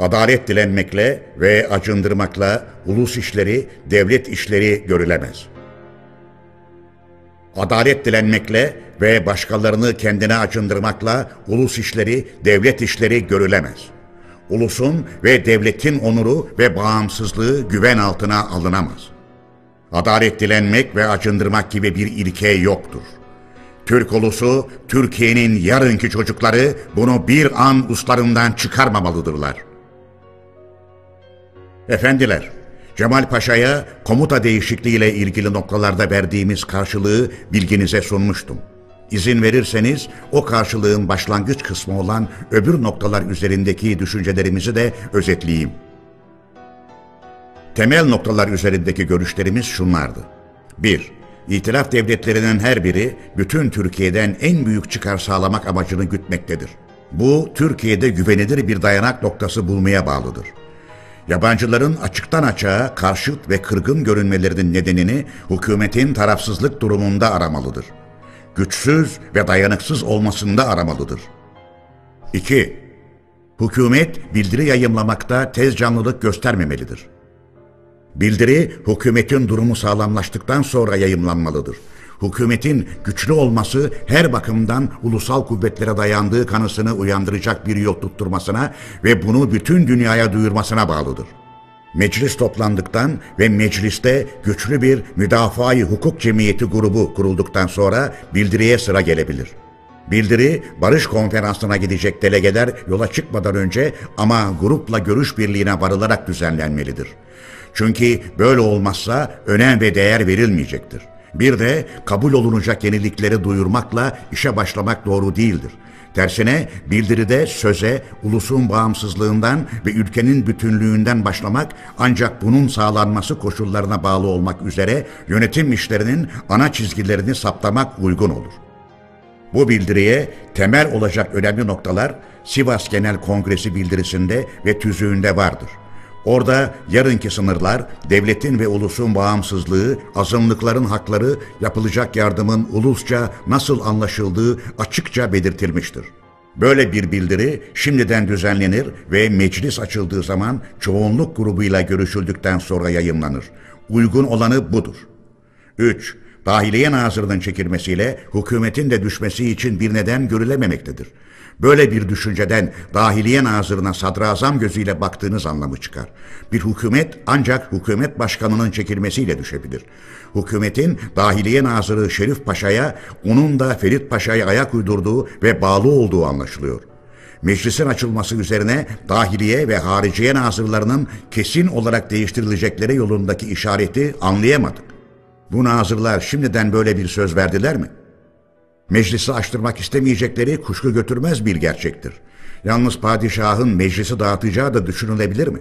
Adalet dilenmekle ve acındırmakla ulus işleri, devlet işleri görülemez. Adalet dilenmekle ve başkalarını kendine acındırmakla ulus işleri, devlet işleri görülemez. Ulusun ve devletin onuru ve bağımsızlığı güven altına alınamaz. Adalet dilenmek ve acındırmak gibi bir ilke yoktur. Türk ulusu, Türkiye'nin yarınki çocukları bunu bir an uslarından çıkarmamalıdırlar. Efendiler, Cemal Paşa'ya komuta değişikliğiyle ilgili noktalarda verdiğimiz karşılığı bilginize sunmuştum. İzin verirseniz o karşılığın başlangıç kısmı olan öbür noktalar üzerindeki düşüncelerimizi de özetleyeyim. Temel noktalar üzerindeki görüşlerimiz şunlardı. 1. İtilaf devletlerinin her biri bütün Türkiye'den en büyük çıkar sağlamak amacını gütmektedir. Bu Türkiye'de güvenilir bir dayanak noktası bulmaya bağlıdır. Yabancıların açıktan açığa karşıt ve kırgın görünmelerinin nedenini hükümetin tarafsızlık durumunda aramalıdır. Güçsüz ve dayanıksız olmasında aramalıdır. 2. Hükümet bildiri yayımlamakta tez canlılık göstermemelidir. Bildiri hükümetin durumu sağlamlaştıktan sonra yayımlanmalıdır. Hükümetin güçlü olması her bakımdan ulusal kuvvetlere dayandığı kanısını uyandıracak bir yol tutturmasına ve bunu bütün dünyaya duyurmasına bağlıdır. Meclis toplandıktan ve mecliste güçlü bir müdafaa hukuk cemiyeti grubu kurulduktan sonra bildiriye sıra gelebilir. Bildiri barış konferansına gidecek delegeler yola çıkmadan önce ama grupla görüş birliğine varılarak düzenlenmelidir. Çünkü böyle olmazsa önem ve değer verilmeyecektir. Bir de kabul olunacak yenilikleri duyurmakla işe başlamak doğru değildir. Tersine bildiride söze, ulusun bağımsızlığından ve ülkenin bütünlüğünden başlamak ancak bunun sağlanması koşullarına bağlı olmak üzere yönetim işlerinin ana çizgilerini saptamak uygun olur. Bu bildiriye temel olacak önemli noktalar Sivas Genel Kongresi bildirisinde ve tüzüğünde vardır. Orada yarınki sınırlar, devletin ve ulusun bağımsızlığı, azınlıkların hakları, yapılacak yardımın ulusça nasıl anlaşıldığı açıkça belirtilmiştir. Böyle bir bildiri şimdiden düzenlenir ve meclis açıldığı zaman çoğunluk grubuyla görüşüldükten sonra yayımlanır. Uygun olanı budur. 3. Dahiliye Nazırı'nın çekilmesiyle hükümetin de düşmesi için bir neden görülememektedir. Böyle bir düşünceden Dahiliye Nazırı'na sadrazam gözüyle baktığınız anlamı çıkar. Bir hükümet ancak hükümet başkanının çekilmesiyle düşebilir. Hükümetin Dahiliye Nazırı Şerif Paşa'ya, onun da Ferit Paşa'ya ayak uydurduğu ve bağlı olduğu anlaşılıyor. Meclisin açılması üzerine dahiliye ve hariciye nazırlarının kesin olarak değiştirilecekleri yolundaki işareti anlayamadık. Bu nazırlar şimdiden böyle bir söz verdiler mi?'' Meclisi açtırmak istemeyecekleri kuşku götürmez bir gerçektir. Yalnız padişahın meclisi dağıtacağı da düşünülebilir mi?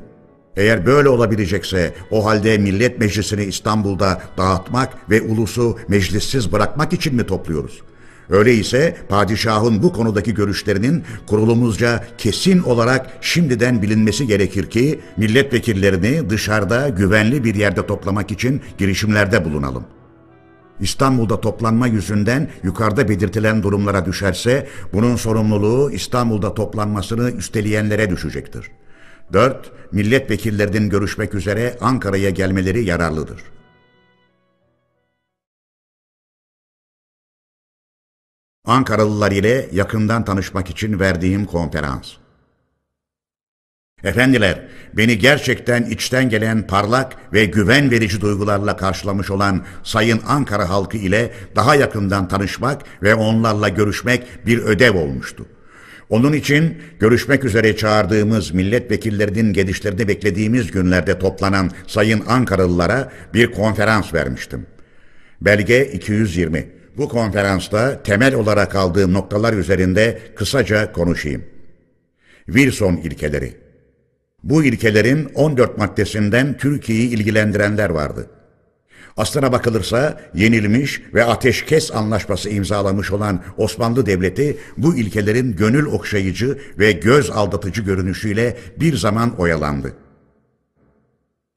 Eğer böyle olabilecekse o halde millet meclisini İstanbul'da dağıtmak ve ulusu meclissiz bırakmak için mi topluyoruz? Öyleyse padişahın bu konudaki görüşlerinin kurulumuzca kesin olarak şimdiden bilinmesi gerekir ki milletvekillerini dışarıda güvenli bir yerde toplamak için girişimlerde bulunalım.'' İstanbul'da toplanma yüzünden yukarıda belirtilen durumlara düşerse bunun sorumluluğu İstanbul'da toplanmasını üsteleyenlere düşecektir. 4. Milletvekillerinin görüşmek üzere Ankara'ya gelmeleri yararlıdır. Ankaralılar ile yakından tanışmak için verdiğim konferans. Efendiler, beni gerçekten içten gelen parlak ve güven verici duygularla karşılamış olan Sayın Ankara halkı ile daha yakından tanışmak ve onlarla görüşmek bir ödev olmuştu. Onun için görüşmek üzere çağırdığımız milletvekillerinin gelişlerini beklediğimiz günlerde toplanan Sayın Ankaralılara bir konferans vermiştim. Belge 220. Bu konferansta temel olarak aldığım noktalar üzerinde kısaca konuşayım. Wilson ilkeleri bu ilkelerin 14 maddesinden Türkiye'yi ilgilendirenler vardı. Aslına bakılırsa yenilmiş ve ateşkes anlaşması imzalamış olan Osmanlı Devleti bu ilkelerin gönül okşayıcı ve göz aldatıcı görünüşüyle bir zaman oyalandı.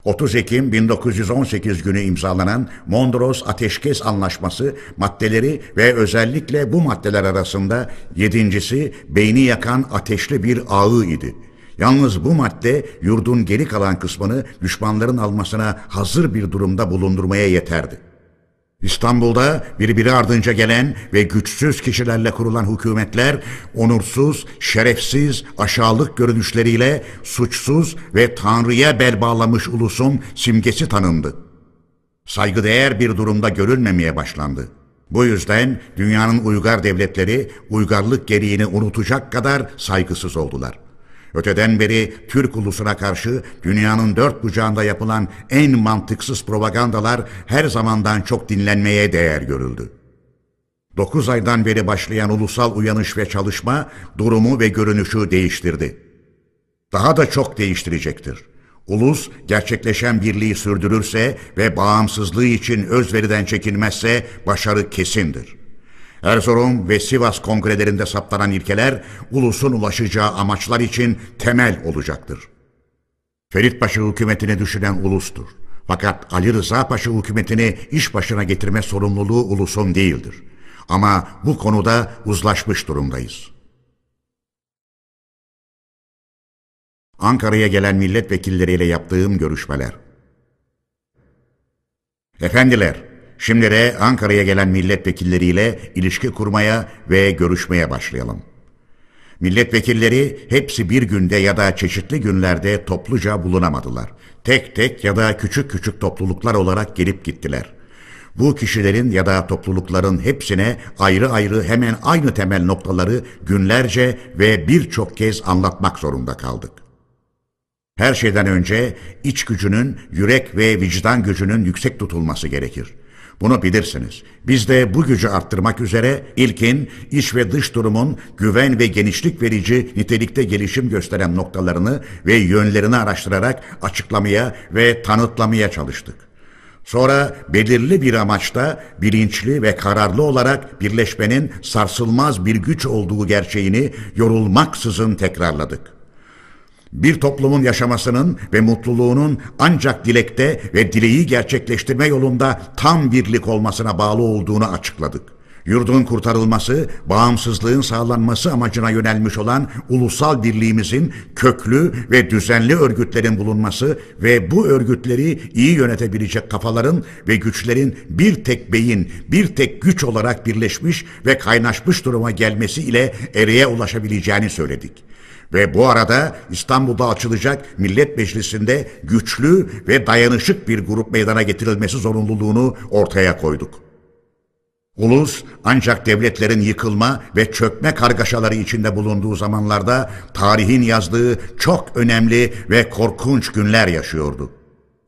30 Ekim 1918 günü imzalanan Mondros Ateşkes Anlaşması maddeleri ve özellikle bu maddeler arasında yedincisi beyni yakan ateşli bir ağı idi. Yalnız bu madde yurdun geri kalan kısmını düşmanların almasına hazır bir durumda bulundurmaya yeterdi. İstanbul'da birbiri ardınca gelen ve güçsüz kişilerle kurulan hükümetler onursuz, şerefsiz, aşağılık görünüşleriyle suçsuz ve Tanrı'ya bel bağlamış ulusun simgesi tanındı. Saygıdeğer bir durumda görülmemeye başlandı. Bu yüzden dünyanın uygar devletleri uygarlık gereğini unutacak kadar saygısız oldular. Öteden beri Türk ulusuna karşı dünyanın dört bucağında yapılan en mantıksız propagandalar her zamandan çok dinlenmeye değer görüldü. Dokuz aydan beri başlayan ulusal uyanış ve çalışma durumu ve görünüşü değiştirdi. Daha da çok değiştirecektir. Ulus gerçekleşen birliği sürdürürse ve bağımsızlığı için özveriden çekinmezse başarı kesindir. Erzurum ve Sivas kongrelerinde saptanan ilkeler ulusun ulaşacağı amaçlar için temel olacaktır. Ferit Paşa hükümetini düşünen ulustur. Fakat Ali Rıza Paşa hükümetini iş başına getirme sorumluluğu ulusun değildir. Ama bu konuda uzlaşmış durumdayız. Ankara'ya gelen milletvekilleriyle yaptığım görüşmeler. Efendiler, Şimdi de Ankara'ya gelen milletvekilleriyle ilişki kurmaya ve görüşmeye başlayalım. Milletvekilleri hepsi bir günde ya da çeşitli günlerde topluca bulunamadılar. Tek tek ya da küçük küçük topluluklar olarak gelip gittiler. Bu kişilerin ya da toplulukların hepsine ayrı ayrı hemen aynı temel noktaları günlerce ve birçok kez anlatmak zorunda kaldık. Her şeyden önce iç gücünün, yürek ve vicdan gücünün yüksek tutulması gerekir. Bunu bilirsiniz. Biz de bu gücü arttırmak üzere ilkin iç ve dış durumun güven ve genişlik verici nitelikte gelişim gösteren noktalarını ve yönlerini araştırarak açıklamaya ve tanıtlamaya çalıştık. Sonra belirli bir amaçta bilinçli ve kararlı olarak birleşmenin sarsılmaz bir güç olduğu gerçeğini yorulmaksızın tekrarladık bir toplumun yaşamasının ve mutluluğunun ancak dilekte ve dileği gerçekleştirme yolunda tam birlik olmasına bağlı olduğunu açıkladık. Yurdun kurtarılması, bağımsızlığın sağlanması amacına yönelmiş olan ulusal birliğimizin köklü ve düzenli örgütlerin bulunması ve bu örgütleri iyi yönetebilecek kafaların ve güçlerin bir tek beyin, bir tek güç olarak birleşmiş ve kaynaşmış duruma gelmesi ile ereye ulaşabileceğini söyledik. Ve bu arada İstanbul'da açılacak Millet Meclisi'nde güçlü ve dayanışık bir grup meydana getirilmesi zorunluluğunu ortaya koyduk. Ulus ancak devletlerin yıkılma ve çökme kargaşaları içinde bulunduğu zamanlarda tarihin yazdığı çok önemli ve korkunç günler yaşıyordu.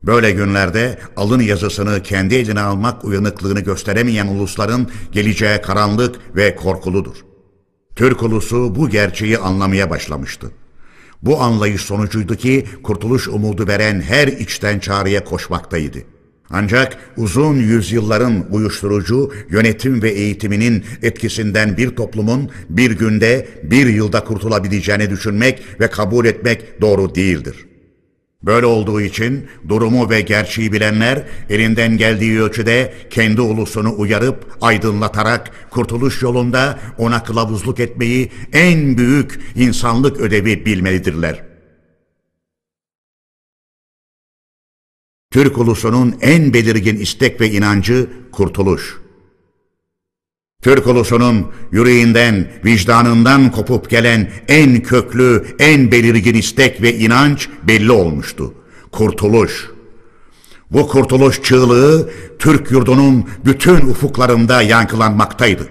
Böyle günlerde alın yazısını kendi eline almak uyanıklığını gösteremeyen ulusların geleceği karanlık ve korkuludur. Türk ulusu bu gerçeği anlamaya başlamıştı. Bu anlayış sonucuydu ki kurtuluş umudu veren her içten çağrıya koşmaktaydı. Ancak uzun yüzyılların uyuşturucu yönetim ve eğitiminin etkisinden bir toplumun bir günde bir yılda kurtulabileceğini düşünmek ve kabul etmek doğru değildir. Böyle olduğu için durumu ve gerçeği bilenler elinden geldiği ölçüde kendi ulusunu uyarıp aydınlatarak kurtuluş yolunda ona kılavuzluk etmeyi en büyük insanlık ödevi bilmelidirler. Türk ulusunun en belirgin istek ve inancı kurtuluş. Türk ulusunun yüreğinden, vicdanından kopup gelen en köklü, en belirgin istek ve inanç belli olmuştu. Kurtuluş. Bu kurtuluş çığlığı Türk yurdunun bütün ufuklarında yankılanmaktaydı.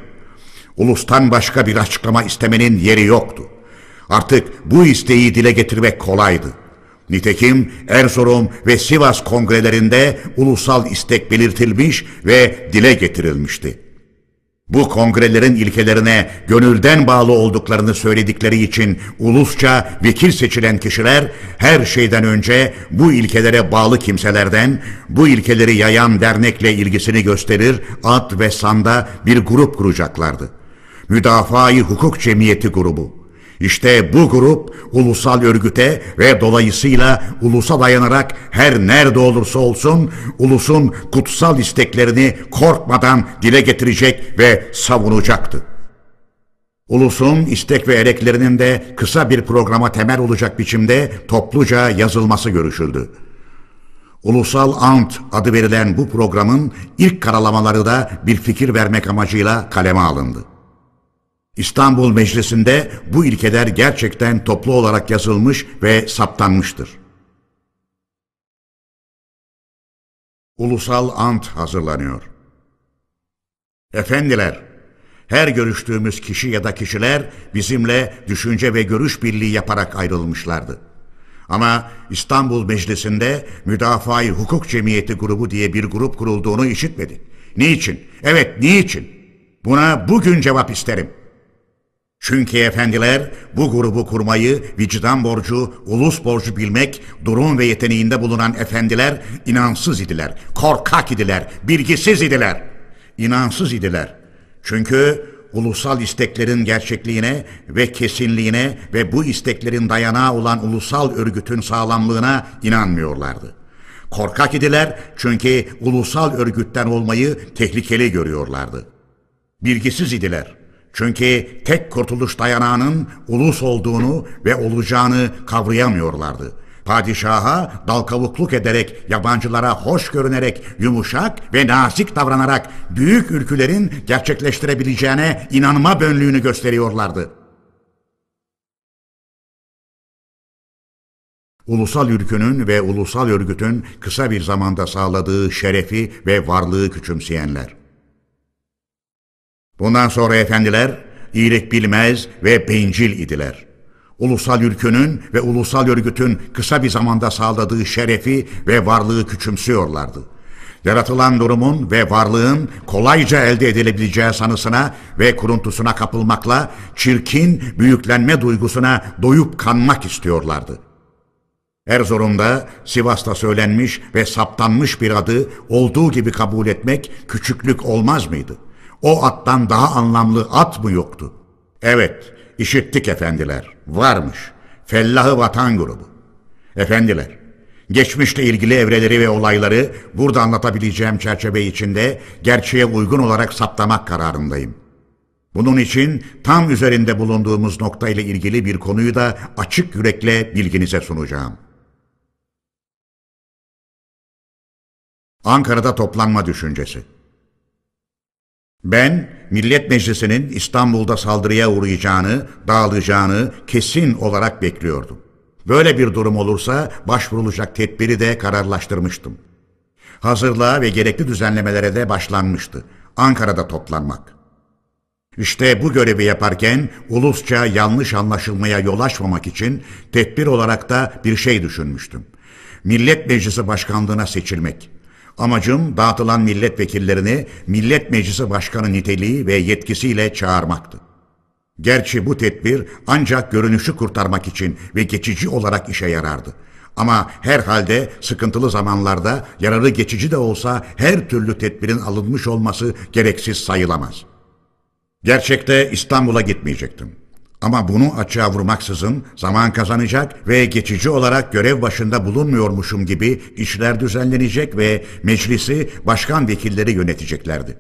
Ulustan başka bir açıklama istemenin yeri yoktu. Artık bu isteği dile getirmek kolaydı. Nitekim Erzurum ve Sivas kongrelerinde ulusal istek belirtilmiş ve dile getirilmişti. Bu kongrelerin ilkelerine gönülden bağlı olduklarını söyledikleri için ulusça vekil seçilen kişiler her şeyden önce bu ilkelere bağlı kimselerden bu ilkeleri yayan dernekle ilgisini gösterir, ad ve sanda bir grup kuracaklardı. Müdafaa-i Hukuk Cemiyeti grubu. İşte bu grup ulusal örgüte ve dolayısıyla ulusa dayanarak her nerede olursa olsun ulusun kutsal isteklerini korkmadan dile getirecek ve savunacaktı. Ulusun istek ve ereklerinin de kısa bir programa temel olacak biçimde topluca yazılması görüşüldü. Ulusal Ant adı verilen bu programın ilk karalamaları da bir fikir vermek amacıyla kaleme alındı. İstanbul Meclisi'nde bu ilkeler gerçekten toplu olarak yazılmış ve saptanmıştır. Ulusal Ant hazırlanıyor. Efendiler, her görüştüğümüz kişi ya da kişiler bizimle düşünce ve görüş birliği yaparak ayrılmışlardı. Ama İstanbul Meclisi'nde Müdafaa-i Hukuk Cemiyeti grubu diye bir grup kurulduğunu işitmedik. Niçin? Evet, niçin? Buna bugün cevap isterim. Çünkü efendiler bu grubu kurmayı vicdan borcu, ulus borcu bilmek, durum ve yeteneğinde bulunan efendiler inansız idiler, korkak idiler, bilgisiz idiler. İnansız idiler. Çünkü ulusal isteklerin gerçekliğine ve kesinliğine ve bu isteklerin dayanağı olan ulusal örgütün sağlamlığına inanmıyorlardı. Korkak idiler çünkü ulusal örgütten olmayı tehlikeli görüyorlardı. Bilgisiz idiler. Çünkü tek kurtuluş dayanağının ulus olduğunu ve olacağını kavrayamıyorlardı. Padişaha dal kavukluk ederek, yabancılara hoş görünerek, yumuşak ve nazik davranarak büyük ülkülerin gerçekleştirebileceğine inanma bönlüğünü gösteriyorlardı. Ulusal ülkünün ve ulusal örgütün kısa bir zamanda sağladığı şerefi ve varlığı küçümseyenler. Bundan sonra efendiler iyilik bilmez ve bencil idiler. Ulusal ülkünün ve ulusal örgütün kısa bir zamanda sağladığı şerefi ve varlığı küçümsüyorlardı. Yaratılan durumun ve varlığın kolayca elde edilebileceği sanısına ve kuruntusuna kapılmakla çirkin büyüklenme duygusuna doyup kanmak istiyorlardı. Erzurum'da, Sivas'ta söylenmiş ve saptanmış bir adı olduğu gibi kabul etmek küçüklük olmaz mıydı? O attan daha anlamlı at mı yoktu? Evet, işittik efendiler. Varmış. Fellahı Vatan Grubu. Efendiler, geçmişle ilgili evreleri ve olayları burada anlatabileceğim çerçeve içinde gerçeğe uygun olarak saptamak kararındayım. Bunun için tam üzerinde bulunduğumuz nokta ile ilgili bir konuyu da açık yürekle bilginize sunacağım. Ankara'da toplanma düşüncesi. Ben Millet Meclisi'nin İstanbul'da saldırıya uğrayacağını, dağılacağını kesin olarak bekliyordum. Böyle bir durum olursa başvurulacak tedbiri de kararlaştırmıştım. Hazırlığa ve gerekli düzenlemelere de başlanmıştı. Ankara'da toplanmak. İşte bu görevi yaparken ulusça yanlış anlaşılmaya yol açmamak için tedbir olarak da bir şey düşünmüştüm. Millet Meclisi Başkanlığına seçilmek. Amacım dağıtılan milletvekillerini Millet Meclisi Başkanı niteliği ve yetkisiyle çağırmaktı. Gerçi bu tedbir ancak görünüşü kurtarmak için ve geçici olarak işe yarardı. Ama herhalde sıkıntılı zamanlarda yararı geçici de olsa her türlü tedbirin alınmış olması gereksiz sayılamaz. Gerçekte İstanbul'a gitmeyecektim. Ama bunu açığa vurmaksızın zaman kazanacak ve geçici olarak görev başında bulunmuyormuşum gibi işler düzenlenecek ve meclisi başkan vekilleri yöneteceklerdi.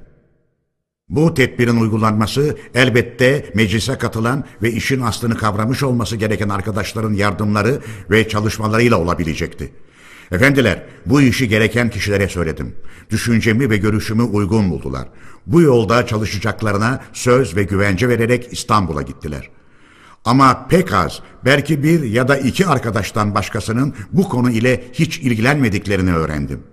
Bu tedbirin uygulanması elbette meclise katılan ve işin aslını kavramış olması gereken arkadaşların yardımları ve çalışmalarıyla olabilecekti. Efendiler, bu işi gereken kişilere söyledim. Düşüncemi ve görüşümü uygun buldular. Bu yolda çalışacaklarına söz ve güvence vererek İstanbul'a gittiler.'' Ama pek az, belki bir ya da iki arkadaştan başkasının bu konu ile hiç ilgilenmediklerini öğrendim.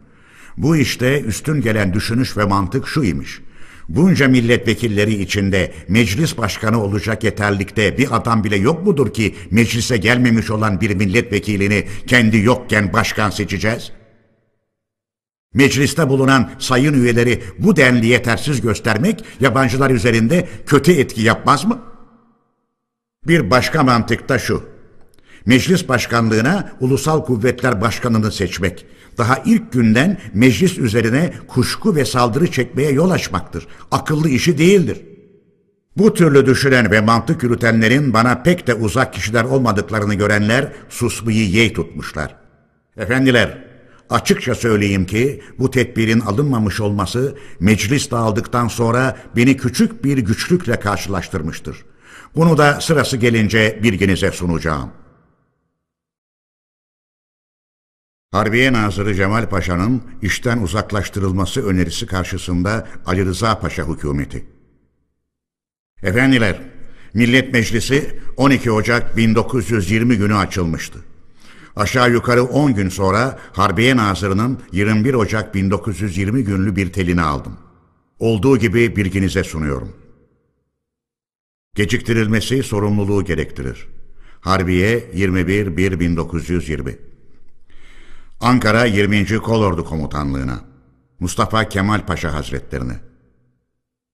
Bu işte üstün gelen düşünüş ve mantık şu imiş. Bunca milletvekilleri içinde meclis başkanı olacak yeterlikte bir adam bile yok mudur ki meclise gelmemiş olan bir milletvekilini kendi yokken başkan seçeceğiz? Mecliste bulunan sayın üyeleri bu denli yetersiz göstermek yabancılar üzerinde kötü etki yapmaz mı?'' Bir başka mantık da şu. Meclis başkanlığına Ulusal Kuvvetler Başkanı'nı seçmek, daha ilk günden meclis üzerine kuşku ve saldırı çekmeye yol açmaktır. Akıllı işi değildir. Bu türlü düşünen ve mantık yürütenlerin bana pek de uzak kişiler olmadıklarını görenler susmayı yey tutmuşlar. Efendiler, açıkça söyleyeyim ki bu tedbirin alınmamış olması meclis dağıldıktan sonra beni küçük bir güçlükle karşılaştırmıştır. Bunu da sırası gelince bilginize sunacağım. Harbiye Nazırı Cemal Paşa'nın işten uzaklaştırılması önerisi karşısında Ali Rıza Paşa hükümeti. Efendiler, Millet Meclisi 12 Ocak 1920 günü açılmıştı. Aşağı yukarı 10 gün sonra Harbiye Nazırı'nın 21 Ocak 1920 günlü bir telini aldım. Olduğu gibi bilginize sunuyorum. Geciktirilmesi sorumluluğu gerektirir. Harbiye 21-1-1920 Ankara 20. Kolordu Komutanlığı'na Mustafa Kemal Paşa Hazretlerine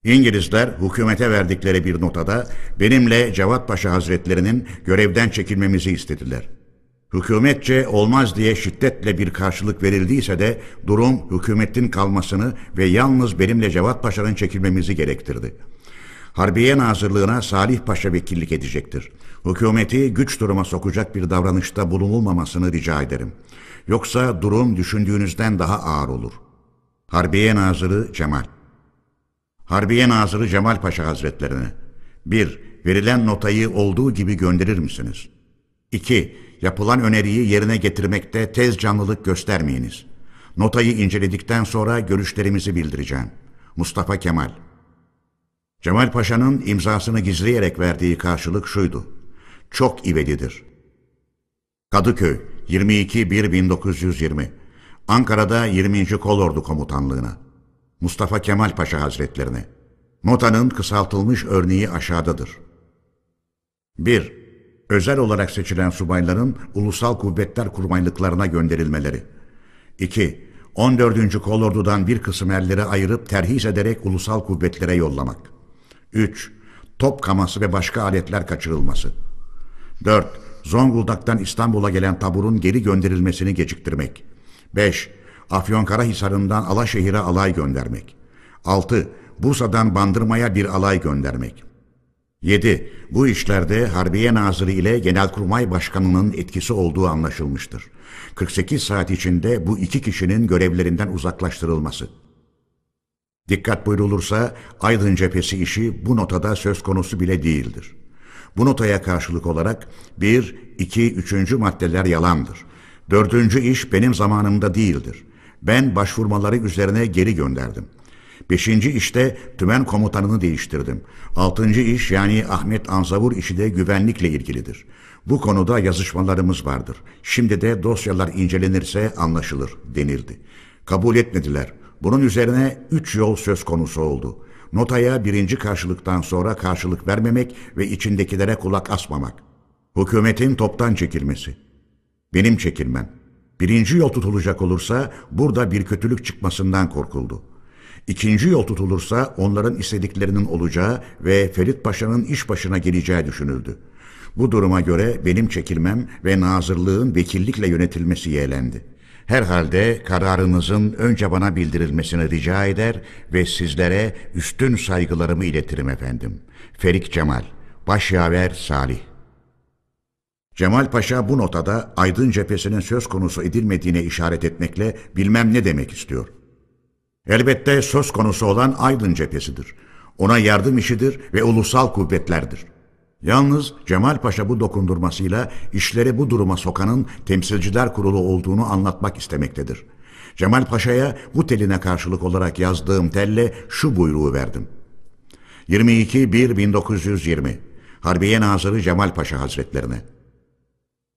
İngilizler hükümete verdikleri bir notada benimle Cevat Paşa Hazretlerinin görevden çekilmemizi istediler. Hükümetçe olmaz diye şiddetle bir karşılık verildiyse de durum hükümetin kalmasını ve yalnız benimle Cevat Paşa'nın çekilmemizi gerektirdi. Harbiye Nazırlığına Salih Paşa vekillik edecektir. Hükümeti güç duruma sokacak bir davranışta bulunulmamasını rica ederim. Yoksa durum düşündüğünüzden daha ağır olur. Harbiye Nazırı Cemal Harbiye Nazırı Cemal Paşa Hazretlerine 1. Verilen notayı olduğu gibi gönderir misiniz? 2. Yapılan öneriyi yerine getirmekte tez canlılık göstermeyiniz. Notayı inceledikten sonra görüşlerimizi bildireceğim. Mustafa Kemal Cemal Paşa'nın imzasını gizleyerek verdiği karşılık şuydu. Çok ivedidir. Kadıköy 22-1-1920 Ankara'da 20. Kolordu Komutanlığı'na Mustafa Kemal Paşa Hazretlerine Notanın kısaltılmış örneği aşağıdadır. 1. Özel olarak seçilen subayların Ulusal Kuvvetler Kurmaylıklarına gönderilmeleri. 2. 14. Kolordu'dan bir kısım erleri ayırıp terhis ederek ulusal kuvvetlere yollamak. 3. Top kaması ve başka aletler kaçırılması. 4. Zonguldak'tan İstanbul'a gelen taburun geri gönderilmesini geciktirmek. 5. Afyonkarahisar'ından Alaşehir'e alay göndermek. 6. Bursa'dan Bandırma'ya bir alay göndermek. 7. Bu işlerde Harbiye Nazırı ile Genelkurmay Başkanı'nın etkisi olduğu anlaşılmıştır. 48 saat içinde bu iki kişinin görevlerinden uzaklaştırılması. Dikkat buyrulursa Aydın cephesi işi bu notada söz konusu bile değildir. Bu notaya karşılık olarak 1, 2, 3. maddeler yalandır. Dördüncü iş benim zamanımda değildir. Ben başvurmaları üzerine geri gönderdim. Beşinci işte tümen komutanını değiştirdim. Altıncı iş yani Ahmet Anzavur işi de güvenlikle ilgilidir. Bu konuda yazışmalarımız vardır. Şimdi de dosyalar incelenirse anlaşılır denildi. Kabul etmediler. Bunun üzerine üç yol söz konusu oldu. Notaya birinci karşılıktan sonra karşılık vermemek ve içindekilere kulak asmamak. Hükümetin toptan çekilmesi. Benim çekilmem. Birinci yol tutulacak olursa burada bir kötülük çıkmasından korkuldu. İkinci yol tutulursa onların istediklerinin olacağı ve Ferit Paşa'nın iş başına geleceği düşünüldü. Bu duruma göre benim çekilmem ve nazırlığın vekillikle yönetilmesi yeğlendi. Herhalde kararınızın önce bana bildirilmesini rica eder ve sizlere üstün saygılarımı iletirim efendim. Ferik Cemal, Başyaver Salih. Cemal Paşa bu notada Aydın cephesinin söz konusu edilmediğine işaret etmekle bilmem ne demek istiyor. Elbette söz konusu olan Aydın cephesidir. Ona yardım işidir ve ulusal kuvvetlerdir. Yalnız Cemal Paşa bu dokundurmasıyla işleri bu duruma sokanın temsilciler kurulu olduğunu anlatmak istemektedir. Cemal Paşa'ya bu teline karşılık olarak yazdığım telle şu buyruğu verdim. 22.1.1920 Harbiye Nazırı Cemal Paşa Hazretlerine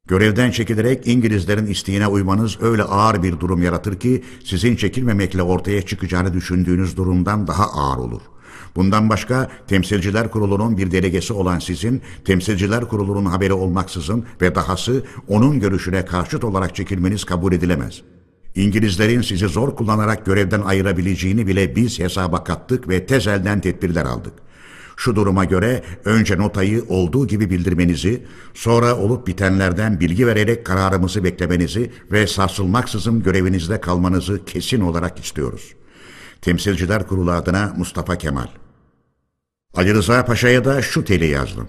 Görevden çekilerek İngilizlerin isteğine uymanız öyle ağır bir durum yaratır ki sizin çekilmemekle ortaya çıkacağını düşündüğünüz durumdan daha ağır olur. Bundan başka Temsilciler Kurulu'nun bir delegesi olan sizin, Temsilciler Kurulu'nun haberi olmaksızın ve dahası onun görüşüne karşıt olarak çekilmeniz kabul edilemez. İngilizlerin sizi zor kullanarak görevden ayırabileceğini bile biz hesaba kattık ve tez elden tedbirler aldık. Şu duruma göre önce notayı olduğu gibi bildirmenizi, sonra olup bitenlerden bilgi vererek kararımızı beklemenizi ve sarsılmaksızın görevinizde kalmanızı kesin olarak istiyoruz. Temsilciler Kurulu adına Mustafa Kemal Ali Rıza Paşa'ya da şu teli yazdım.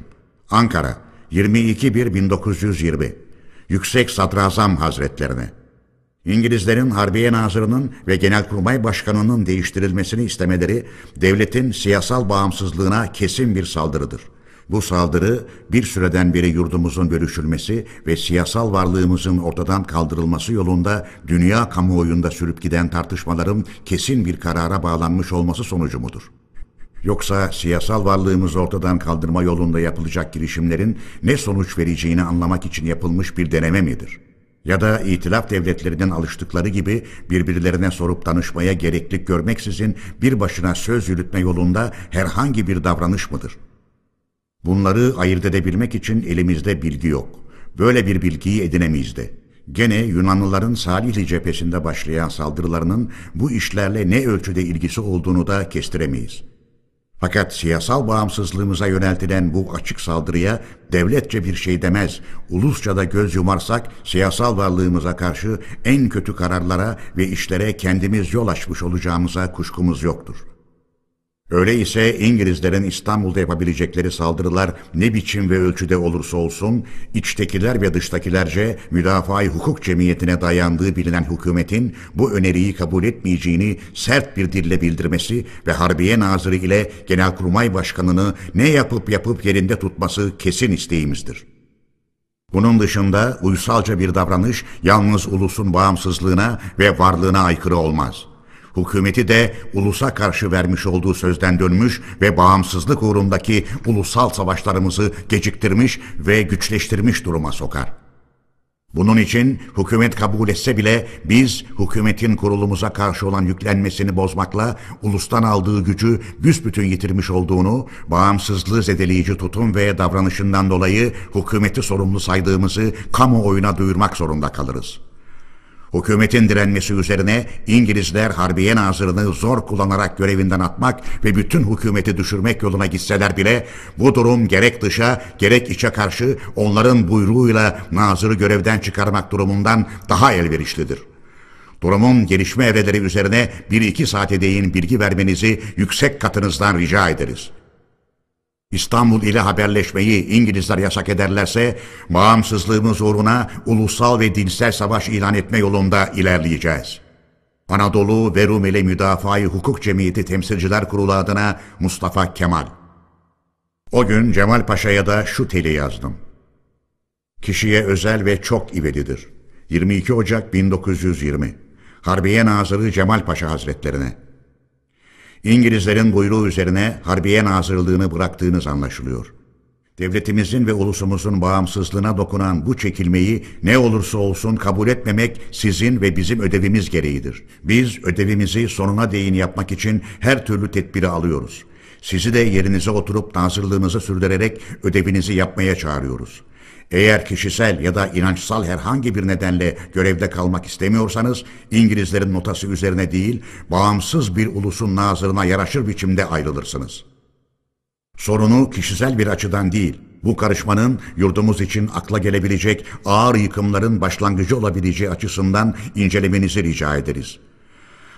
Ankara 22.1.1920 Yüksek Sadrazam Hazretlerine İngilizlerin Harbiye Nazırı'nın ve Genelkurmay Başkanı'nın değiştirilmesini istemeleri devletin siyasal bağımsızlığına kesin bir saldırıdır. Bu saldırı bir süreden beri yurdumuzun bölüşülmesi ve siyasal varlığımızın ortadan kaldırılması yolunda dünya kamuoyunda sürüp giden tartışmaların kesin bir karara bağlanmış olması sonucu mudur? Yoksa siyasal varlığımızı ortadan kaldırma yolunda yapılacak girişimlerin ne sonuç vereceğini anlamak için yapılmış bir deneme midir? Ya da itilaf devletlerinin alıştıkları gibi birbirlerine sorup danışmaya gereklik görmeksizin bir başına söz yürütme yolunda herhangi bir davranış mıdır? Bunları ayırt edebilmek için elimizde bilgi yok. Böyle bir bilgiyi edinemeyiz de. Gene Yunanlıların Salihli cephesinde başlayan saldırılarının bu işlerle ne ölçüde ilgisi olduğunu da kestiremeyiz. Fakat siyasal bağımsızlığımıza yöneltilen bu açık saldırıya devletçe bir şey demez, ulusça da göz yumarsak siyasal varlığımıza karşı en kötü kararlara ve işlere kendimiz yol açmış olacağımıza kuşkumuz yoktur.'' Öyleyse İngilizlerin İstanbul'da yapabilecekleri saldırılar ne biçim ve ölçüde olursa olsun, içtekiler ve dıştakilerce müdafaa hukuk cemiyetine dayandığı bilinen hükümetin bu öneriyi kabul etmeyeceğini sert bir dille bildirmesi ve Harbiye Nazırı ile Genelkurmay Başkanı'nı ne yapıp yapıp yerinde tutması kesin isteğimizdir. Bunun dışında uysalca bir davranış yalnız ulusun bağımsızlığına ve varlığına aykırı olmaz.'' Hükümeti de ulusa karşı vermiş olduğu sözden dönmüş ve bağımsızlık uğrundaki ulusal savaşlarımızı geciktirmiş ve güçleştirmiş duruma sokar. Bunun için hükümet kabul etse bile biz hükümetin kurulumuza karşı olan yüklenmesini bozmakla ulustan aldığı gücü büsbütün yitirmiş olduğunu, bağımsızlığı zedeleyici tutum ve davranışından dolayı hükümeti sorumlu saydığımızı kamuoyuna duyurmak zorunda kalırız.'' Hükümetin direnmesi üzerine İngilizler Harbiye Nazırını zor kullanarak görevinden atmak ve bütün hükümeti düşürmek yoluna gitseler bile bu durum gerek dışa gerek içe karşı onların buyruğuyla Nazırı görevden çıkarmak durumundan daha elverişlidir. Durumun gelişme evreleri üzerine bir iki saate değin bilgi vermenizi yüksek katınızdan rica ederiz.'' İstanbul ile haberleşmeyi İngilizler yasak ederlerse bağımsızlığımız uğruna ulusal ve dinsel savaş ilan etme yolunda ilerleyeceğiz. Anadolu ve Rumeli Müdafaa-i Hukuk Cemiyeti Temsilciler Kurulu adına Mustafa Kemal. O gün Cemal Paşa'ya da şu teli yazdım. Kişiye özel ve çok ivedidir. 22 Ocak 1920 Harbiye Nazırı Cemal Paşa Hazretlerine İngilizlerin buyruğu üzerine Harbiye Nazırlığını bıraktığınız anlaşılıyor. Devletimizin ve ulusumuzun bağımsızlığına dokunan bu çekilmeyi ne olursa olsun kabul etmemek sizin ve bizim ödevimiz gereğidir. Biz ödevimizi sonuna değin yapmak için her türlü tedbiri alıyoruz. Sizi de yerinize oturup nazırlığınızı sürdürerek ödevinizi yapmaya çağırıyoruz. Eğer kişisel ya da inançsal herhangi bir nedenle görevde kalmak istemiyorsanız İngilizlerin notası üzerine değil, bağımsız bir ulusun nazırına yaraşır biçimde ayrılırsınız. Sorunu kişisel bir açıdan değil, bu karışmanın yurdumuz için akla gelebilecek ağır yıkımların başlangıcı olabileceği açısından incelemenizi rica ederiz.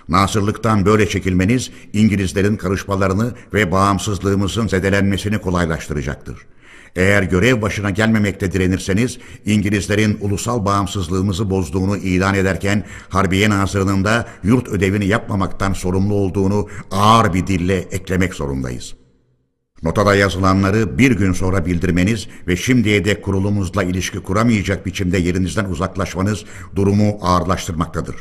Nasırlıktan böyle çekilmeniz İngilizlerin karışmalarını ve bağımsızlığımızın zedelenmesini kolaylaştıracaktır. Eğer görev başına gelmemekte direnirseniz İngilizlerin ulusal bağımsızlığımızı bozduğunu ilan ederken Harbiye Nazırı'nın da yurt ödevini yapmamaktan sorumlu olduğunu ağır bir dille eklemek zorundayız. Notada yazılanları bir gün sonra bildirmeniz ve şimdiye dek kurulumuzla ilişki kuramayacak biçimde yerinizden uzaklaşmanız durumu ağırlaştırmaktadır.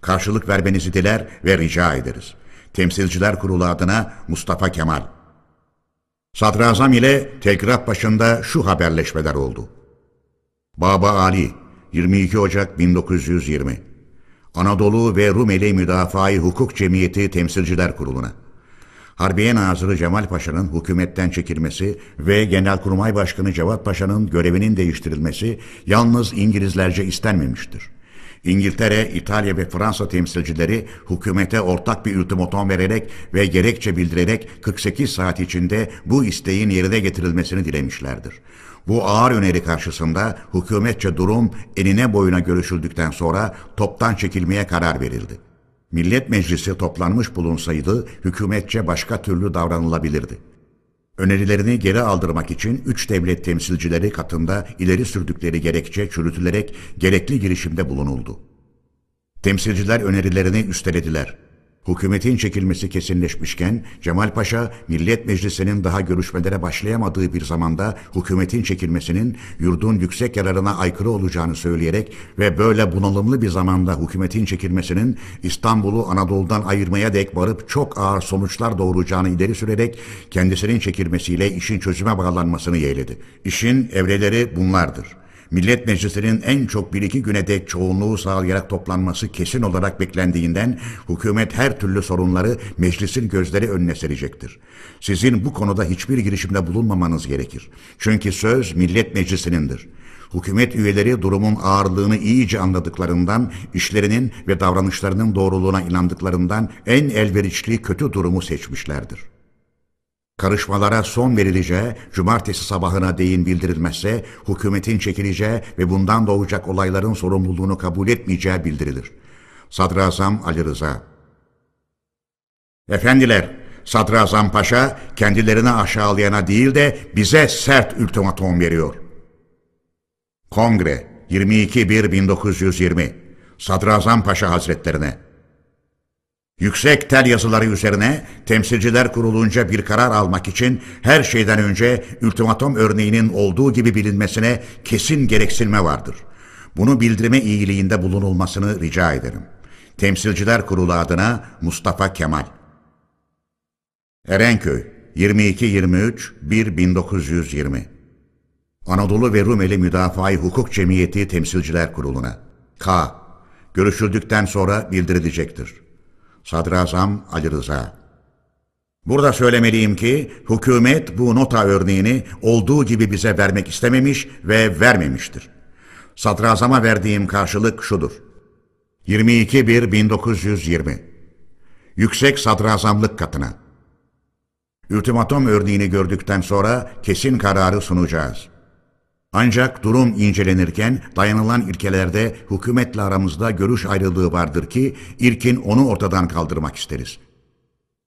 Karşılık vermenizi diler ve rica ederiz. Temsilciler Kurulu adına Mustafa Kemal Sadrazam ile telgraf başında şu haberleşmeler oldu. Baba Ali 22 Ocak 1920 Anadolu ve Rumeli Müdafaa-i Hukuk Cemiyeti Temsilciler Kurulu'na Harbiye Nazırı Cemal Paşa'nın hükümetten çekilmesi ve Genelkurmay Başkanı Cevat Paşa'nın görevinin değiştirilmesi yalnız İngilizlerce istenmemiştir. İngiltere, İtalya ve Fransa temsilcileri hükümete ortak bir ultimatom vererek ve gerekçe bildirerek 48 saat içinde bu isteğin yerine getirilmesini dilemişlerdir. Bu ağır öneri karşısında hükümetçe durum enine boyuna görüşüldükten sonra toptan çekilmeye karar verildi. Millet Meclisi toplanmış bulunsaydı hükümetçe başka türlü davranılabilirdi. Önerilerini geri aldırmak için üç devlet temsilcileri katında ileri sürdükleri gerekçe çürütülerek gerekli girişimde bulunuldu. Temsilciler önerilerini üstelediler. Hükümetin çekilmesi kesinleşmişken Cemal Paşa Millet Meclisi'nin daha görüşmelere başlayamadığı bir zamanda hükümetin çekilmesinin yurdun yüksek yararına aykırı olacağını söyleyerek ve böyle bunalımlı bir zamanda hükümetin çekilmesinin İstanbul'u Anadolu'dan ayırmaya dek varıp çok ağır sonuçlar doğuracağını ileri sürerek kendisinin çekilmesiyle işin çözüme bağlanmasını yeğledi. İşin evreleri bunlardır. Millet Meclisi'nin en çok bir iki güne dek çoğunluğu sağlayarak toplanması kesin olarak beklendiğinden hükümet her türlü sorunları meclisin gözleri önüne serecektir. Sizin bu konuda hiçbir girişimde bulunmamanız gerekir. Çünkü söz Millet Meclisi'nindir. Hükümet üyeleri durumun ağırlığını iyice anladıklarından, işlerinin ve davranışlarının doğruluğuna inandıklarından en elverişli kötü durumu seçmişlerdir. Karışmalara son verileceği, cumartesi sabahına değin bildirilmezse, hükümetin çekileceği ve bundan doğacak olayların sorumluluğunu kabul etmeyeceği bildirilir. Sadrazam Ali Rıza Efendiler, Sadrazam Paşa kendilerini aşağılayana değil de bize sert ultimatum veriyor. Kongre 22.1.1920 Sadrazam Paşa Hazretlerine Yüksek tel yazıları üzerine temsilciler kurulunca bir karar almak için her şeyden önce ultimatom örneğinin olduğu gibi bilinmesine kesin gereksinme vardır. Bunu bildirme iyiliğinde bulunulmasını rica ederim. Temsilciler Kurulu adına Mustafa Kemal Erenköy 22-23-1-1920 Anadolu ve Rumeli Müdafaa-i Hukuk Cemiyeti Temsilciler Kurulu'na K. Görüşüldükten sonra bildirilecektir. Sadrazam Ali Rıza. Burada söylemeliyim ki hükümet bu nota örneğini olduğu gibi bize vermek istememiş ve vermemiştir. Sadrazama verdiğim karşılık şudur. 22.1.1920 Yüksek Sadrazamlık katına. Ultimatom örneğini gördükten sonra kesin kararı sunacağız. Ancak durum incelenirken dayanılan ilkelerde hükümetle aramızda görüş ayrılığı vardır ki ilkin onu ortadan kaldırmak isteriz.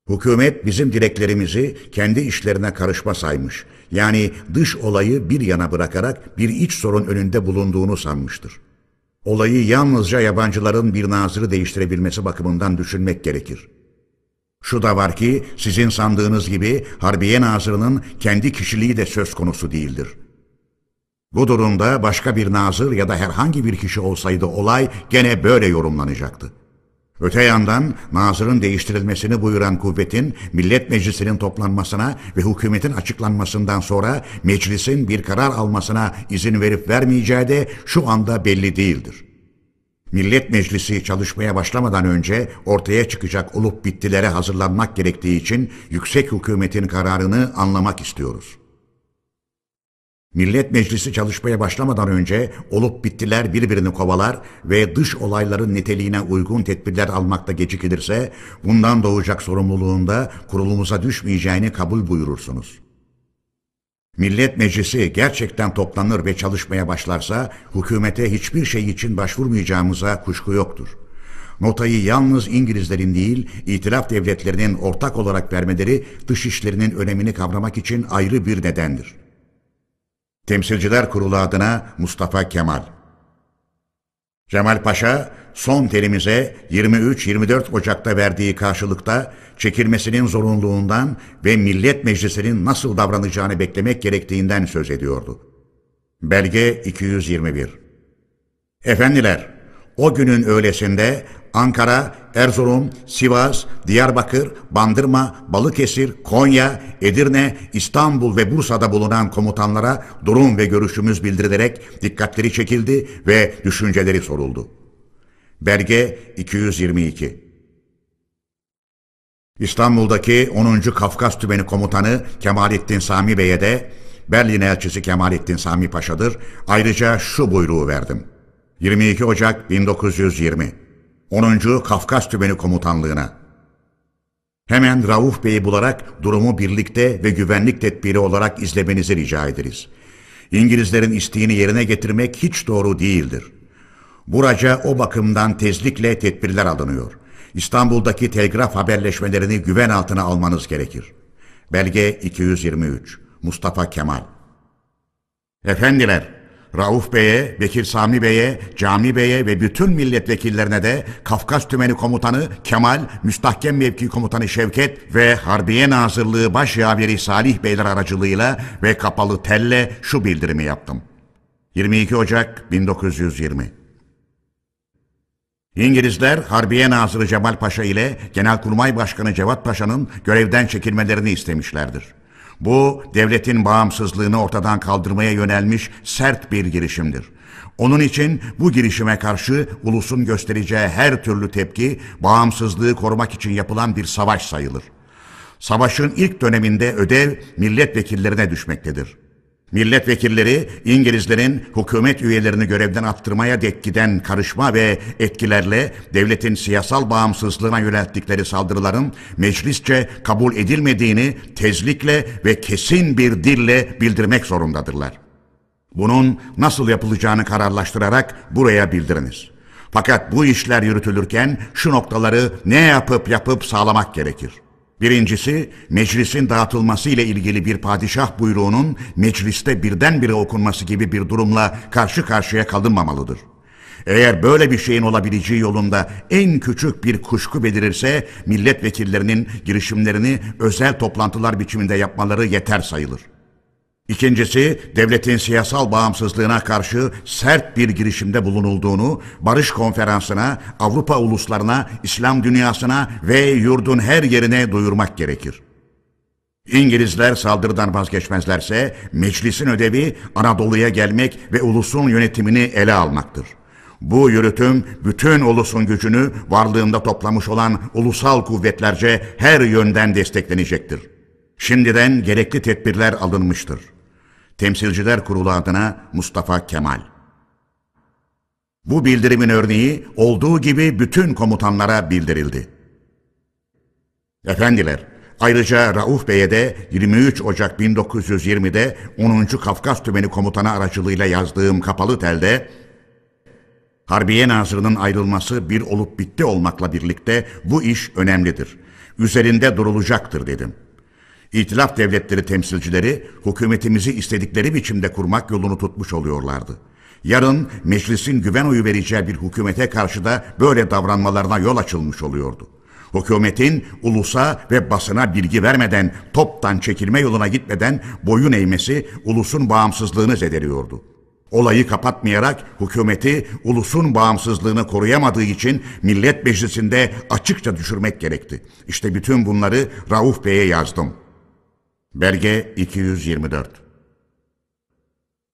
Hükümet bizim dileklerimizi kendi işlerine karışma saymış. Yani dış olayı bir yana bırakarak bir iç sorun önünde bulunduğunu sanmıştır. Olayı yalnızca yabancıların bir nazırı değiştirebilmesi bakımından düşünmek gerekir. Şu da var ki sizin sandığınız gibi Harbiye Nazırı'nın kendi kişiliği de söz konusu değildir.'' Bu durumda başka bir nazır ya da herhangi bir kişi olsaydı olay gene böyle yorumlanacaktı. Öte yandan nazırın değiştirilmesini buyuran kuvvetin Millet Meclisi'nin toplanmasına ve hükümetin açıklanmasından sonra meclisin bir karar almasına izin verip vermeyeceği de şu anda belli değildir. Millet Meclisi çalışmaya başlamadan önce ortaya çıkacak olup bittilere hazırlanmak gerektiği için yüksek hükümetin kararını anlamak istiyoruz.'' Millet Meclisi çalışmaya başlamadan önce olup bittiler birbirini kovalar ve dış olayların niteliğine uygun tedbirler almakta gecikilirse bundan doğacak sorumluluğunda kurulumuza düşmeyeceğini kabul buyurursunuz. Millet Meclisi gerçekten toplanır ve çalışmaya başlarsa hükümete hiçbir şey için başvurmayacağımıza kuşku yoktur. Notayı yalnız İngilizlerin değil, itilaf devletlerinin ortak olarak vermeleri dış işlerinin önemini kavramak için ayrı bir nedendir.'' Temsilciler Kurulu adına Mustafa Kemal. Cemal Paşa son telimize 23-24 Ocak'ta verdiği karşılıkta çekilmesinin zorunluluğundan ve Millet Meclisi'nin nasıl davranacağını beklemek gerektiğinden söz ediyordu. Belge 221 Efendiler, o günün öğlesinde Ankara, Erzurum, Sivas, Diyarbakır, Bandırma, Balıkesir, Konya, Edirne, İstanbul ve Bursa'da bulunan komutanlara durum ve görüşümüz bildirilerek dikkatleri çekildi ve düşünceleri soruldu. Belge 222 İstanbul'daki 10. Kafkas Tümeni Komutanı Kemalettin Sami Bey'e de Berlin elçisi Kemalettin Sami Paşa'dır. Ayrıca şu buyruğu verdim. 22 Ocak 1920 10. Kafkas Tümeni Komutanlığı'na. Hemen Rauf Bey'i bularak durumu birlikte ve güvenlik tedbiri olarak izlemenizi rica ederiz. İngilizlerin isteğini yerine getirmek hiç doğru değildir. Buraca o bakımdan tezlikle tedbirler alınıyor. İstanbul'daki telgraf haberleşmelerini güven altına almanız gerekir. Belge 223 Mustafa Kemal Efendiler, Rauf Bey'e, Bekir Sami Bey'e, Cami Bey'e ve bütün milletvekillerine de Kafkas Tümeni Komutanı Kemal, Müstahkem Mevki Komutanı Şevket ve Harbiye Nazırlığı Başyaveri Salih Beyler aracılığıyla ve kapalı telle şu bildirimi yaptım. 22 Ocak 1920 İngilizler Harbiye Nazırı Cemal Paşa ile Genelkurmay Başkanı Cevat Paşa'nın görevden çekilmelerini istemişlerdir. Bu devletin bağımsızlığını ortadan kaldırmaya yönelmiş sert bir girişimdir. Onun için bu girişime karşı ulusun göstereceği her türlü tepki bağımsızlığı korumak için yapılan bir savaş sayılır. Savaşın ilk döneminde ödev milletvekillerine düşmektedir. Milletvekilleri İngilizlerin hükümet üyelerini görevden attırmaya dek giden karışma ve etkilerle devletin siyasal bağımsızlığına yönelttikleri saldırıların meclisçe kabul edilmediğini tezlikle ve kesin bir dille bildirmek zorundadırlar. Bunun nasıl yapılacağını kararlaştırarak buraya bildiriniz. Fakat bu işler yürütülürken şu noktaları ne yapıp yapıp sağlamak gerekir. Birincisi, meclisin dağıtılması ile ilgili bir padişah buyruğunun mecliste birdenbire okunması gibi bir durumla karşı karşıya kalınmamalıdır. Eğer böyle bir şeyin olabileceği yolunda en küçük bir kuşku belirirse milletvekillerinin girişimlerini özel toplantılar biçiminde yapmaları yeter sayılır. İkincisi, devletin siyasal bağımsızlığına karşı sert bir girişimde bulunulduğunu, barış konferansına, Avrupa uluslarına, İslam dünyasına ve yurdun her yerine duyurmak gerekir. İngilizler saldırıdan vazgeçmezlerse, meclisin ödevi Anadolu'ya gelmek ve ulusun yönetimini ele almaktır. Bu yürütüm bütün ulusun gücünü varlığında toplamış olan ulusal kuvvetlerce her yönden desteklenecektir. Şimdiden gerekli tedbirler alınmıştır. Temsilciler Kurulu adına Mustafa Kemal. Bu bildirimin örneği olduğu gibi bütün komutanlara bildirildi. Efendiler, ayrıca Rauf Bey'e de 23 Ocak 1920'de 10. Kafkas Tümeni Komutanı aracılığıyla yazdığım kapalı telde Harbiye Nazırı'nın ayrılması bir olup bitti olmakla birlikte bu iş önemlidir. Üzerinde durulacaktır dedim. İtilaf devletleri temsilcileri hükümetimizi istedikleri biçimde kurmak yolunu tutmuş oluyorlardı. Yarın meclisin güven oyu vereceği bir hükümete karşı da böyle davranmalarına yol açılmış oluyordu. Hükümetin ulusa ve basına bilgi vermeden, toptan çekilme yoluna gitmeden boyun eğmesi ulusun bağımsızlığını zedeliyordu. Olayı kapatmayarak hükümeti ulusun bağımsızlığını koruyamadığı için Millet Meclisi'nde açıkça düşürmek gerekti. İşte bütün bunları Rauf Bey'e yazdım.'' Belge 224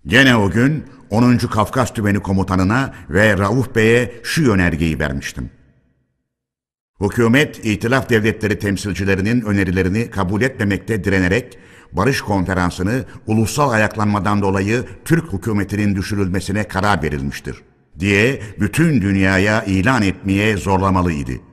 Gene o gün 10. Kafkas Tümeni Komutanına ve Rauf Bey'e şu yönergeyi vermiştim. Hükümet, itilaf devletleri temsilcilerinin önerilerini kabul etmemekte direnerek, barış konferansını ulusal ayaklanmadan dolayı Türk hükümetinin düşürülmesine karar verilmiştir, diye bütün dünyaya ilan etmeye zorlamalıydı.''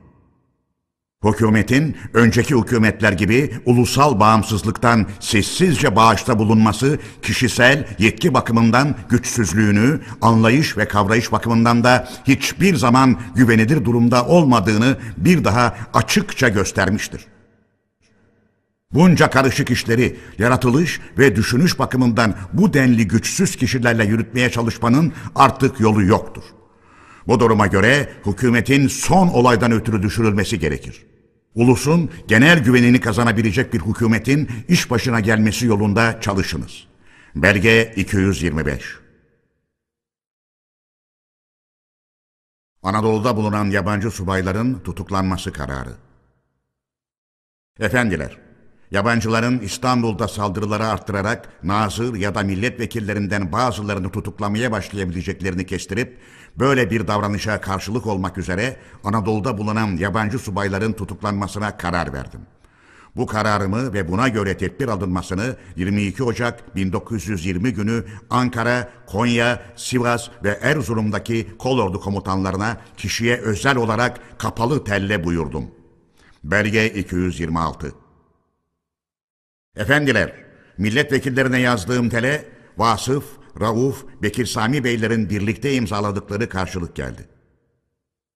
Hükümetin önceki hükümetler gibi ulusal bağımsızlıktan sessizce bağışta bulunması kişisel yetki bakımından güçsüzlüğünü, anlayış ve kavrayış bakımından da hiçbir zaman güvenilir durumda olmadığını bir daha açıkça göstermiştir. Bunca karışık işleri yaratılış ve düşünüş bakımından bu denli güçsüz kişilerle yürütmeye çalışmanın artık yolu yoktur. Bu duruma göre hükümetin son olaydan ötürü düşürülmesi gerekir. Ulusun genel güvenini kazanabilecek bir hükümetin iş başına gelmesi yolunda çalışınız. Belge 225 Anadolu'da bulunan yabancı subayların tutuklanması kararı. Efendiler, Yabancıların İstanbul'da saldırıları arttırarak nazır ya da milletvekillerinden bazılarını tutuklamaya başlayabileceklerini kestirip böyle bir davranışa karşılık olmak üzere Anadolu'da bulunan yabancı subayların tutuklanmasına karar verdim. Bu kararımı ve buna göre tedbir alınmasını 22 Ocak 1920 günü Ankara, Konya, Sivas ve Erzurum'daki kolordu komutanlarına kişiye özel olarak kapalı telle buyurdum. Belge 226 Efendiler, milletvekillerine yazdığım tele Vasıf, Rauf, Bekir Sami Beylerin birlikte imzaladıkları karşılık geldi.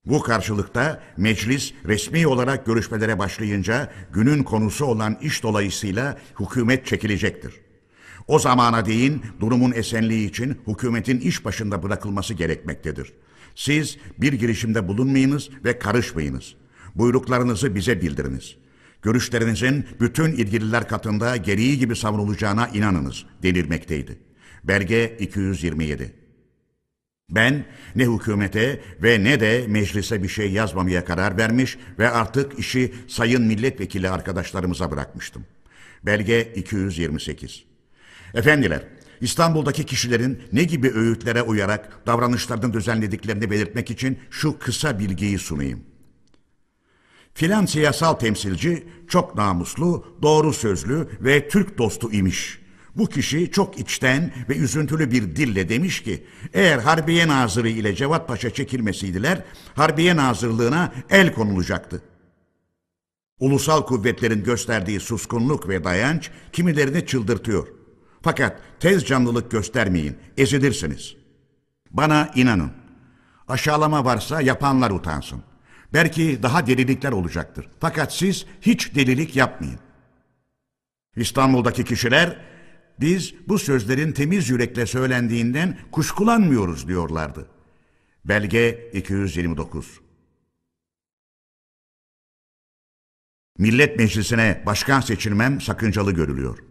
Bu karşılıkta meclis resmi olarak görüşmelere başlayınca günün konusu olan iş dolayısıyla hükümet çekilecektir. O zamana değin durumun esenliği için hükümetin iş başında bırakılması gerekmektedir. Siz bir girişimde bulunmayınız ve karışmayınız. Buyruklarınızı bize bildiriniz. Görüşlerinizin bütün ilgililer katında gereği gibi savrulacağına inanınız denilmekteydi. Belge 227 ben ne hükümete ve ne de meclise bir şey yazmamaya karar vermiş ve artık işi sayın milletvekili arkadaşlarımıza bırakmıştım. Belge 228 Efendiler, İstanbul'daki kişilerin ne gibi öğütlere uyarak davranışlarını düzenlediklerini belirtmek için şu kısa bilgiyi sunayım. Filan siyasal temsilci çok namuslu, doğru sözlü ve Türk dostu imiş. Bu kişi çok içten ve üzüntülü bir dille demiş ki, eğer Harbiye Nazırı ile Cevat Paşa çekilmesiydiler, Harbiye Nazırlığına el konulacaktı. Ulusal kuvvetlerin gösterdiği suskunluk ve dayanç kimilerini çıldırtıyor. Fakat tez canlılık göstermeyin, ezilirsiniz. Bana inanın. Aşağılama varsa yapanlar utansın. Belki daha delilikler olacaktır. Fakat siz hiç delilik yapmayın. İstanbul'daki kişiler biz bu sözlerin temiz yürekle söylendiğinden kuşkulanmıyoruz diyorlardı. Belge 229 Millet Meclisi'ne başkan seçilmem sakıncalı görülüyor.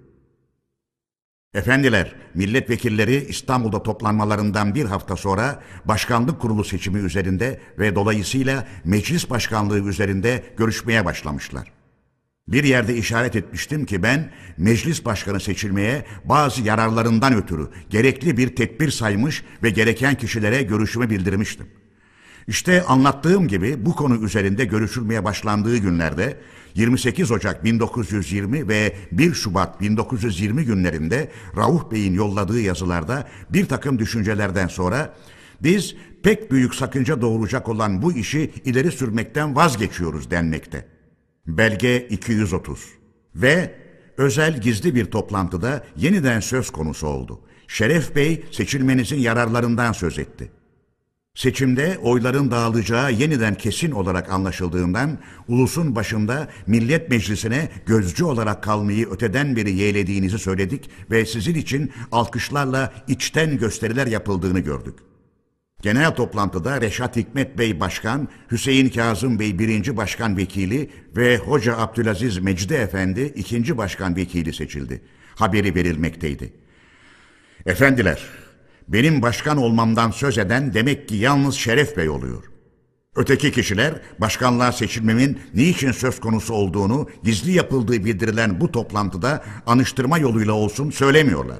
Efendiler, milletvekilleri İstanbul'da toplanmalarından bir hafta sonra başkanlık kurulu seçimi üzerinde ve dolayısıyla meclis başkanlığı üzerinde görüşmeye başlamışlar. Bir yerde işaret etmiştim ki ben meclis başkanı seçilmeye bazı yararlarından ötürü gerekli bir tedbir saymış ve gereken kişilere görüşümü bildirmiştim. İşte anlattığım gibi bu konu üzerinde görüşülmeye başlandığı günlerde 28 Ocak 1920 ve 1 Şubat 1920 günlerinde Rauf Bey'in yolladığı yazılarda bir takım düşüncelerden sonra biz pek büyük sakınca doğuracak olan bu işi ileri sürmekten vazgeçiyoruz denmekte. Belge 230 ve özel gizli bir toplantıda yeniden söz konusu oldu. Şeref Bey seçilmenizin yararlarından söz etti. Seçimde oyların dağılacağı yeniden kesin olarak anlaşıldığından ulusun başında Millet Meclisi'ne gözcü olarak kalmayı öteden beri yeğlediğinizi söyledik ve sizin için alkışlarla içten gösteriler yapıldığını gördük. Genel toplantıda Reşat Hikmet Bey Başkan, Hüseyin Kazım Bey birinci Başkan Vekili ve Hoca Abdülaziz Mecdi Efendi ikinci Başkan Vekili seçildi. Haberi verilmekteydi. Efendiler, benim başkan olmamdan söz eden demek ki yalnız Şeref Bey oluyor. Öteki kişiler başkanlığa seçilmemin niçin söz konusu olduğunu gizli yapıldığı bildirilen bu toplantıda anıştırma yoluyla olsun söylemiyorlar.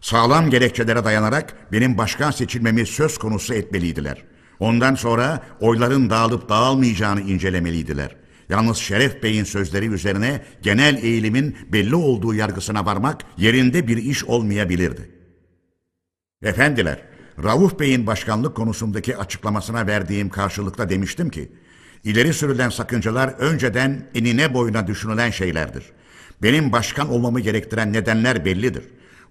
Sağlam gerekçelere dayanarak benim başkan seçilmemi söz konusu etmeliydiler. Ondan sonra oyların dağılıp dağılmayacağını incelemeliydiler. Yalnız Şeref Bey'in sözleri üzerine genel eğilimin belli olduğu yargısına varmak yerinde bir iş olmayabilirdi. Efendiler, Rauf Bey'in başkanlık konusundaki açıklamasına verdiğim karşılıkta demiştim ki, ileri sürülen sakıncalar önceden enine boyuna düşünülen şeylerdir. Benim başkan olmamı gerektiren nedenler bellidir.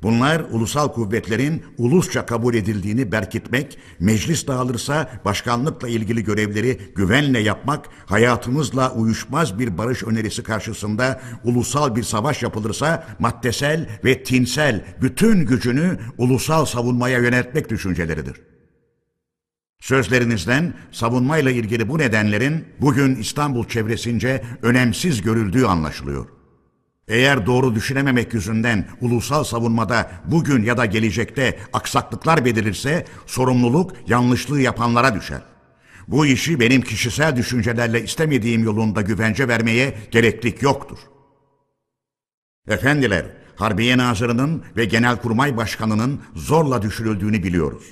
Bunlar ulusal kuvvetlerin ulusça kabul edildiğini berkitmek, meclis dağılırsa başkanlıkla ilgili görevleri güvenle yapmak, hayatımızla uyuşmaz bir barış önerisi karşısında ulusal bir savaş yapılırsa maddesel ve tinsel bütün gücünü ulusal savunmaya yöneltmek düşünceleridir. Sözlerinizden savunmayla ilgili bu nedenlerin bugün İstanbul çevresince önemsiz görüldüğü anlaşılıyor. Eğer doğru düşünememek yüzünden ulusal savunmada bugün ya da gelecekte aksaklıklar belirirse sorumluluk yanlışlığı yapanlara düşer. Bu işi benim kişisel düşüncelerle istemediğim yolunda güvence vermeye gereklik yoktur. Efendiler, Harbiye Nazırı'nın ve Genelkurmay Başkanı'nın zorla düşürüldüğünü biliyoruz.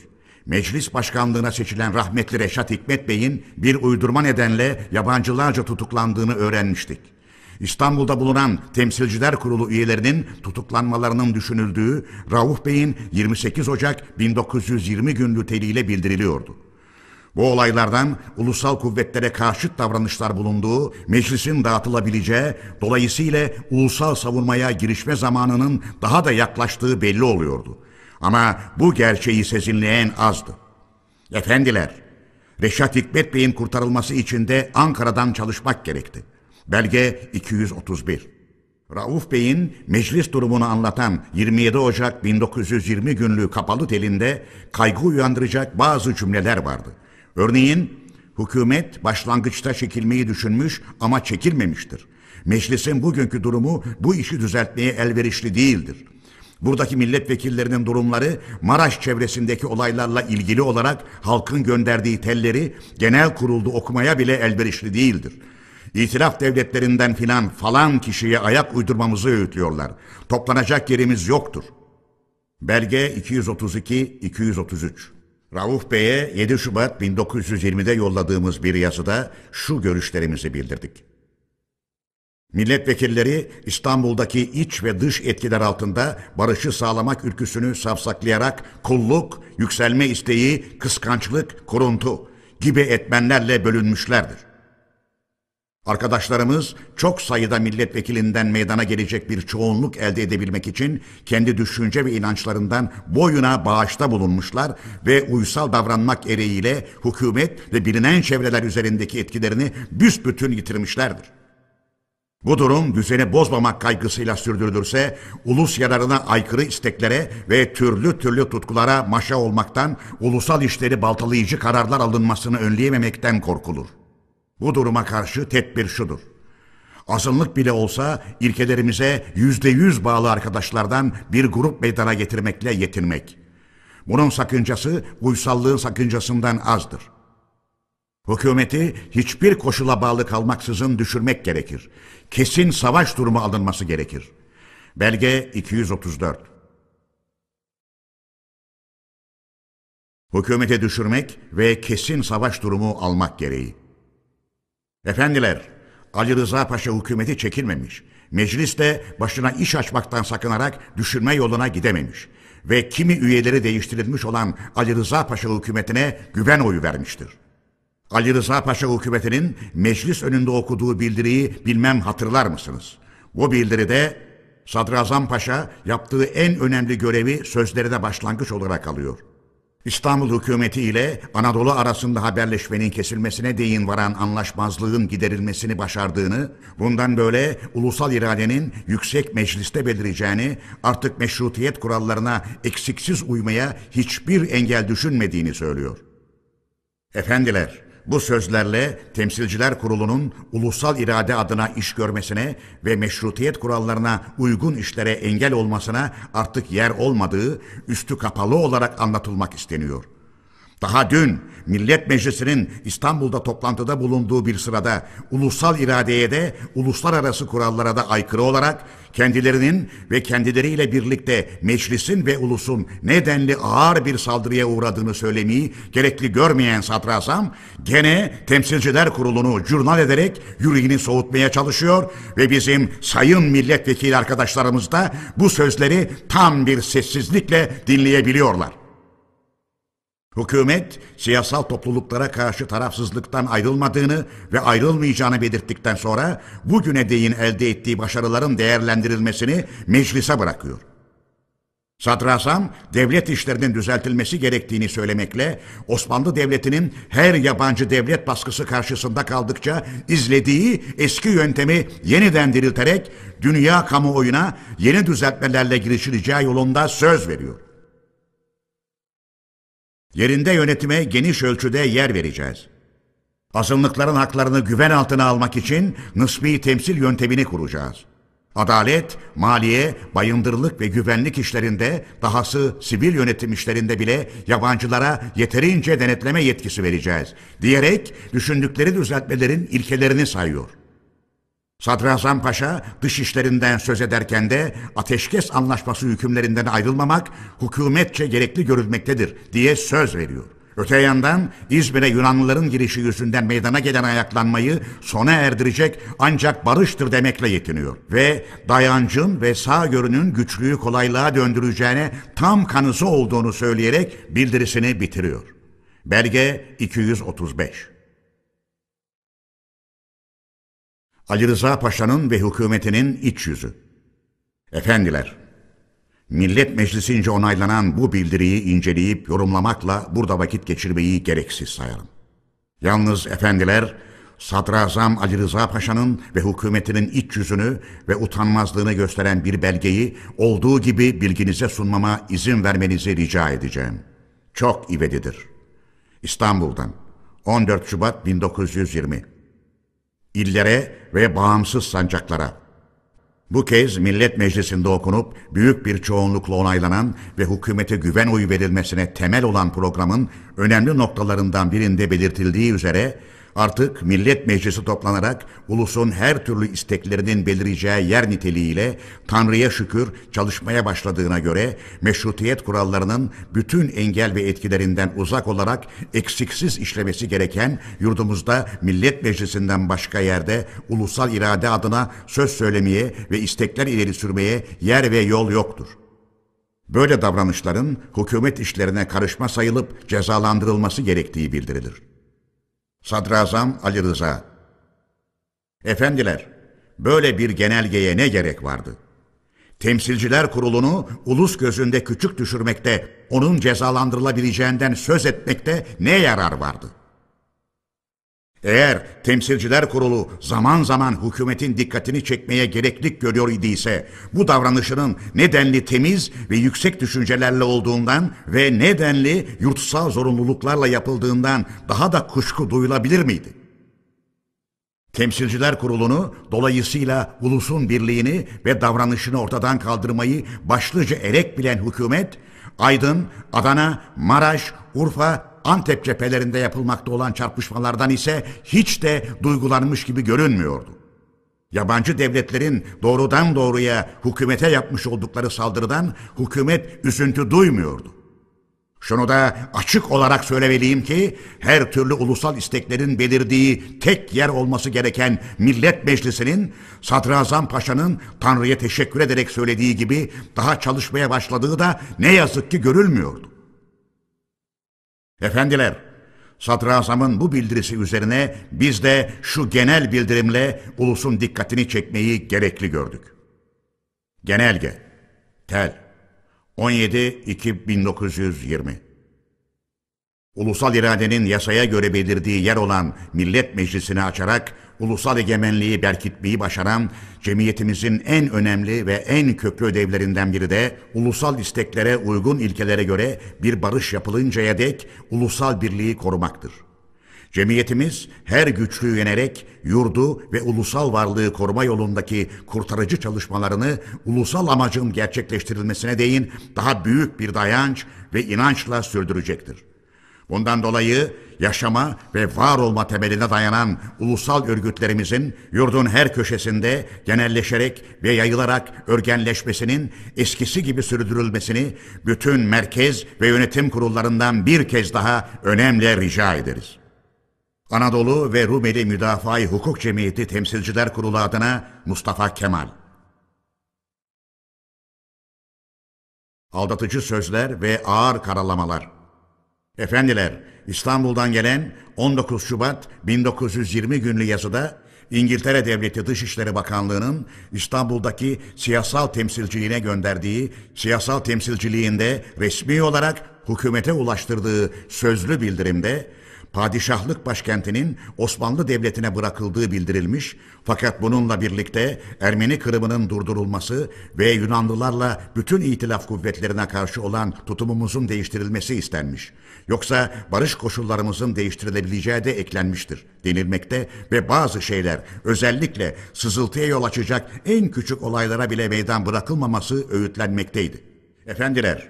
Meclis başkanlığına seçilen rahmetli Reşat Hikmet Bey'in bir uydurma nedenle yabancılarca tutuklandığını öğrenmiştik. İstanbul'da bulunan Temsilciler Kurulu üyelerinin tutuklanmalarının düşünüldüğü Rauf Bey'in 28 Ocak 1920 günlü teliyle bildiriliyordu. Bu olaylardan ulusal kuvvetlere karşıt davranışlar bulunduğu, meclisin dağıtılabileceği, dolayısıyla ulusal savunmaya girişme zamanının daha da yaklaştığı belli oluyordu. Ama bu gerçeği sezinleyen azdı. Efendiler, Reşat Hikmet Bey'in kurtarılması için de Ankara'dan çalışmak gerekti. Belge 231. Rauf Bey'in meclis durumunu anlatan 27 Ocak 1920 günlüğü kapalı telinde kaygı uyandıracak bazı cümleler vardı. Örneğin, hükümet başlangıçta çekilmeyi düşünmüş ama çekilmemiştir. Meclisin bugünkü durumu bu işi düzeltmeye elverişli değildir. Buradaki milletvekillerinin durumları Maraş çevresindeki olaylarla ilgili olarak halkın gönderdiği telleri genel kurulda okumaya bile elverişli değildir. İtilaf devletlerinden filan falan kişiye ayak uydurmamızı öğütlüyorlar. Toplanacak yerimiz yoktur. Belge 232-233 Rauf Bey'e 7 Şubat 1920'de yolladığımız bir yazıda şu görüşlerimizi bildirdik. Milletvekilleri İstanbul'daki iç ve dış etkiler altında barışı sağlamak ülküsünü savsaklayarak kulluk, yükselme isteği, kıskançlık, kuruntu gibi etmenlerle bölünmüşlerdir. Arkadaşlarımız çok sayıda milletvekilinden meydana gelecek bir çoğunluk elde edebilmek için kendi düşünce ve inançlarından boyuna bağışta bulunmuşlar ve uysal davranmak ereğiyle hükümet ve bilinen çevreler üzerindeki etkilerini büsbütün yitirmişlerdir. Bu durum düzeni bozmamak kaygısıyla sürdürülürse ulus yararına aykırı isteklere ve türlü türlü tutkulara maşa olmaktan ulusal işleri baltalayıcı kararlar alınmasını önleyememekten korkulur. Bu duruma karşı tedbir şudur. Azınlık bile olsa ilkelerimize yüzde yüz bağlı arkadaşlardan bir grup meydana getirmekle yetinmek. Bunun sakıncası uysallığın sakıncasından azdır. Hükümeti hiçbir koşula bağlı kalmaksızın düşürmek gerekir. Kesin savaş durumu alınması gerekir. Belge 234 Hükümeti düşürmek ve kesin savaş durumu almak gereği. Efendiler, Ali Rıza Paşa hükümeti çekilmemiş. Meclis de başına iş açmaktan sakınarak düşürme yoluna gidememiş. Ve kimi üyeleri değiştirilmiş olan Ali Rıza Paşa hükümetine güven oyu vermiştir. Ali Rıza Paşa hükümetinin meclis önünde okuduğu bildiriyi bilmem hatırlar mısınız? Bu bildiride Sadrazam Paşa yaptığı en önemli görevi sözlerine başlangıç olarak alıyor. İstanbul hükümeti ile Anadolu arasında haberleşmenin kesilmesine değin varan anlaşmazlığın giderilmesini başardığını, bundan böyle ulusal iradenin yüksek mecliste belireceğini, artık meşrutiyet kurallarına eksiksiz uymaya hiçbir engel düşünmediğini söylüyor. Efendiler, bu sözlerle Temsilciler Kurulu'nun ulusal irade adına iş görmesine ve meşrutiyet kurallarına uygun işlere engel olmasına artık yer olmadığı üstü kapalı olarak anlatılmak isteniyor. Daha dün Millet Meclisi'nin İstanbul'da toplantıda bulunduğu bir sırada ulusal iradeye de uluslararası kurallara da aykırı olarak kendilerinin ve kendileriyle birlikte meclisin ve ulusun nedenli ağır bir saldırıya uğradığını söylemeyi gerekli görmeyen sadrazam gene temsilciler kurulunu curnal ederek yüreğini soğutmaya çalışıyor ve bizim sayın milletvekili arkadaşlarımız da bu sözleri tam bir sessizlikle dinleyebiliyorlar. Hükümet siyasal topluluklara karşı tarafsızlıktan ayrılmadığını ve ayrılmayacağını belirttikten sonra bugüne değin elde ettiği başarıların değerlendirilmesini meclise bırakıyor. Sadrazam devlet işlerinin düzeltilmesi gerektiğini söylemekle Osmanlı Devleti'nin her yabancı devlet baskısı karşısında kaldıkça izlediği eski yöntemi yeniden dirilterek dünya kamuoyuna yeni düzeltmelerle girişileceği yolunda söz veriyor. Yerinde yönetime geniş ölçüde yer vereceğiz. Azınlıkların haklarını güven altına almak için nısbi temsil yöntemini kuracağız. Adalet, maliye, bayındırlık ve güvenlik işlerinde, dahası sivil yönetim işlerinde bile yabancılara yeterince denetleme yetkisi vereceğiz. Diyerek düşündükleri düzeltmelerin ilkelerini sayıyor. Sadrazam Paşa dış işlerinden söz ederken de ateşkes anlaşması hükümlerinden ayrılmamak hükümetçe gerekli görülmektedir diye söz veriyor. Öte yandan İzmir'e Yunanlıların girişi yüzünden meydana gelen ayaklanmayı sona erdirecek ancak barıştır demekle yetiniyor. Ve dayancın ve sağ görünün güçlüğü kolaylığa döndüreceğine tam kanısı olduğunu söyleyerek bildirisini bitiriyor. Belge 235 Ali Rıza Paşa'nın ve hükümetinin iç yüzü. Efendiler, Millet Meclisi'nce onaylanan bu bildiriyi inceleyip yorumlamakla burada vakit geçirmeyi gereksiz sayarım. Yalnız efendiler, Sadrazam Ali Rıza Paşa'nın ve hükümetinin iç yüzünü ve utanmazlığını gösteren bir belgeyi olduğu gibi bilginize sunmama izin vermenizi rica edeceğim. Çok ivedidir. İstanbul'dan 14 Şubat 1920 İllere ve bağımsız sancaklara. Bu kez Millet Meclisi'nde okunup büyük bir çoğunlukla onaylanan ve hükümete güven oyu verilmesine temel olan programın önemli noktalarından birinde belirtildiği üzere artık Millet Meclisi toplanarak ulusun her türlü isteklerinin belireceği yer niteliğiyle Tanrı'ya şükür çalışmaya başladığına göre meşrutiyet kurallarının bütün engel ve etkilerinden uzak olarak eksiksiz işlemesi gereken yurdumuzda Millet Meclisi'nden başka yerde ulusal irade adına söz söylemeye ve istekler ileri sürmeye yer ve yol yoktur. Böyle davranışların hükümet işlerine karışma sayılıp cezalandırılması gerektiği bildirilir. Sadrazam Ali Rıza Efendiler, böyle bir genelgeye ne gerek vardı? Temsilciler kurulunu ulus gözünde küçük düşürmekte, onun cezalandırılabileceğinden söz etmekte ne yarar vardı? Eğer Temsilciler Kurulu zaman zaman hükümetin dikkatini çekmeye gereklik görüyor idiyse, bu davranışının nedenli temiz ve yüksek düşüncelerle olduğundan ve nedenli yurtsal zorunluluklarla yapıldığından daha da kuşku duyulabilir miydi? Temsilciler Kurulu'nu dolayısıyla ulusun birliğini ve davranışını ortadan kaldırmayı başlıca erek bilen hükümet, Aydın, Adana, Maraş, Urfa, Antep cephelerinde yapılmakta olan çarpışmalardan ise hiç de duygulanmış gibi görünmüyordu. Yabancı devletlerin doğrudan doğruya hükümete yapmış oldukları saldırıdan hükümet üzüntü duymuyordu. Şunu da açık olarak söylemeliyim ki her türlü ulusal isteklerin belirdiği tek yer olması gereken Millet Meclisi'nin Sadrazam Paşa'nın Tanrı'ya teşekkür ederek söylediği gibi daha çalışmaya başladığı da ne yazık ki görülmüyordu. Efendiler, Sadrazam'ın bu bildirisi üzerine biz de şu genel bildirimle ulusun dikkatini çekmeyi gerekli gördük. Genelge, tel, 17-2-1920 Ulusal iradenin yasaya göre belirdiği yer olan Millet Meclisi'ni açarak ulusal egemenliği berkitmeyi başaran cemiyetimizin en önemli ve en köklü ödevlerinden biri de ulusal isteklere uygun ilkelere göre bir barış yapılıncaya dek ulusal birliği korumaktır. Cemiyetimiz her güçlüğü yenerek yurdu ve ulusal varlığı koruma yolundaki kurtarıcı çalışmalarını ulusal amacın gerçekleştirilmesine değin daha büyük bir dayanç ve inançla sürdürecektir. Bundan dolayı yaşama ve var olma temeline dayanan ulusal örgütlerimizin yurdun her köşesinde genelleşerek ve yayılarak örgenleşmesinin eskisi gibi sürdürülmesini bütün merkez ve yönetim kurullarından bir kez daha önemli rica ederiz. Anadolu ve Rumeli Müdafaa-i Hukuk Cemiyeti Temsilciler Kurulu adına Mustafa Kemal Aldatıcı sözler ve ağır karalamalar Efendiler, İstanbul'dan gelen 19 Şubat 1920 günlü yazıda İngiltere Devleti Dışişleri Bakanlığı'nın İstanbul'daki siyasal temsilciliğine gönderdiği siyasal temsilciliğinde resmi olarak hükümete ulaştırdığı sözlü bildirimde padişahlık başkentinin Osmanlı Devleti'ne bırakıldığı bildirilmiş fakat bununla birlikte Ermeni kırımının durdurulması ve Yunanlılarla bütün itilaf kuvvetlerine karşı olan tutumumuzun değiştirilmesi istenmiş. Yoksa barış koşullarımızın değiştirilebileceği de eklenmiştir denilmekte ve bazı şeyler özellikle sızıltıya yol açacak en küçük olaylara bile meydan bırakılmaması öğütlenmekteydi. Efendiler,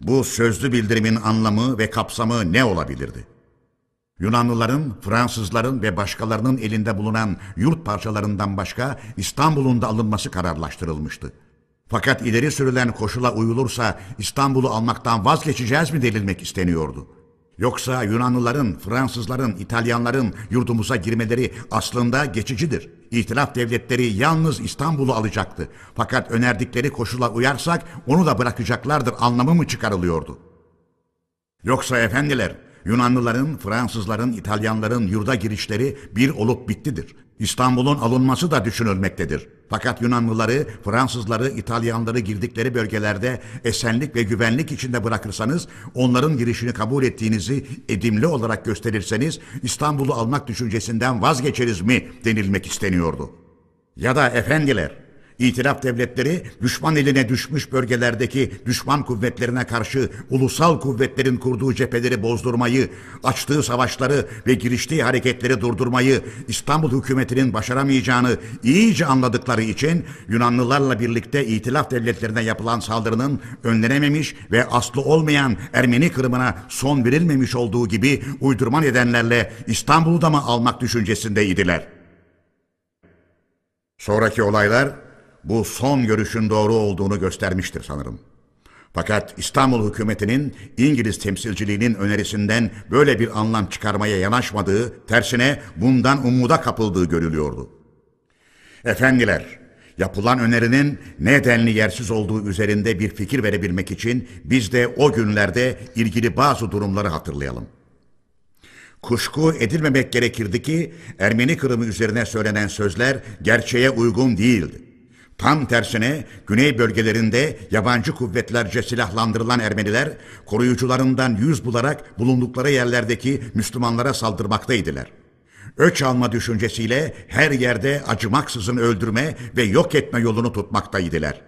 bu sözlü bildirimin anlamı ve kapsamı ne olabilirdi? Yunanlıların, Fransızların ve başkalarının elinde bulunan yurt parçalarından başka İstanbul'un da alınması kararlaştırılmıştı. Fakat ileri sürülen koşula uyulursa İstanbul'u almaktan vazgeçeceğiz mi denilmek isteniyordu. Yoksa Yunanlıların, Fransızların, İtalyanların yurdumuza girmeleri aslında geçicidir. İtilaf devletleri yalnız İstanbul'u alacaktı. Fakat önerdikleri koşula uyarsak onu da bırakacaklardır anlamı mı çıkarılıyordu? Yoksa efendiler Yunanlıların, Fransızların, İtalyanların yurda girişleri bir olup bittidir. İstanbul'un alınması da düşünülmektedir. Fakat Yunanlıları, Fransızları, İtalyanları girdikleri bölgelerde esenlik ve güvenlik içinde bırakırsanız, onların girişini kabul ettiğinizi edimli olarak gösterirseniz, İstanbul'u almak düşüncesinden vazgeçeriz mi denilmek isteniyordu. Ya da efendiler, İtilaf devletleri düşman eline düşmüş bölgelerdeki düşman kuvvetlerine karşı ulusal kuvvetlerin kurduğu cepheleri bozdurmayı, açtığı savaşları ve giriştiği hareketleri durdurmayı İstanbul hükümetinin başaramayacağını iyice anladıkları için Yunanlılarla birlikte İtilaf devletlerine yapılan saldırının önlenememiş ve aslı olmayan Ermeni kırımına son verilmemiş olduğu gibi uydurma nedenlerle İstanbul'u da mı almak düşüncesindeydiler? Sonraki olaylar bu son görüşün doğru olduğunu göstermiştir sanırım. Fakat İstanbul hükümetinin İngiliz temsilciliğinin önerisinden böyle bir anlam çıkarmaya yanaşmadığı, tersine bundan umuda kapıldığı görülüyordu. Efendiler, yapılan önerinin nedenli yersiz olduğu üzerinde bir fikir verebilmek için biz de o günlerde ilgili bazı durumları hatırlayalım. Kuşku edilmemek gerekirdi ki Ermeni kırımı üzerine söylenen sözler gerçeğe uygun değildi. Tam tersine güney bölgelerinde yabancı kuvvetlerce silahlandırılan Ermeniler koruyucularından yüz bularak bulundukları yerlerdeki Müslümanlara saldırmaktaydılar. Öç alma düşüncesiyle her yerde acımaksızın öldürme ve yok etme yolunu tutmaktaydılar.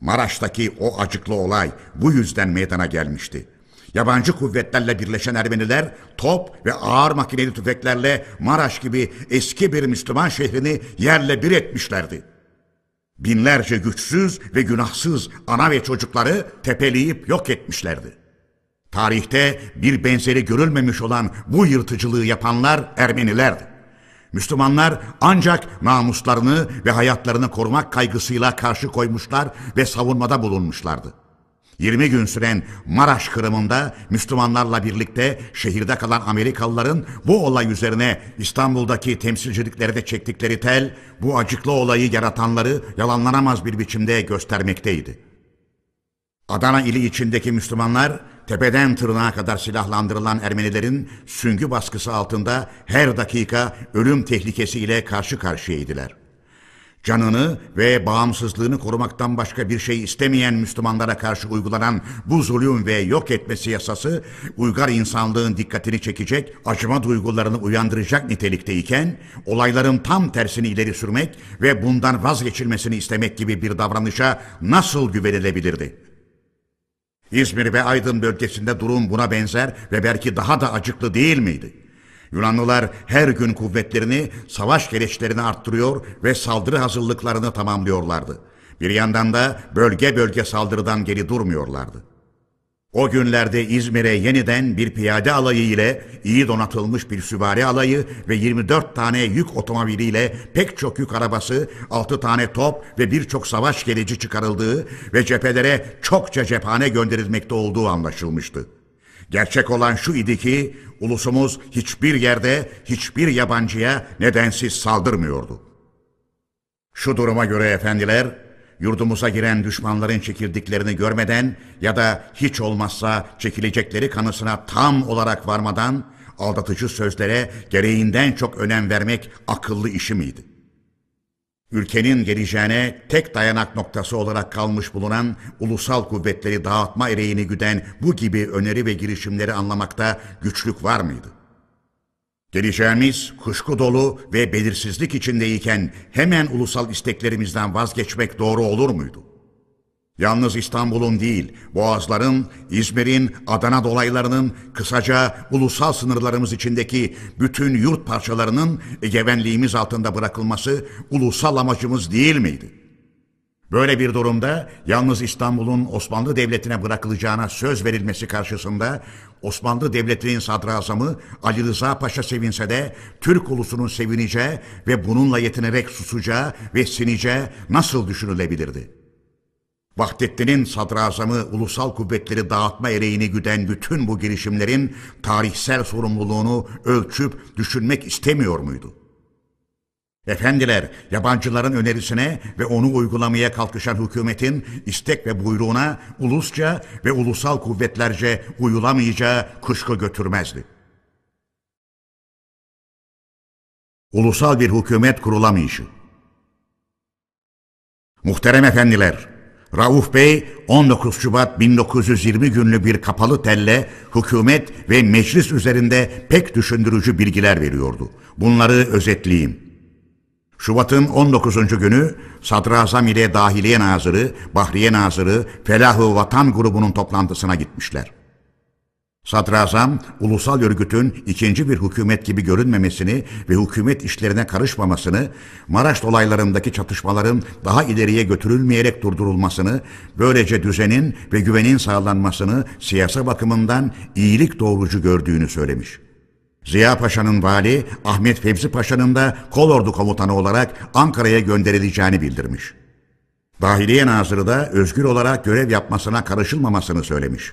Maraş'taki o acıklı olay bu yüzden meydana gelmişti. Yabancı kuvvetlerle birleşen Ermeniler top ve ağır makineli tüfeklerle Maraş gibi eski bir Müslüman şehrini yerle bir etmişlerdi. Binlerce güçsüz ve günahsız ana ve çocukları tepeleyip yok etmişlerdi. Tarihte bir benzeri görülmemiş olan bu yırtıcılığı yapanlar Ermenilerdi. Müslümanlar ancak namuslarını ve hayatlarını korumak kaygısıyla karşı koymuşlar ve savunmada bulunmuşlardı. 20 gün süren Maraş kırımında Müslümanlarla birlikte şehirde kalan Amerikalıların bu olay üzerine İstanbul'daki temsilciliklerde çektikleri tel bu acıklı olayı yaratanları yalanlanamaz bir biçimde göstermekteydi. Adana ili içindeki Müslümanlar tepeden tırnağa kadar silahlandırılan Ermenilerin süngü baskısı altında her dakika ölüm tehlikesiyle karşı karşıyaydılar. Canını ve bağımsızlığını korumaktan başka bir şey istemeyen Müslümanlara karşı uygulanan bu zulüm ve yok etme siyasası uygar insanlığın dikkatini çekecek, acıma duygularını uyandıracak nitelikteyken olayların tam tersini ileri sürmek ve bundan vazgeçilmesini istemek gibi bir davranışa nasıl güvenilebilirdi? İzmir ve Aydın bölgesinde durum buna benzer ve belki daha da acıklı değil miydi? Yunanlılar her gün kuvvetlerini, savaş gereçlerini arttırıyor ve saldırı hazırlıklarını tamamlıyorlardı. Bir yandan da bölge bölge saldırıdan geri durmuyorlardı. O günlerde İzmir'e yeniden bir piyade alayı ile iyi donatılmış bir süvari alayı ve 24 tane yük otomobiliyle pek çok yük arabası, 6 tane top ve birçok savaş geleci çıkarıldığı ve cephelere çokça cephane gönderilmekte olduğu anlaşılmıştı. Gerçek olan şu idi ki ulusumuz hiçbir yerde hiçbir yabancıya nedensiz saldırmıyordu. Şu duruma göre efendiler, yurdumuza giren düşmanların çekildiklerini görmeden ya da hiç olmazsa çekilecekleri kanısına tam olarak varmadan aldatıcı sözlere gereğinden çok önem vermek akıllı işi miydi? Ülkenin geleceğine tek dayanak noktası olarak kalmış bulunan ulusal kuvvetleri dağıtma ereğini güden bu gibi öneri ve girişimleri anlamakta güçlük var mıydı? Geleceğimiz kuşku dolu ve belirsizlik içindeyken hemen ulusal isteklerimizden vazgeçmek doğru olur muydu? Yalnız İstanbul'un değil, Boğazların, İzmir'in, Adana dolaylarının, kısaca ulusal sınırlarımız içindeki bütün yurt parçalarının egemenliğimiz altında bırakılması ulusal amacımız değil miydi? Böyle bir durumda yalnız İstanbul'un Osmanlı Devleti'ne bırakılacağına söz verilmesi karşısında Osmanlı Devleti'nin sadrazamı Ali Rıza Paşa sevinse de Türk ulusunun sevineceği ve bununla yetinerek susacağı ve sineceği nasıl düşünülebilirdi? Vahdettin'in sadrazamı ulusal kuvvetleri dağıtma ereğini güden bütün bu girişimlerin tarihsel sorumluluğunu ölçüp düşünmek istemiyor muydu? Efendiler, yabancıların önerisine ve onu uygulamaya kalkışan hükümetin istek ve buyruğuna ulusça ve ulusal kuvvetlerce uyulamayacağı kuşku götürmezdi. Ulusal bir hükümet kurulamayışı Muhterem efendiler, Rauf Bey 19 Şubat 1920 günlü bir kapalı telle hükümet ve meclis üzerinde pek düşündürücü bilgiler veriyordu. Bunları özetleyeyim. Şubat'ın 19. günü Sadrazam ile Dahiliye Nazırı, Bahriye Nazırı, Felahu Vatan grubunun toplantısına gitmişler. Sadrazam, ulusal örgütün ikinci bir hükümet gibi görünmemesini ve hükümet işlerine karışmamasını, Maraş olaylarındaki çatışmaların daha ileriye götürülmeyerek durdurulmasını, böylece düzenin ve güvenin sağlanmasını siyasa bakımından iyilik doğrucu gördüğünü söylemiş. Ziya Paşa'nın vali, Ahmet Fevzi Paşa'nın da kolordu komutanı olarak Ankara'ya gönderileceğini bildirmiş. Dahiliye Nazırı da özgür olarak görev yapmasına karışılmamasını söylemiş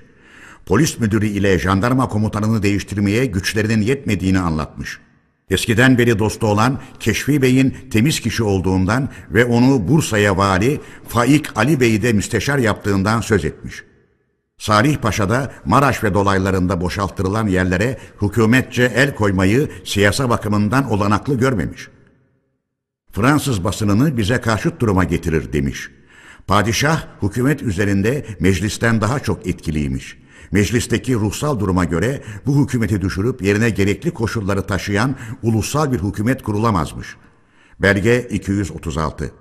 polis müdürü ile jandarma komutanını değiştirmeye güçlerinin yetmediğini anlatmış. Eskiden beri dostu olan Keşfi Bey'in temiz kişi olduğundan ve onu Bursa'ya vali Faik Ali Bey'i de müsteşar yaptığından söz etmiş. Salih Paşa da Maraş ve dolaylarında boşalttırılan yerlere hükümetçe el koymayı siyasa bakımından olanaklı görmemiş. Fransız basınını bize karşıt duruma getirir demiş. Padişah hükümet üzerinde meclisten daha çok etkiliymiş.'' Meclisteki ruhsal duruma göre bu hükümeti düşürüp yerine gerekli koşulları taşıyan ulusal bir hükümet kurulamazmış. Belge 236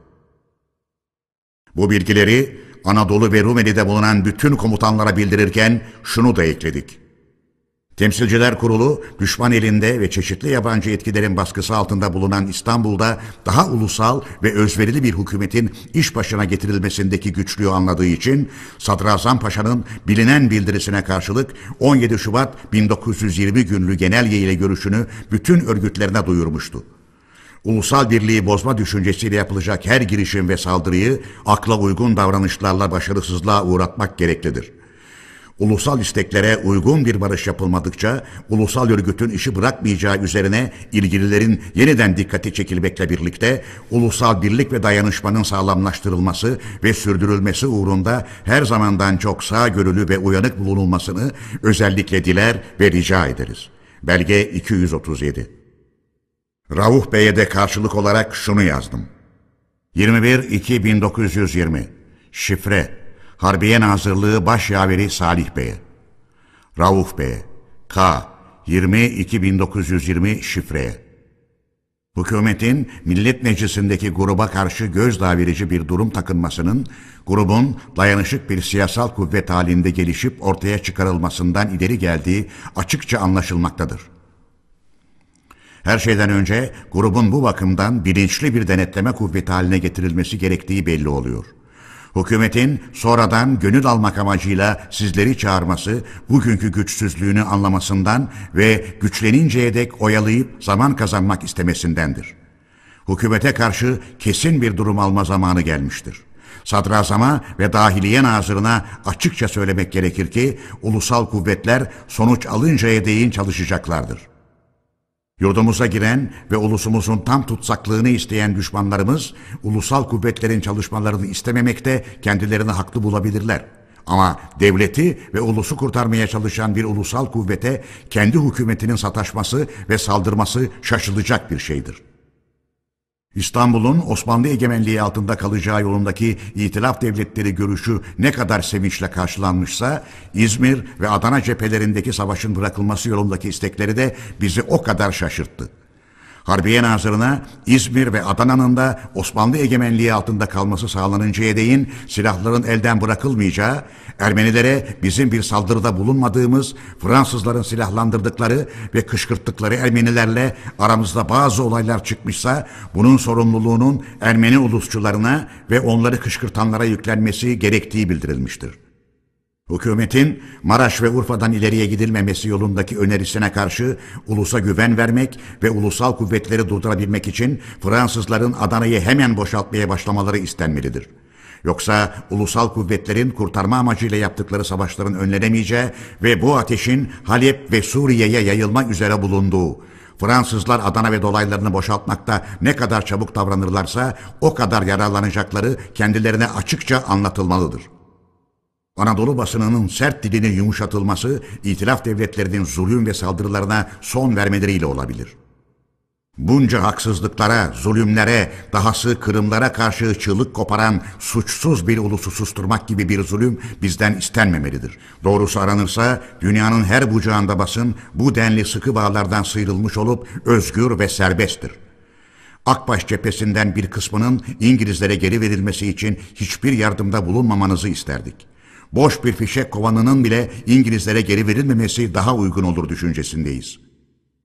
Bu bilgileri Anadolu ve Rumeli'de bulunan bütün komutanlara bildirirken şunu da ekledik. Temsilciler Kurulu, düşman elinde ve çeşitli yabancı etkilerin baskısı altında bulunan İstanbul'da daha ulusal ve özverili bir hükümetin iş başına getirilmesindeki güçlüğü anladığı için Sadrazam Paşa'nın bilinen bildirisine karşılık 17 Şubat 1920 günlü genelge ile görüşünü bütün örgütlerine duyurmuştu. Ulusal birliği bozma düşüncesiyle yapılacak her girişim ve saldırıyı akla uygun davranışlarla başarısızlığa uğratmak gereklidir.'' Ulusal isteklere uygun bir barış yapılmadıkça ulusal örgütün işi bırakmayacağı üzerine ilgililerin yeniden dikkati çekilmekle birlikte ulusal birlik ve dayanışmanın sağlamlaştırılması ve sürdürülmesi uğrunda her zamandan çok sağgörülü ve uyanık bulunulmasını özellikle diler ve rica ederiz. Belge 237 Rauf Bey'e de karşılık olarak şunu yazdım. 21-2-1920 Şifre Harbiye Nazırlığı Başyaveri Salih Bey'e. Rauf Bey'e. K. 20-2920 şifreye. Hükümetin Millet Meclisi'ndeki gruba karşı gözdağı verici bir durum takınmasının grubun dayanışık bir siyasal kuvvet halinde gelişip ortaya çıkarılmasından ileri geldiği açıkça anlaşılmaktadır. Her şeyden önce grubun bu bakımdan bilinçli bir denetleme kuvveti haline getirilmesi gerektiği belli oluyor.'' Hükümetin sonradan gönül almak amacıyla sizleri çağırması bugünkü güçsüzlüğünü anlamasından ve güçleninceye dek oyalayıp zaman kazanmak istemesindendir. Hükümete karşı kesin bir durum alma zamanı gelmiştir. Sadrazama ve Dahiliye Nazırına açıkça söylemek gerekir ki ulusal kuvvetler sonuç alıncaya değin çalışacaklardır.'' Yurdumuza giren ve ulusumuzun tam tutsaklığını isteyen düşmanlarımız ulusal kuvvetlerin çalışmalarını istememekte kendilerini haklı bulabilirler. Ama devleti ve ulusu kurtarmaya çalışan bir ulusal kuvvete kendi hükümetinin sataşması ve saldırması şaşılacak bir şeydir.'' İstanbul'un Osmanlı egemenliği altında kalacağı yolundaki itilaf devletleri görüşü ne kadar sevinçle karşılanmışsa, İzmir ve Adana cephelerindeki savaşın bırakılması yolundaki istekleri de bizi o kadar şaşırttı. Harbiye Nazırı'na İzmir ve Adana'nın da Osmanlı egemenliği altında kalması sağlanıncaya değin silahların elden bırakılmayacağı, Ermenilere bizim bir saldırıda bulunmadığımız, Fransızların silahlandırdıkları ve kışkırttıkları Ermenilerle aramızda bazı olaylar çıkmışsa, bunun sorumluluğunun Ermeni ulusçularına ve onları kışkırtanlara yüklenmesi gerektiği bildirilmiştir. Hükümetin Maraş ve Urfa'dan ileriye gidilmemesi yolundaki önerisine karşı ulusa güven vermek ve ulusal kuvvetleri durdurabilmek için Fransızların Adana'yı hemen boşaltmaya başlamaları istenmelidir. Yoksa ulusal kuvvetlerin kurtarma amacıyla yaptıkları savaşların önlenemeyeceği ve bu ateşin Halep ve Suriye'ye yayılma üzere bulunduğu, Fransızlar Adana ve dolaylarını boşaltmakta ne kadar çabuk davranırlarsa o kadar yararlanacakları kendilerine açıkça anlatılmalıdır. Anadolu basınının sert dilinin yumuşatılması, itilaf devletlerinin zulüm ve saldırılarına son vermeleriyle olabilir. Bunca haksızlıklara, zulümlere, dahası kırımlara karşı çığlık koparan suçsuz bir ulusu susturmak gibi bir zulüm bizden istenmemelidir. Doğrusu aranırsa dünyanın her bucağında basın bu denli sıkı bağlardan sıyrılmış olup özgür ve serbesttir. Akbaş cephesinden bir kısmının İngilizlere geri verilmesi için hiçbir yardımda bulunmamanızı isterdik. Boş bir fişek kovanının bile İngilizlere geri verilmemesi daha uygun olur düşüncesindeyiz.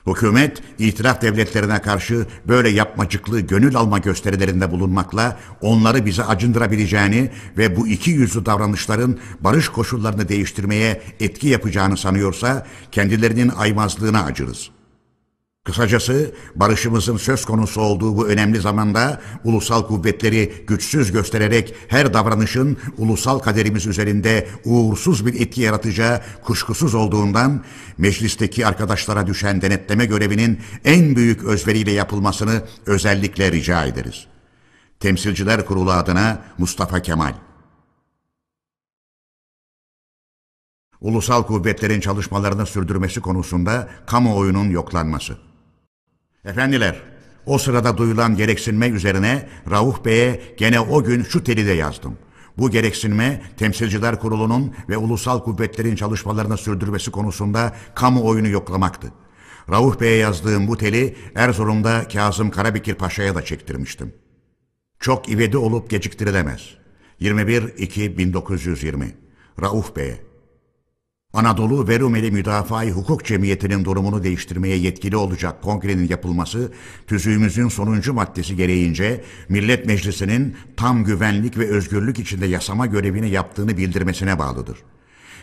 Hükümet, itiraf devletlerine karşı böyle yapmacıklı gönül alma gösterilerinde bulunmakla onları bize acındırabileceğini ve bu iki yüzlü davranışların barış koşullarını değiştirmeye etki yapacağını sanıyorsa kendilerinin aymazlığına acırız.'' Kısacası barışımızın söz konusu olduğu bu önemli zamanda ulusal kuvvetleri güçsüz göstererek her davranışın ulusal kaderimiz üzerinde uğursuz bir etki yaratacağı kuşkusuz olduğundan meclisteki arkadaşlara düşen denetleme görevinin en büyük özveriyle yapılmasını özellikle rica ederiz. Temsilciler Kurulu adına Mustafa Kemal Ulusal kuvvetlerin çalışmalarını sürdürmesi konusunda kamuoyunun yoklanması. Efendiler, o sırada duyulan gereksinme üzerine Rauf Bey'e gene o gün şu teli de yazdım. Bu gereksinme Temsilciler Kurulu'nun ve ulusal kuvvetlerin çalışmalarını sürdürmesi konusunda kamuoyunu yoklamaktı. Rauf Bey'e yazdığım bu teli Erzurum'da Kazım Karabekir Paşa'ya da çektirmiştim. Çok ivedi olup geciktirilemez. 21-2-1920 Rauf Bey'e Anadolu ve Rumeli Müdafaa-i Hukuk Cemiyeti'nin durumunu değiştirmeye yetkili olacak kongrenin yapılması, tüzüğümüzün sonuncu maddesi gereğince Millet Meclisi'nin tam güvenlik ve özgürlük içinde yasama görevini yaptığını bildirmesine bağlıdır.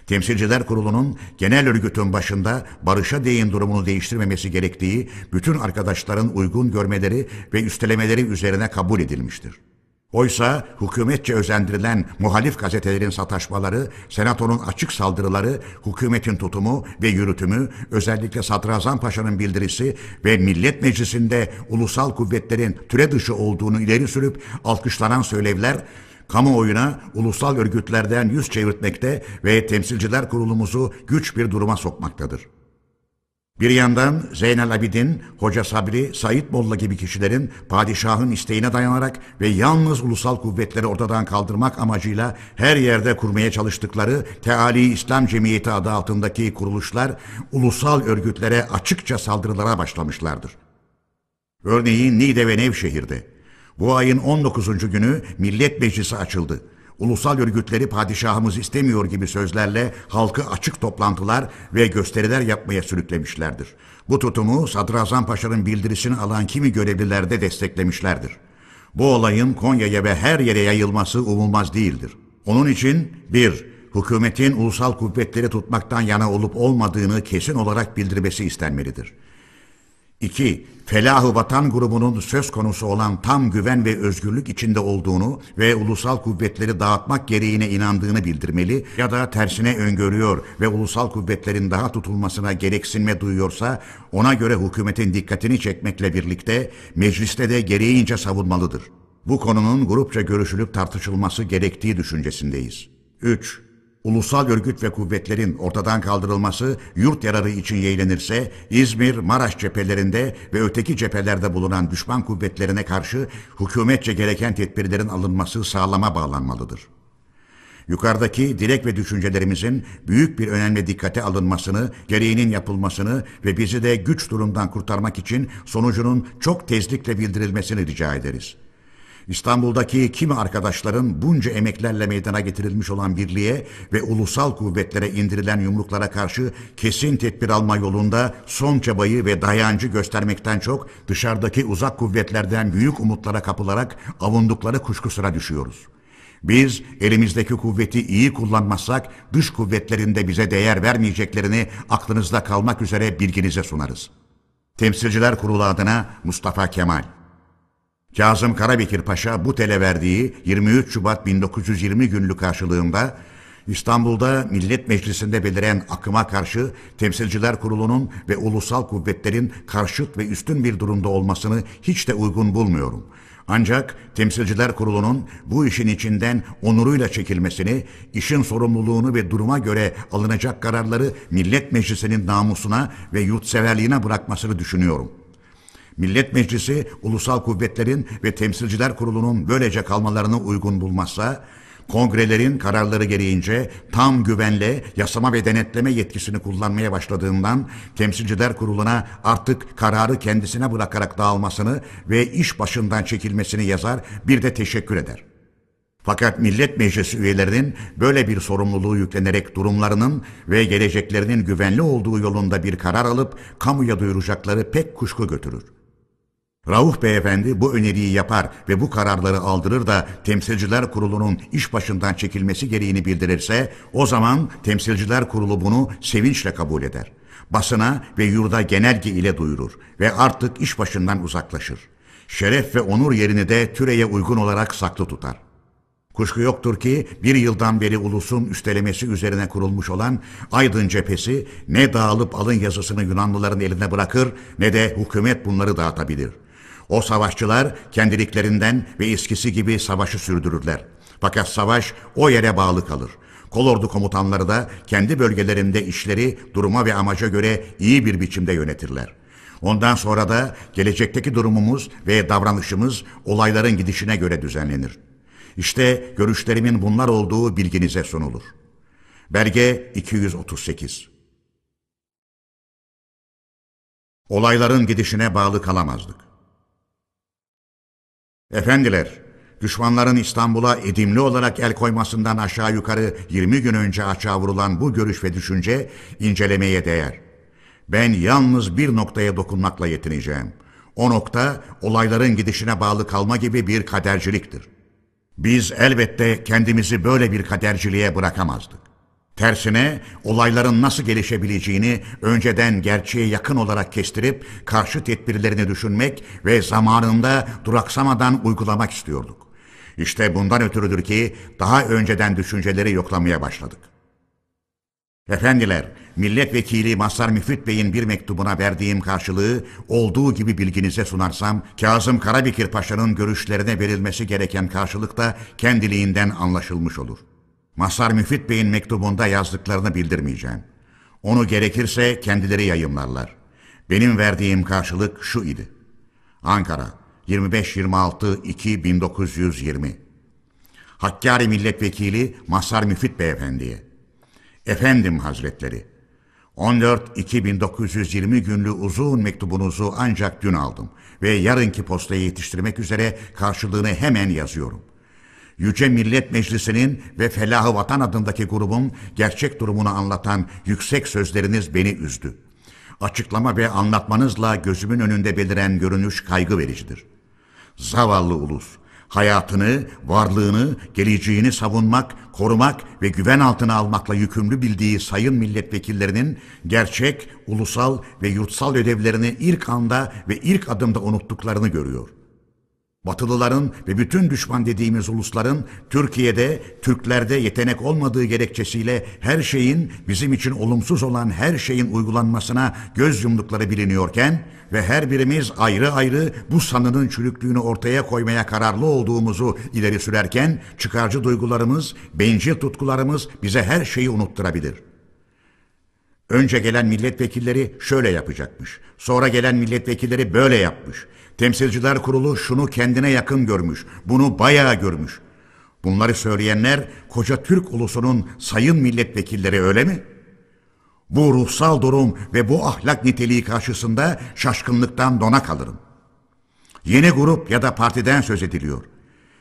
Temsilciler Kurulu'nun genel örgütün başında barışa değin durumunu değiştirmemesi gerektiği bütün arkadaşların uygun görmeleri ve üstelemeleri üzerine kabul edilmiştir. Oysa hükümetçe özendirilen muhalif gazetelerin sataşmaları, senatonun açık saldırıları, hükümetin tutumu ve yürütümü, özellikle Sadrazam Paşa'nın bildirisi ve Millet Meclisi'nde ulusal kuvvetlerin türe dışı olduğunu ileri sürüp alkışlanan söylevler, kamuoyuna ulusal örgütlerden yüz çevirtmekte ve temsilciler kurulumuzu güç bir duruma sokmaktadır. Bir yandan Zeynel Abidin, Hoca Sabri, Said Molla gibi kişilerin padişahın isteğine dayanarak ve yalnız ulusal kuvvetleri ortadan kaldırmak amacıyla her yerde kurmaya çalıştıkları Teali İslam Cemiyeti adı altındaki kuruluşlar ulusal örgütlere açıkça saldırılara başlamışlardır. Örneğin Niğde ve Nevşehir'de. Bu ayın 19. günü Millet Meclisi açıldı ulusal örgütleri padişahımız istemiyor gibi sözlerle halkı açık toplantılar ve gösteriler yapmaya sürüklemişlerdir. Bu tutumu Sadrazam Paşa'nın bildirisini alan kimi görevliler de desteklemişlerdir. Bu olayın Konya'ya ve her yere yayılması umulmaz değildir. Onun için bir, hükümetin ulusal kuvvetleri tutmaktan yana olup olmadığını kesin olarak bildirmesi istenmelidir. 2. Felah-ı Vatan grubunun söz konusu olan tam güven ve özgürlük içinde olduğunu ve ulusal kuvvetleri dağıtmak gereğine inandığını bildirmeli ya da tersine öngörüyor ve ulusal kuvvetlerin daha tutulmasına gereksinme duyuyorsa ona göre hükümetin dikkatini çekmekle birlikte mecliste de gereğince savunmalıdır. Bu konunun grupça görüşülüp tartışılması gerektiği düşüncesindeyiz. 3 ulusal örgüt ve kuvvetlerin ortadan kaldırılması yurt yararı için yeğlenirse İzmir, Maraş cephelerinde ve öteki cephelerde bulunan düşman kuvvetlerine karşı hükümetçe gereken tedbirlerin alınması sağlama bağlanmalıdır. Yukarıdaki dilek ve düşüncelerimizin büyük bir önemli dikkate alınmasını, gereğinin yapılmasını ve bizi de güç durumdan kurtarmak için sonucunun çok tezlikle bildirilmesini rica ederiz.'' İstanbul'daki kimi arkadaşların bunca emeklerle meydana getirilmiş olan birliğe ve ulusal kuvvetlere indirilen yumruklara karşı kesin tedbir alma yolunda son çabayı ve dayancı göstermekten çok dışarıdaki uzak kuvvetlerden büyük umutlara kapılarak avundukları kuşkusuna düşüyoruz. Biz elimizdeki kuvveti iyi kullanmazsak dış kuvvetlerinde bize değer vermeyeceklerini aklınızda kalmak üzere bilginize sunarız. Temsilciler Kurulu adına Mustafa Kemal Kazım Karabekir Paşa bu tele verdiği 23 Şubat 1920 günlük karşılığında İstanbul'da Millet Meclisi'nde beliren akıma karşı Temsilciler Kurulu'nun ve ulusal kuvvetlerin karşıt ve üstün bir durumda olmasını hiç de uygun bulmuyorum. Ancak Temsilciler Kurulu'nun bu işin içinden onuruyla çekilmesini, işin sorumluluğunu ve duruma göre alınacak kararları Millet Meclisi'nin namusuna ve yurtseverliğine bırakmasını düşünüyorum.'' Millet Meclisi ulusal kuvvetlerin ve temsilciler kurulunun böylece kalmalarını uygun bulmazsa, kongrelerin kararları gereğince tam güvenle yasama ve denetleme yetkisini kullanmaya başladığından temsilciler kuruluna artık kararı kendisine bırakarak dağılmasını ve iş başından çekilmesini yazar bir de teşekkür eder. Fakat Millet Meclisi üyelerinin böyle bir sorumluluğu yüklenerek durumlarının ve geleceklerinin güvenli olduğu yolunda bir karar alıp kamuya duyuracakları pek kuşku götürür. Rauf Beyefendi bu öneriyi yapar ve bu kararları aldırır da Temsilciler Kurulu'nun iş başından çekilmesi gereğini bildirirse o zaman Temsilciler Kurulu bunu sevinçle kabul eder. Basına ve yurda genelge ile duyurur ve artık iş başından uzaklaşır. Şeref ve onur yerini de türeye uygun olarak saklı tutar. Kuşku yoktur ki bir yıldan beri ulusun üstelemesi üzerine kurulmuş olan Aydın cephesi ne dağılıp alın yazısını Yunanlıların eline bırakır ne de hükümet bunları dağıtabilir. O savaşçılar kendiliklerinden ve eskisi gibi savaşı sürdürürler. Fakat savaş o yere bağlı kalır. Kolordu komutanları da kendi bölgelerinde işleri duruma ve amaca göre iyi bir biçimde yönetirler. Ondan sonra da gelecekteki durumumuz ve davranışımız olayların gidişine göre düzenlenir. İşte görüşlerimin bunlar olduğu bilginize sunulur. Belge 238 Olayların gidişine bağlı kalamazdık. Efendiler, düşmanların İstanbul'a edimli olarak el koymasından aşağı yukarı 20 gün önce açığa vurulan bu görüş ve düşünce incelemeye değer. Ben yalnız bir noktaya dokunmakla yetineceğim. O nokta olayların gidişine bağlı kalma gibi bir kaderciliktir. Biz elbette kendimizi böyle bir kaderciliğe bırakamazdık. Tersine olayların nasıl gelişebileceğini önceden gerçeğe yakın olarak kestirip karşı tedbirlerini düşünmek ve zamanında duraksamadan uygulamak istiyorduk. İşte bundan ötürüdür ki daha önceden düşünceleri yoklamaya başladık. Efendiler, milletvekili Mazhar Müfit Bey'in bir mektubuna verdiğim karşılığı olduğu gibi bilginize sunarsam, Kazım Karabekir Paşa'nın görüşlerine verilmesi gereken karşılık da kendiliğinden anlaşılmış olur. Mazhar Müfit Bey'in mektubunda yazdıklarını bildirmeyeceğim. Onu gerekirse kendileri yayımlarlar. Benim verdiğim karşılık şu idi. Ankara, 25-26-2-1920 Hakkari Milletvekili Mazhar Müfit Beyefendi'ye Efendim Hazretleri, 14-2920 günlü uzun mektubunuzu ancak dün aldım ve yarınki postaya yetiştirmek üzere karşılığını hemen yazıyorum. Yüce Millet Meclisi'nin ve Felahı Vatan adındaki grubun gerçek durumunu anlatan yüksek sözleriniz beni üzdü. Açıklama ve anlatmanızla gözümün önünde beliren görünüş kaygı vericidir. Zavallı ulus, hayatını, varlığını, geleceğini savunmak, korumak ve güven altına almakla yükümlü bildiği sayın milletvekillerinin gerçek, ulusal ve yurtsal ödevlerini ilk anda ve ilk adımda unuttuklarını görüyor. Batılıların ve bütün düşman dediğimiz ulusların Türkiye'de, Türklerde yetenek olmadığı gerekçesiyle her şeyin bizim için olumsuz olan her şeyin uygulanmasına göz yumdukları biliniyorken ve her birimiz ayrı ayrı bu sanının çürüklüğünü ortaya koymaya kararlı olduğumuzu ileri sürerken çıkarcı duygularımız, bencil tutkularımız bize her şeyi unutturabilir. Önce gelen milletvekilleri şöyle yapacakmış. Sonra gelen milletvekilleri böyle yapmış. Temsilciler kurulu şunu kendine yakın görmüş. Bunu bayağı görmüş. Bunları söyleyenler koca Türk ulusunun sayın milletvekilleri öyle mi? Bu ruhsal durum ve bu ahlak niteliği karşısında şaşkınlıktan dona kalırım. Yeni grup ya da partiden söz ediliyor.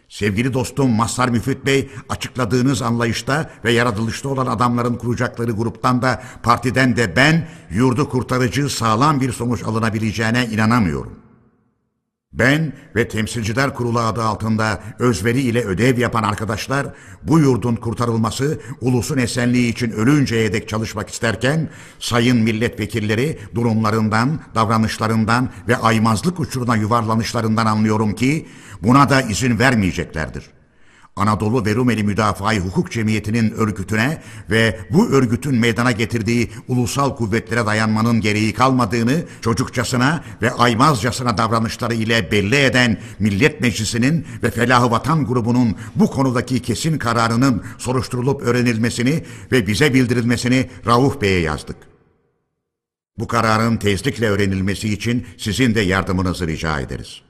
Sevgili dostum Mazhar Müfit Bey açıkladığınız anlayışta ve yaratılışta olan adamların kuracakları gruptan da partiden de ben yurdu kurtarıcı sağlam bir sonuç alınabileceğine inanamıyorum. Ben ve Temsilciler Kurulu adı altında özveri ile ödev yapan arkadaşlar bu yurdun kurtarılması, ulusun esenliği için ölünceye dek çalışmak isterken sayın milletvekilleri durumlarından, davranışlarından ve aymazlık uçuruna yuvarlanışlarından anlıyorum ki buna da izin vermeyeceklerdir. Anadolu ve Rumeli Müdafaa Hukuk Cemiyeti'nin örgütüne ve bu örgütün meydana getirdiği ulusal kuvvetlere dayanmanın gereği kalmadığını çocukçasına ve aymazcasına davranışları ile belli eden Millet Meclisi'nin ve Felahı Vatan grubunun bu konudaki kesin kararının soruşturulup öğrenilmesini ve bize bildirilmesini Rauf Bey'e yazdık. Bu kararın tezlikle öğrenilmesi için sizin de yardımınızı rica ederiz.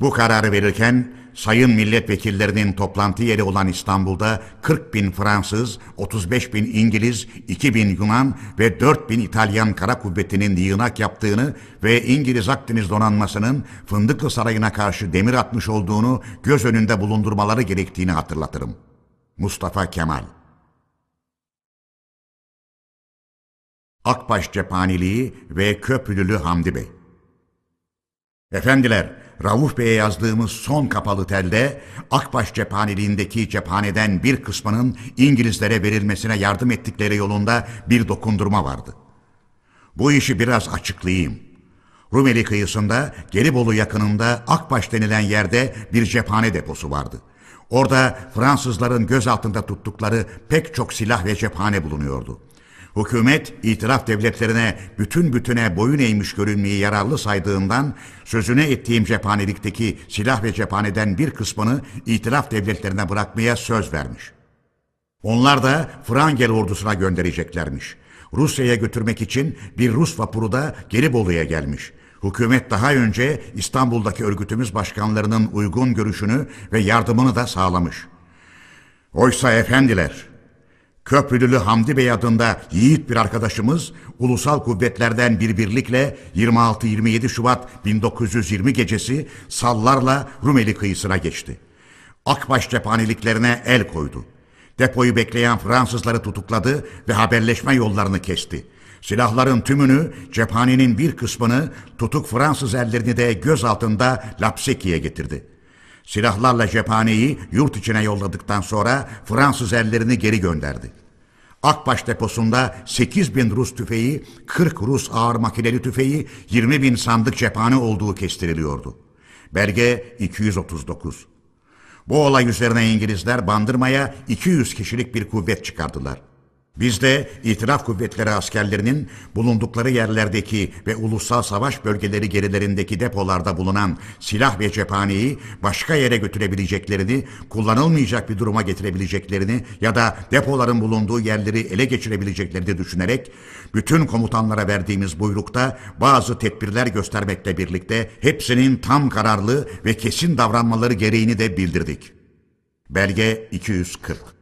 Bu kararı verirken sayın milletvekillerinin toplantı yeri olan İstanbul'da 40 bin Fransız, 35 bin İngiliz, 2 bin Yunan ve 4 bin İtalyan kara kuvvetinin yığınak yaptığını ve İngiliz Akdeniz donanmasının Fındıklı Sarayı'na karşı demir atmış olduğunu göz önünde bulundurmaları gerektiğini hatırlatırım. Mustafa Kemal Akbaş Cephaneliği ve Köprülülü Hamdi Bey Efendiler, Rauf Bey'e yazdığımız son kapalı telde Akbaş cephaneliğindeki cephaneden bir kısmının İngilizlere verilmesine yardım ettikleri yolunda bir dokundurma vardı. Bu işi biraz açıklayayım. Rumeli kıyısında Gelibolu yakınında Akbaş denilen yerde bir cephane deposu vardı. Orada Fransızların gözaltında tuttukları pek çok silah ve cephane bulunuyordu. Hükümet itiraf devletlerine bütün bütüne boyun eğmiş görünmeyi yararlı saydığından sözüne ettiğim cephanelikteki silah ve cephaneden bir kısmını itiraf devletlerine bırakmaya söz vermiş. Onlar da Frangel ordusuna göndereceklermiş. Rusya'ya götürmek için bir Rus vapuru da Gelibolu'ya gelmiş. Hükümet daha önce İstanbul'daki örgütümüz başkanlarının uygun görüşünü ve yardımını da sağlamış. Oysa efendiler, Köprülülü Hamdi Bey adında yiğit bir arkadaşımız ulusal kuvvetlerden bir birlikle 26-27 Şubat 1920 gecesi sallarla Rumeli kıyısına geçti. Akbaş cephaneliklerine el koydu. Depoyu bekleyen Fransızları tutukladı ve haberleşme yollarını kesti. Silahların tümünü, cephanenin bir kısmını, tutuk Fransız ellerini de göz altında Lapseki'ye getirdi.'' Silahlarla cephaneyi yurt içine yolladıktan sonra Fransız ellerini geri gönderdi. Akbaş deposunda 8 bin Rus tüfeği, 40 Rus ağır makineli tüfeği, 20 bin sandık cephane olduğu kestiriliyordu. Belge 239. Bu olay üzerine İngilizler bandırmaya 200 kişilik bir kuvvet çıkardılar. Biz de itiraf kuvvetleri askerlerinin bulundukları yerlerdeki ve ulusal savaş bölgeleri gerilerindeki depolarda bulunan silah ve cephaneyi başka yere götürebileceklerini, kullanılmayacak bir duruma getirebileceklerini ya da depoların bulunduğu yerleri ele geçirebileceklerini düşünerek bütün komutanlara verdiğimiz buyrukta bazı tedbirler göstermekle birlikte hepsinin tam kararlı ve kesin davranmaları gereğini de bildirdik. Belge 240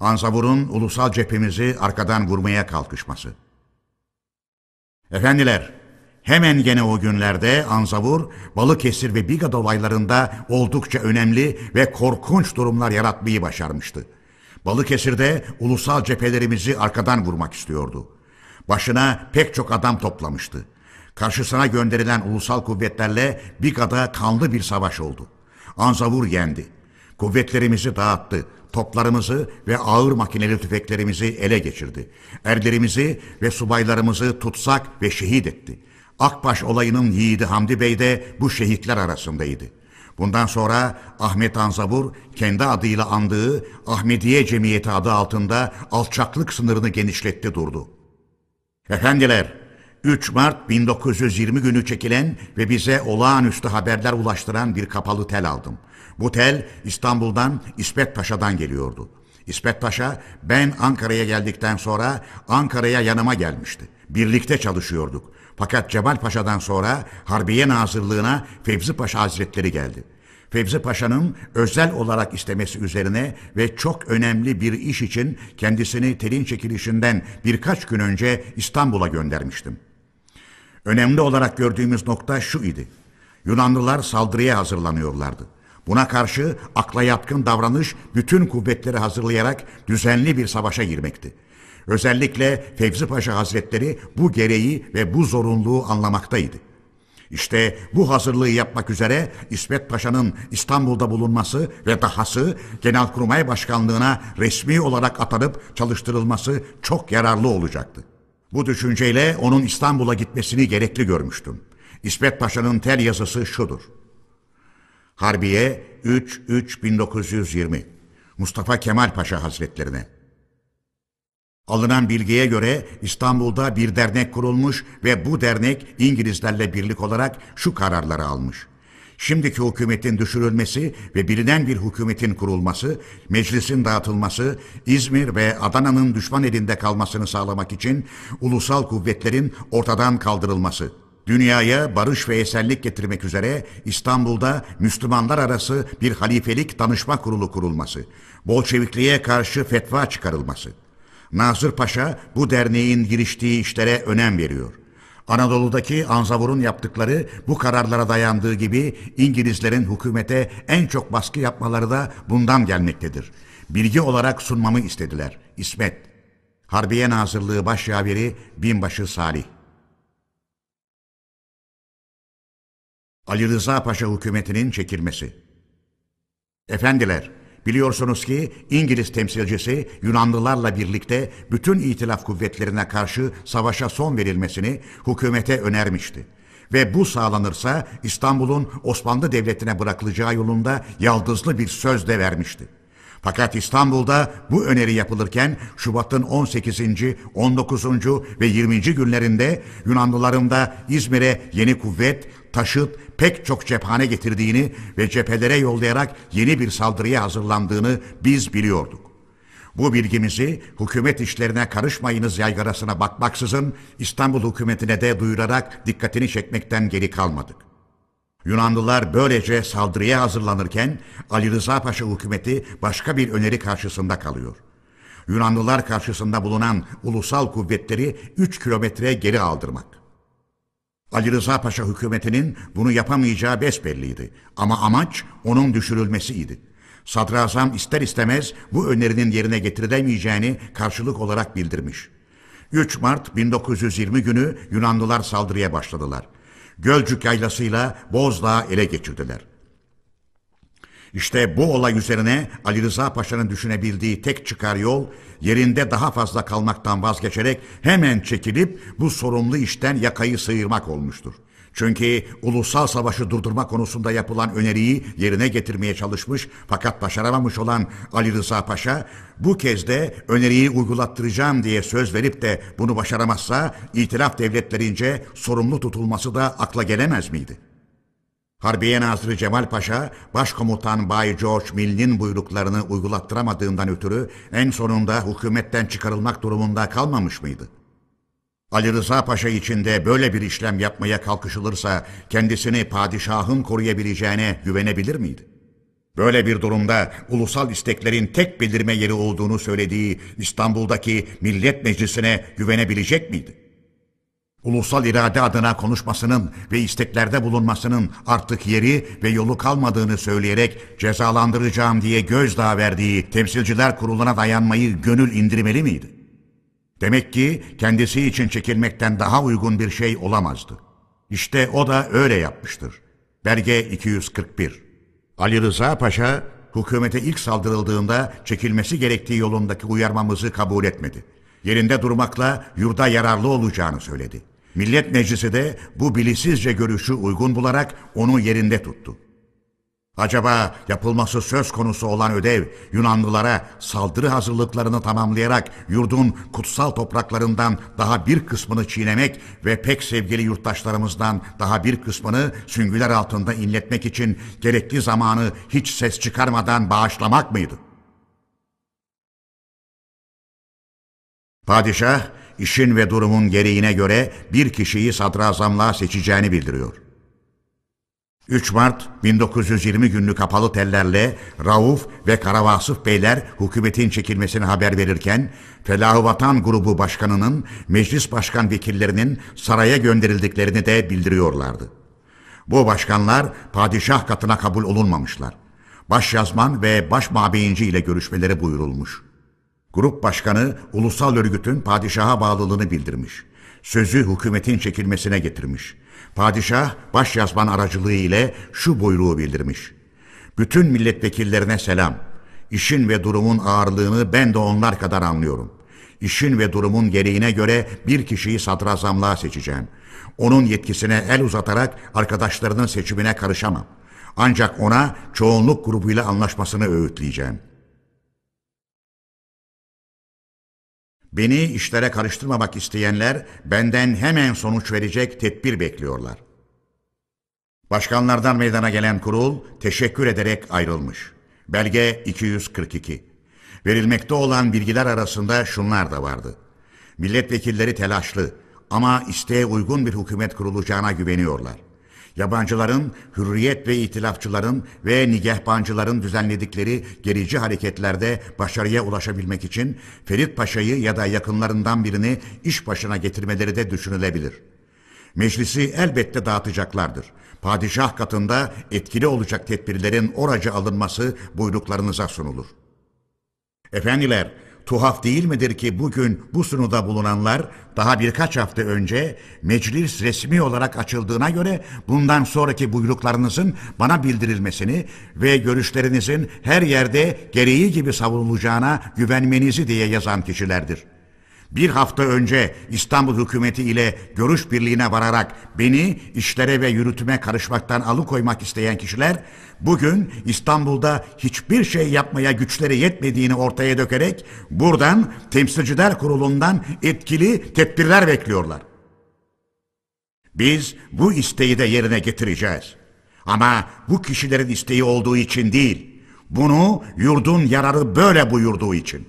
Anzavur'un ulusal cephemizi arkadan vurmaya kalkışması. Efendiler, hemen gene o günlerde Anzavur, Balıkesir ve Biga dolaylarında oldukça önemli ve korkunç durumlar yaratmayı başarmıştı. Balıkesir'de ulusal cephelerimizi arkadan vurmak istiyordu. Başına pek çok adam toplamıştı. Karşısına gönderilen ulusal kuvvetlerle Biga'da kanlı bir savaş oldu. Anzavur yendi. Kuvvetlerimizi dağıttı toplarımızı ve ağır makineli tüfeklerimizi ele geçirdi. Erlerimizi ve subaylarımızı tutsak ve şehit etti. Akbaş olayının yiğidi Hamdi Bey de bu şehitler arasındaydı. Bundan sonra Ahmet Anzavur kendi adıyla andığı Ahmediye Cemiyeti adı altında alçaklık sınırını genişletti durdu. Efendiler, 3 Mart 1920 günü çekilen ve bize olağanüstü haberler ulaştıran bir kapalı tel aldım. Bu tel İstanbul'dan İsmet Paşa'dan geliyordu. İsmet Paşa ben Ankara'ya geldikten sonra Ankara'ya yanıma gelmişti. Birlikte çalışıyorduk. Fakat Cemal Paşa'dan sonra Harbiye Nazırlığına Fevzi Paşa Hazretleri geldi. Fevzi Paşa'nın özel olarak istemesi üzerine ve çok önemli bir iş için kendisini telin çekilişinden birkaç gün önce İstanbul'a göndermiştim. Önemli olarak gördüğümüz nokta şu idi. Yunanlılar saldırıya hazırlanıyorlardı. Buna karşı akla yatkın davranış bütün kuvvetleri hazırlayarak düzenli bir savaşa girmekti. Özellikle Fevzi Paşa Hazretleri bu gereği ve bu zorunluluğu anlamaktaydı. İşte bu hazırlığı yapmak üzere İsmet Paşa'nın İstanbul'da bulunması ve dahası Genelkurmay Başkanlığı'na resmi olarak atanıp çalıştırılması çok yararlı olacaktı. Bu düşünceyle onun İstanbul'a gitmesini gerekli görmüştüm. İsmet Paşa'nın tel yazısı şudur. Harbiye 3-3-1920 Mustafa Kemal Paşa Hazretlerine Alınan bilgiye göre İstanbul'da bir dernek kurulmuş ve bu dernek İngilizlerle birlik olarak şu kararları almış. Şimdiki hükümetin düşürülmesi ve bilinen bir hükümetin kurulması, meclisin dağıtılması, İzmir ve Adana'nın düşman elinde kalmasını sağlamak için ulusal kuvvetlerin ortadan kaldırılması, dünyaya barış ve esenlik getirmek üzere İstanbul'da Müslümanlar arası bir halifelik danışma kurulu kurulması, Bolşevikliğe karşı fetva çıkarılması. Nazır Paşa bu derneğin giriştiği işlere önem veriyor. Anadolu'daki Anzavur'un yaptıkları bu kararlara dayandığı gibi İngilizlerin hükümete en çok baskı yapmaları da bundan gelmektedir. Bilgi olarak sunmamı istediler. İsmet. Harbiye Nazırlığı Başyaveri Binbaşı Salih. Ali Rıza Paşa hükümetinin çekilmesi. Efendiler, biliyorsunuz ki İngiliz temsilcisi Yunanlılarla birlikte bütün itilaf kuvvetlerine karşı savaşa son verilmesini hükümete önermişti. Ve bu sağlanırsa İstanbul'un Osmanlı Devleti'ne bırakılacağı yolunda yaldızlı bir söz de vermişti. Fakat İstanbul'da bu öneri yapılırken Şubat'ın 18., 19. ve 20. günlerinde Yunanlıların da İzmir'e yeni kuvvet, taşıt, pek çok cephane getirdiğini ve cephelere yollayarak yeni bir saldırıya hazırlandığını biz biliyorduk. Bu bilgimizi hükümet işlerine karışmayınız yaygarasına bakmaksızın İstanbul hükümetine de duyurarak dikkatini çekmekten geri kalmadık. Yunanlılar böylece saldırıya hazırlanırken Ali Rıza Paşa hükümeti başka bir öneri karşısında kalıyor. Yunanlılar karşısında bulunan ulusal kuvvetleri 3 kilometre geri aldırmak. Ali Rıza Paşa hükümetinin bunu yapamayacağı besbelliydi ama amaç onun düşürülmesiydi. Sadrazam ister istemez bu önerinin yerine getirilemeyeceğini karşılık olarak bildirmiş. 3 Mart 1920 günü Yunanlılar saldırıya başladılar. Gölcük yaylasıyla Bozdağ'ı ele geçirdiler. İşte bu olay üzerine Ali Rıza Paşa'nın düşünebildiği tek çıkar yol yerinde daha fazla kalmaktan vazgeçerek hemen çekilip bu sorumlu işten yakayı sıyırmak olmuştur. Çünkü ulusal savaşı durdurma konusunda yapılan öneriyi yerine getirmeye çalışmış fakat başaramamış olan Ali Rıza Paşa bu kez de öneriyi uygulattıracağım diye söz verip de bunu başaramazsa itilaf devletlerince sorumlu tutulması da akla gelemez miydi? Harbiye Nazırı Cemal Paşa, Başkomutan Bay George Mill'in buyruklarını uygulattıramadığından ötürü en sonunda hükümetten çıkarılmak durumunda kalmamış mıydı? Ali Rıza Paşa için de böyle bir işlem yapmaya kalkışılırsa kendisini padişahın koruyabileceğine güvenebilir miydi? Böyle bir durumda ulusal isteklerin tek belirme yeri olduğunu söylediği İstanbul'daki Millet Meclisi'ne güvenebilecek miydi? Ulusal irade adına konuşmasının ve isteklerde bulunmasının artık yeri ve yolu kalmadığını söyleyerek cezalandıracağım diye gözdağı verdiği temsilciler kuruluna dayanmayı gönül indirmeli miydi? Demek ki kendisi için çekilmekten daha uygun bir şey olamazdı. İşte o da öyle yapmıştır. Belge 241 Ali Rıza Paşa, hükümete ilk saldırıldığında çekilmesi gerektiği yolundaki uyarmamızı kabul etmedi. Yerinde durmakla yurda yararlı olacağını söyledi. Millet Meclisi de bu bilisizce görüşü uygun bularak onu yerinde tuttu. Acaba yapılması söz konusu olan ödev Yunanlılara saldırı hazırlıklarını tamamlayarak yurdun kutsal topraklarından daha bir kısmını çiğnemek ve pek sevgili yurttaşlarımızdan daha bir kısmını süngüler altında inletmek için gerekli zamanı hiç ses çıkarmadan bağışlamak mıydı? Padişah işin ve durumun gereğine göre bir kişiyi sadrazamlığa seçeceğini bildiriyor. 3 Mart 1920 günlük kapalı tellerle Rauf ve Karavasıf Beyler hükümetin çekilmesini haber verirken Felah-ı Vatan grubu başkanının meclis başkan vekillerinin saraya gönderildiklerini de bildiriyorlardı. Bu başkanlar padişah katına kabul olunmamışlar. Başyazman ve baş mabeyinci ile görüşmeleri buyurulmuş. Grup başkanı ulusal örgütün padişaha bağlılığını bildirmiş. Sözü hükümetin çekilmesine getirmiş. Padişah başyazman aracılığı ile şu buyruğu bildirmiş. Bütün milletvekillerine selam. İşin ve durumun ağırlığını ben de onlar kadar anlıyorum. İşin ve durumun gereğine göre bir kişiyi sadrazamlığa seçeceğim. Onun yetkisine el uzatarak arkadaşlarının seçimine karışamam. Ancak ona çoğunluk grubuyla anlaşmasını öğütleyeceğim.'' Beni işlere karıştırmamak isteyenler benden hemen sonuç verecek tedbir bekliyorlar. Başkanlardan meydana gelen kurul teşekkür ederek ayrılmış. Belge 242. Verilmekte olan bilgiler arasında şunlar da vardı. Milletvekilleri telaşlı ama isteğe uygun bir hükümet kurulacağına güveniyorlar. Yabancıların, hürriyet ve itilafçıların ve nigehbancıların düzenledikleri gerici hareketlerde başarıya ulaşabilmek için Ferit Paşa'yı ya da yakınlarından birini iş başına getirmeleri de düşünülebilir. Meclisi elbette dağıtacaklardır. Padişah katında etkili olacak tedbirlerin oracı alınması buyruklarınıza sunulur. Efendiler, tuhaf değil midir ki bugün bu sunuda bulunanlar daha birkaç hafta önce meclis resmi olarak açıldığına göre bundan sonraki buyruklarınızın bana bildirilmesini ve görüşlerinizin her yerde gereği gibi savunulacağına güvenmenizi diye yazan kişilerdir. Bir hafta önce İstanbul hükümeti ile görüş birliğine vararak beni işlere ve yürütüme karışmaktan alıkoymak isteyen kişiler bugün İstanbul'da hiçbir şey yapmaya güçleri yetmediğini ortaya dökerek buradan Temsilciler Kurulu'ndan etkili tedbirler bekliyorlar. Biz bu isteği de yerine getireceğiz. Ama bu kişilerin isteği olduğu için değil, bunu yurdun yararı böyle buyurduğu için.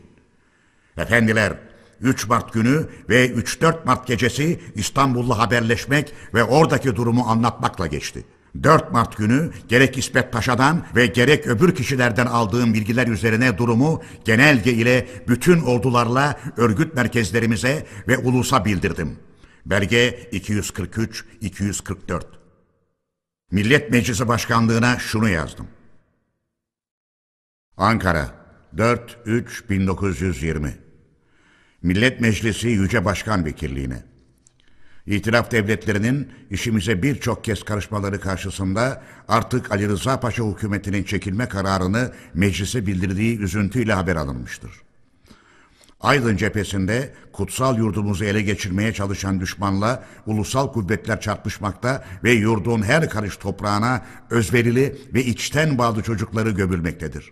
Efendiler, 3 Mart günü ve 3-4 Mart gecesi İstanbul'la haberleşmek ve oradaki durumu anlatmakla geçti. 4 Mart günü gerek İsmet Paşa'dan ve gerek öbür kişilerden aldığım bilgiler üzerine durumu genelge ile bütün ordularla örgüt merkezlerimize ve ulusa bildirdim. Belge 243-244 Millet Meclisi Başkanlığına şunu yazdım. Ankara 4-3-1920 Millet Meclisi Yüce Başkan Vekilliğine. İtilaf devletlerinin işimize birçok kez karışmaları karşısında artık Ali Rıza Paşa hükümetinin çekilme kararını meclise bildirdiği üzüntüyle haber alınmıştır. Aydın cephesinde kutsal yurdumuzu ele geçirmeye çalışan düşmanla ulusal kuvvetler çarpışmakta ve yurdun her karış toprağına özverili ve içten bağlı çocukları gömülmektedir.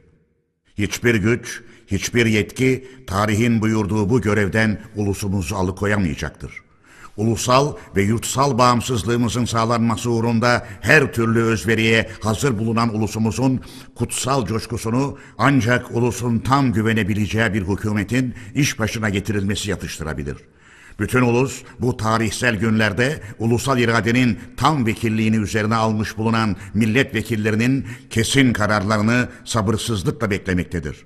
Hiçbir güç, hiçbir yetki tarihin buyurduğu bu görevden ulusumuzu alıkoyamayacaktır. Ulusal ve yurtsal bağımsızlığımızın sağlanması uğrunda her türlü özveriye hazır bulunan ulusumuzun kutsal coşkusunu ancak ulusun tam güvenebileceği bir hükümetin iş başına getirilmesi yatıştırabilir. Bütün ulus bu tarihsel günlerde ulusal iradenin tam vekilliğini üzerine almış bulunan milletvekillerinin kesin kararlarını sabırsızlıkla beklemektedir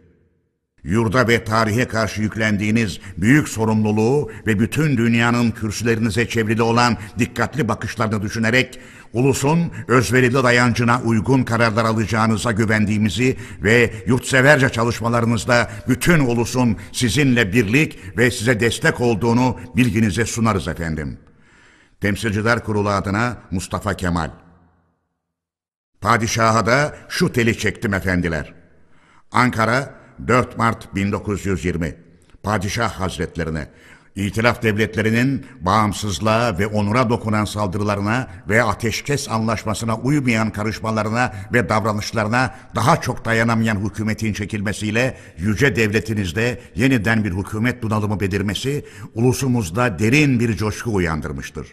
yurda ve tarihe karşı yüklendiğiniz büyük sorumluluğu ve bütün dünyanın kürsülerinize çevrili olan dikkatli bakışlarını düşünerek ulusun özverili dayancına uygun kararlar alacağınıza güvendiğimizi ve yurtseverce çalışmalarınızda bütün ulusun sizinle birlik ve size destek olduğunu bilginize sunarız efendim. Temsilciler Kurulu adına Mustafa Kemal Padişaha da şu teli çektim efendiler. Ankara 4 Mart 1920 Padişah Hazretlerine İtilaf devletlerinin bağımsızlığa ve onura dokunan saldırılarına ve ateşkes anlaşmasına uymayan karışmalarına ve davranışlarına daha çok dayanamayan hükümetin çekilmesiyle yüce devletinizde yeniden bir hükümet bunalımı belirmesi ulusumuzda derin bir coşku uyandırmıştır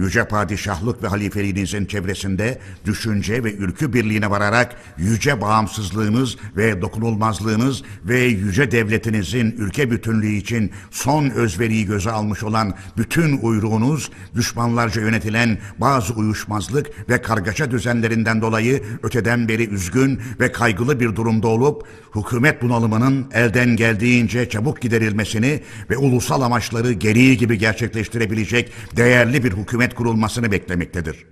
yüce padişahlık ve halifeliğinizin çevresinde düşünce ve ülkü birliğine vararak yüce bağımsızlığınız ve dokunulmazlığınız ve yüce devletinizin ülke bütünlüğü için son özveriyi göze almış olan bütün uyruğunuz düşmanlarca yönetilen bazı uyuşmazlık ve kargaşa düzenlerinden dolayı öteden beri üzgün ve kaygılı bir durumda olup hükümet bunalımının elden geldiğince çabuk giderilmesini ve ulusal amaçları gereği gibi gerçekleştirebilecek değerli bir hükümet hükümet kurulmasını beklemektedir.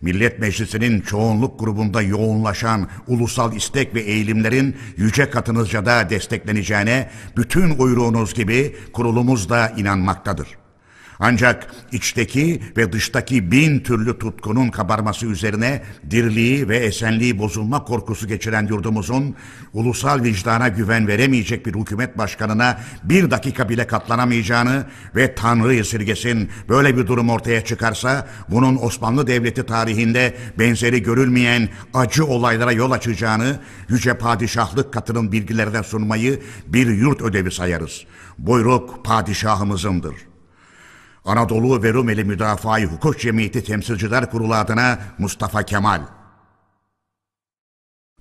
Millet Meclisi'nin çoğunluk grubunda yoğunlaşan ulusal istek ve eğilimlerin yüce katınızca da destekleneceğine bütün uyruğunuz gibi kurulumuz da inanmaktadır.'' Ancak içteki ve dıştaki bin türlü tutkunun kabarması üzerine dirliği ve esenliği bozulma korkusu geçiren yurdumuzun ulusal vicdana güven veremeyecek bir hükümet başkanına bir dakika bile katlanamayacağını ve Tanrı esirgesin böyle bir durum ortaya çıkarsa bunun Osmanlı Devleti tarihinde benzeri görülmeyen acı olaylara yol açacağını Yüce Padişahlık katının bilgilerden sunmayı bir yurt ödevi sayarız. Buyruk padişahımızındır.'' Anadolu ve Rumeli Müdafaa-i Hukuk Cemiyeti Temsilciler Kurulu adına Mustafa Kemal.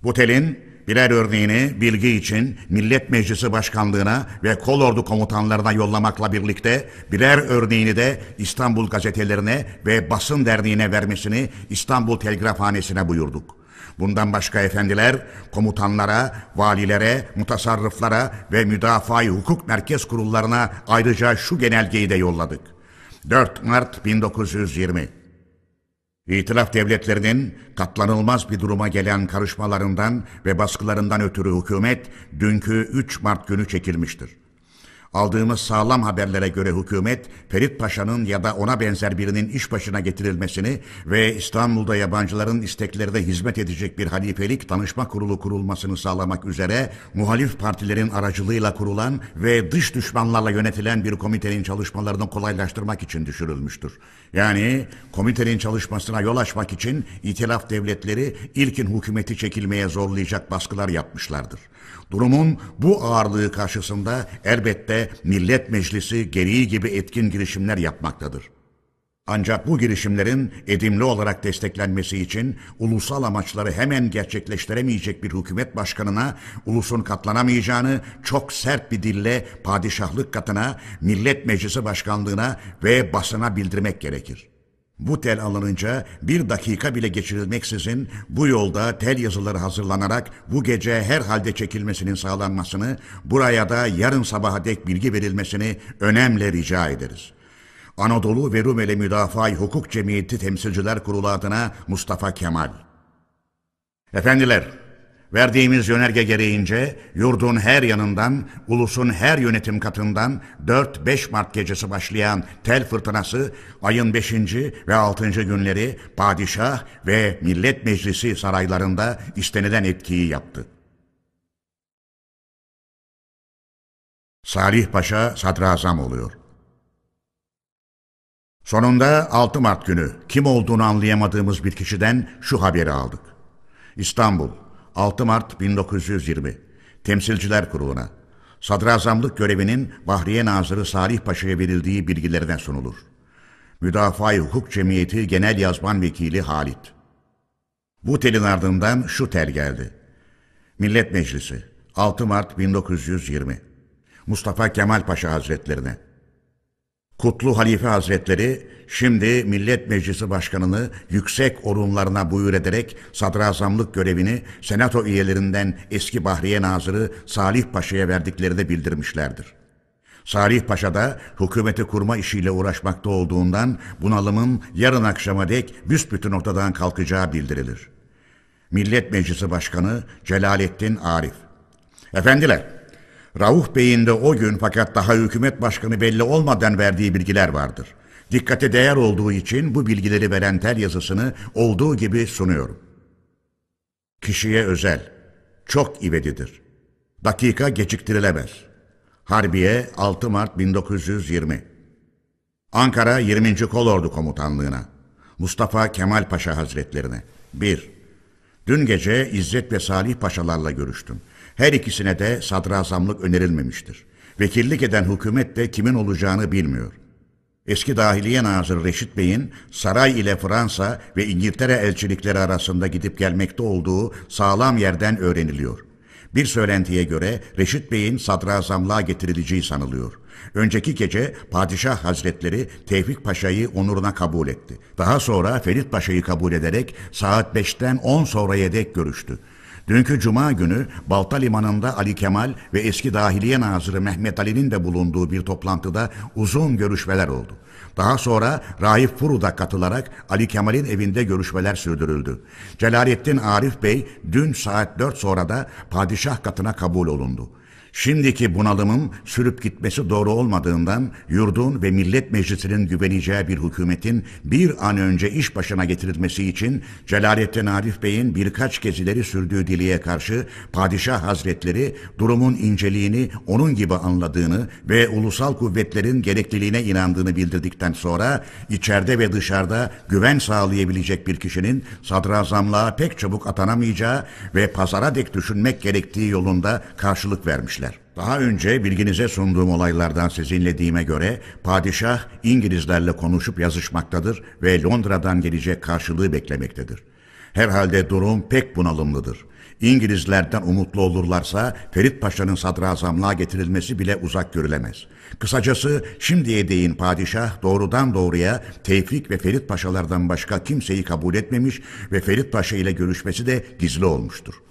Bu telin birer örneğini bilgi için Millet Meclisi Başkanlığına ve Kolordu komutanlarına yollamakla birlikte birer örneğini de İstanbul gazetelerine ve Basın Derneği'ne vermesini İstanbul Telgrafhanesi'ne buyurduk. Bundan başka efendiler komutanlara, valilere, mutasarrıflara ve müdafaa hukuk merkez kurullarına ayrıca şu genelgeyi de yolladık. 4 Mart 1920 İtilaf devletlerinin katlanılmaz bir duruma gelen karışmalarından ve baskılarından ötürü hükümet dünkü 3 Mart günü çekilmiştir. Aldığımız sağlam haberlere göre hükümet Ferit Paşa'nın ya da ona benzer birinin iş başına getirilmesini ve İstanbul'da yabancıların isteklerine hizmet edecek bir halifelik danışma kurulu kurulmasını sağlamak üzere muhalif partilerin aracılığıyla kurulan ve dış düşmanlarla yönetilen bir komitenin çalışmalarını kolaylaştırmak için düşürülmüştür. Yani komitenin çalışmasına yol açmak için itilaf devletleri ilkin hükümeti çekilmeye zorlayacak baskılar yapmışlardır. Durumun bu ağırlığı karşısında elbette Millet Meclisi gereği gibi etkin girişimler yapmaktadır. Ancak bu girişimlerin edimli olarak desteklenmesi için ulusal amaçları hemen gerçekleştiremeyecek bir hükümet başkanına ulusun katlanamayacağını çok sert bir dille padişahlık katına, Millet Meclisi Başkanlığına ve basına bildirmek gerekir. Bu tel alınınca bir dakika bile geçirilmeksizin bu yolda tel yazıları hazırlanarak bu gece herhalde çekilmesinin sağlanmasını, buraya da yarın sabaha dek bilgi verilmesini önemli rica ederiz. Anadolu ve Rumeli Müdafaa Hukuk Cemiyeti Temsilciler Kurulu adına Mustafa Kemal. Efendiler, verdiğimiz yönerge gereğince yurdun her yanından, ulusun her yönetim katından 4-5 Mart gecesi başlayan tel fırtınası ayın 5. ve 6. günleri padişah ve millet meclisi saraylarında istenilen etkiyi yaptı. Salih Paşa sadrazam oluyor. Sonunda 6 Mart günü kim olduğunu anlayamadığımız bir kişiden şu haberi aldık. İstanbul, 6 Mart 1920. Temsilciler Kurulu'na. Sadrazamlık görevinin Bahriye Nazırı Salih Paşa'ya verildiği bilgilerden sunulur. Müdafaa-i Hukuk Cemiyeti Genel Yazman Vekili Halit. Bu telin ardından şu tel geldi. Millet Meclisi, 6 Mart 1920. Mustafa Kemal Paşa Hazretlerine. Kutlu Halife Hazretleri şimdi Millet Meclisi Başkanı'nı yüksek orunlarına buyur ederek sadrazamlık görevini senato üyelerinden eski Bahriye Nazırı Salih Paşa'ya verdiklerini bildirmişlerdir. Salih Paşa da hükümeti kurma işiyle uğraşmakta olduğundan bunalımın yarın akşama dek büsbütün ortadan kalkacağı bildirilir. Millet Meclisi Başkanı Celalettin Arif Efendiler, Rauf Bey'in de o gün fakat daha hükümet başkanı belli olmadan verdiği bilgiler vardır. Dikkate değer olduğu için bu bilgileri veren tel yazısını olduğu gibi sunuyorum. Kişiye özel, çok ivedidir. Dakika geciktirilemez. Harbiye 6 Mart 1920 Ankara 20. Kolordu Komutanlığı'na Mustafa Kemal Paşa Hazretlerine 1. Dün gece İzzet ve Salih Paşalarla görüştüm. Her ikisine de sadrazamlık önerilmemiştir. Vekillik eden hükümet de kimin olacağını bilmiyor. Eski Dahiliye Nazırı Reşit Bey'in saray ile Fransa ve İngiltere elçilikleri arasında gidip gelmekte olduğu sağlam yerden öğreniliyor. Bir söylentiye göre Reşit Bey'in sadrazamlığa getirileceği sanılıyor. Önceki gece Padişah Hazretleri Tevfik Paşa'yı onuruna kabul etti. Daha sonra Ferit Paşa'yı kabul ederek saat 5'ten 10 sonraya dek görüştü. Dünkü Cuma günü Balta Limanı'nda Ali Kemal ve eski Dahiliye Nazırı Mehmet Ali'nin de bulunduğu bir toplantıda uzun görüşmeler oldu. Daha sonra Raif Furu'da katılarak Ali Kemal'in evinde görüşmeler sürdürüldü. Celalettin Arif Bey dün saat 4 sonra da padişah katına kabul olundu. Şimdiki bunalımın sürüp gitmesi doğru olmadığından yurdun ve millet meclisinin güveneceği bir hükümetin bir an önce iş başına getirilmesi için Celalettin Arif Bey'in birkaç kez ileri sürdüğü diliye karşı Padişah Hazretleri durumun inceliğini onun gibi anladığını ve ulusal kuvvetlerin gerekliliğine inandığını bildirdikten sonra içeride ve dışarıda güven sağlayabilecek bir kişinin sadrazamlığa pek çabuk atanamayacağı ve pazara dek düşünmek gerektiği yolunda karşılık vermişler. Etmişler. Daha önce bilginize sunduğum olaylardan sizinlediğime göre padişah İngilizlerle konuşup yazışmaktadır ve Londra'dan gelecek karşılığı beklemektedir. Herhalde durum pek bunalımlıdır. İngilizlerden umutlu olurlarsa Ferit Paşa'nın sadrazamlığa getirilmesi bile uzak görülemez. Kısacası şimdiye değin padişah doğrudan doğruya Tevfik ve Ferit Paşalardan başka kimseyi kabul etmemiş ve Ferit Paşa ile görüşmesi de gizli olmuştur.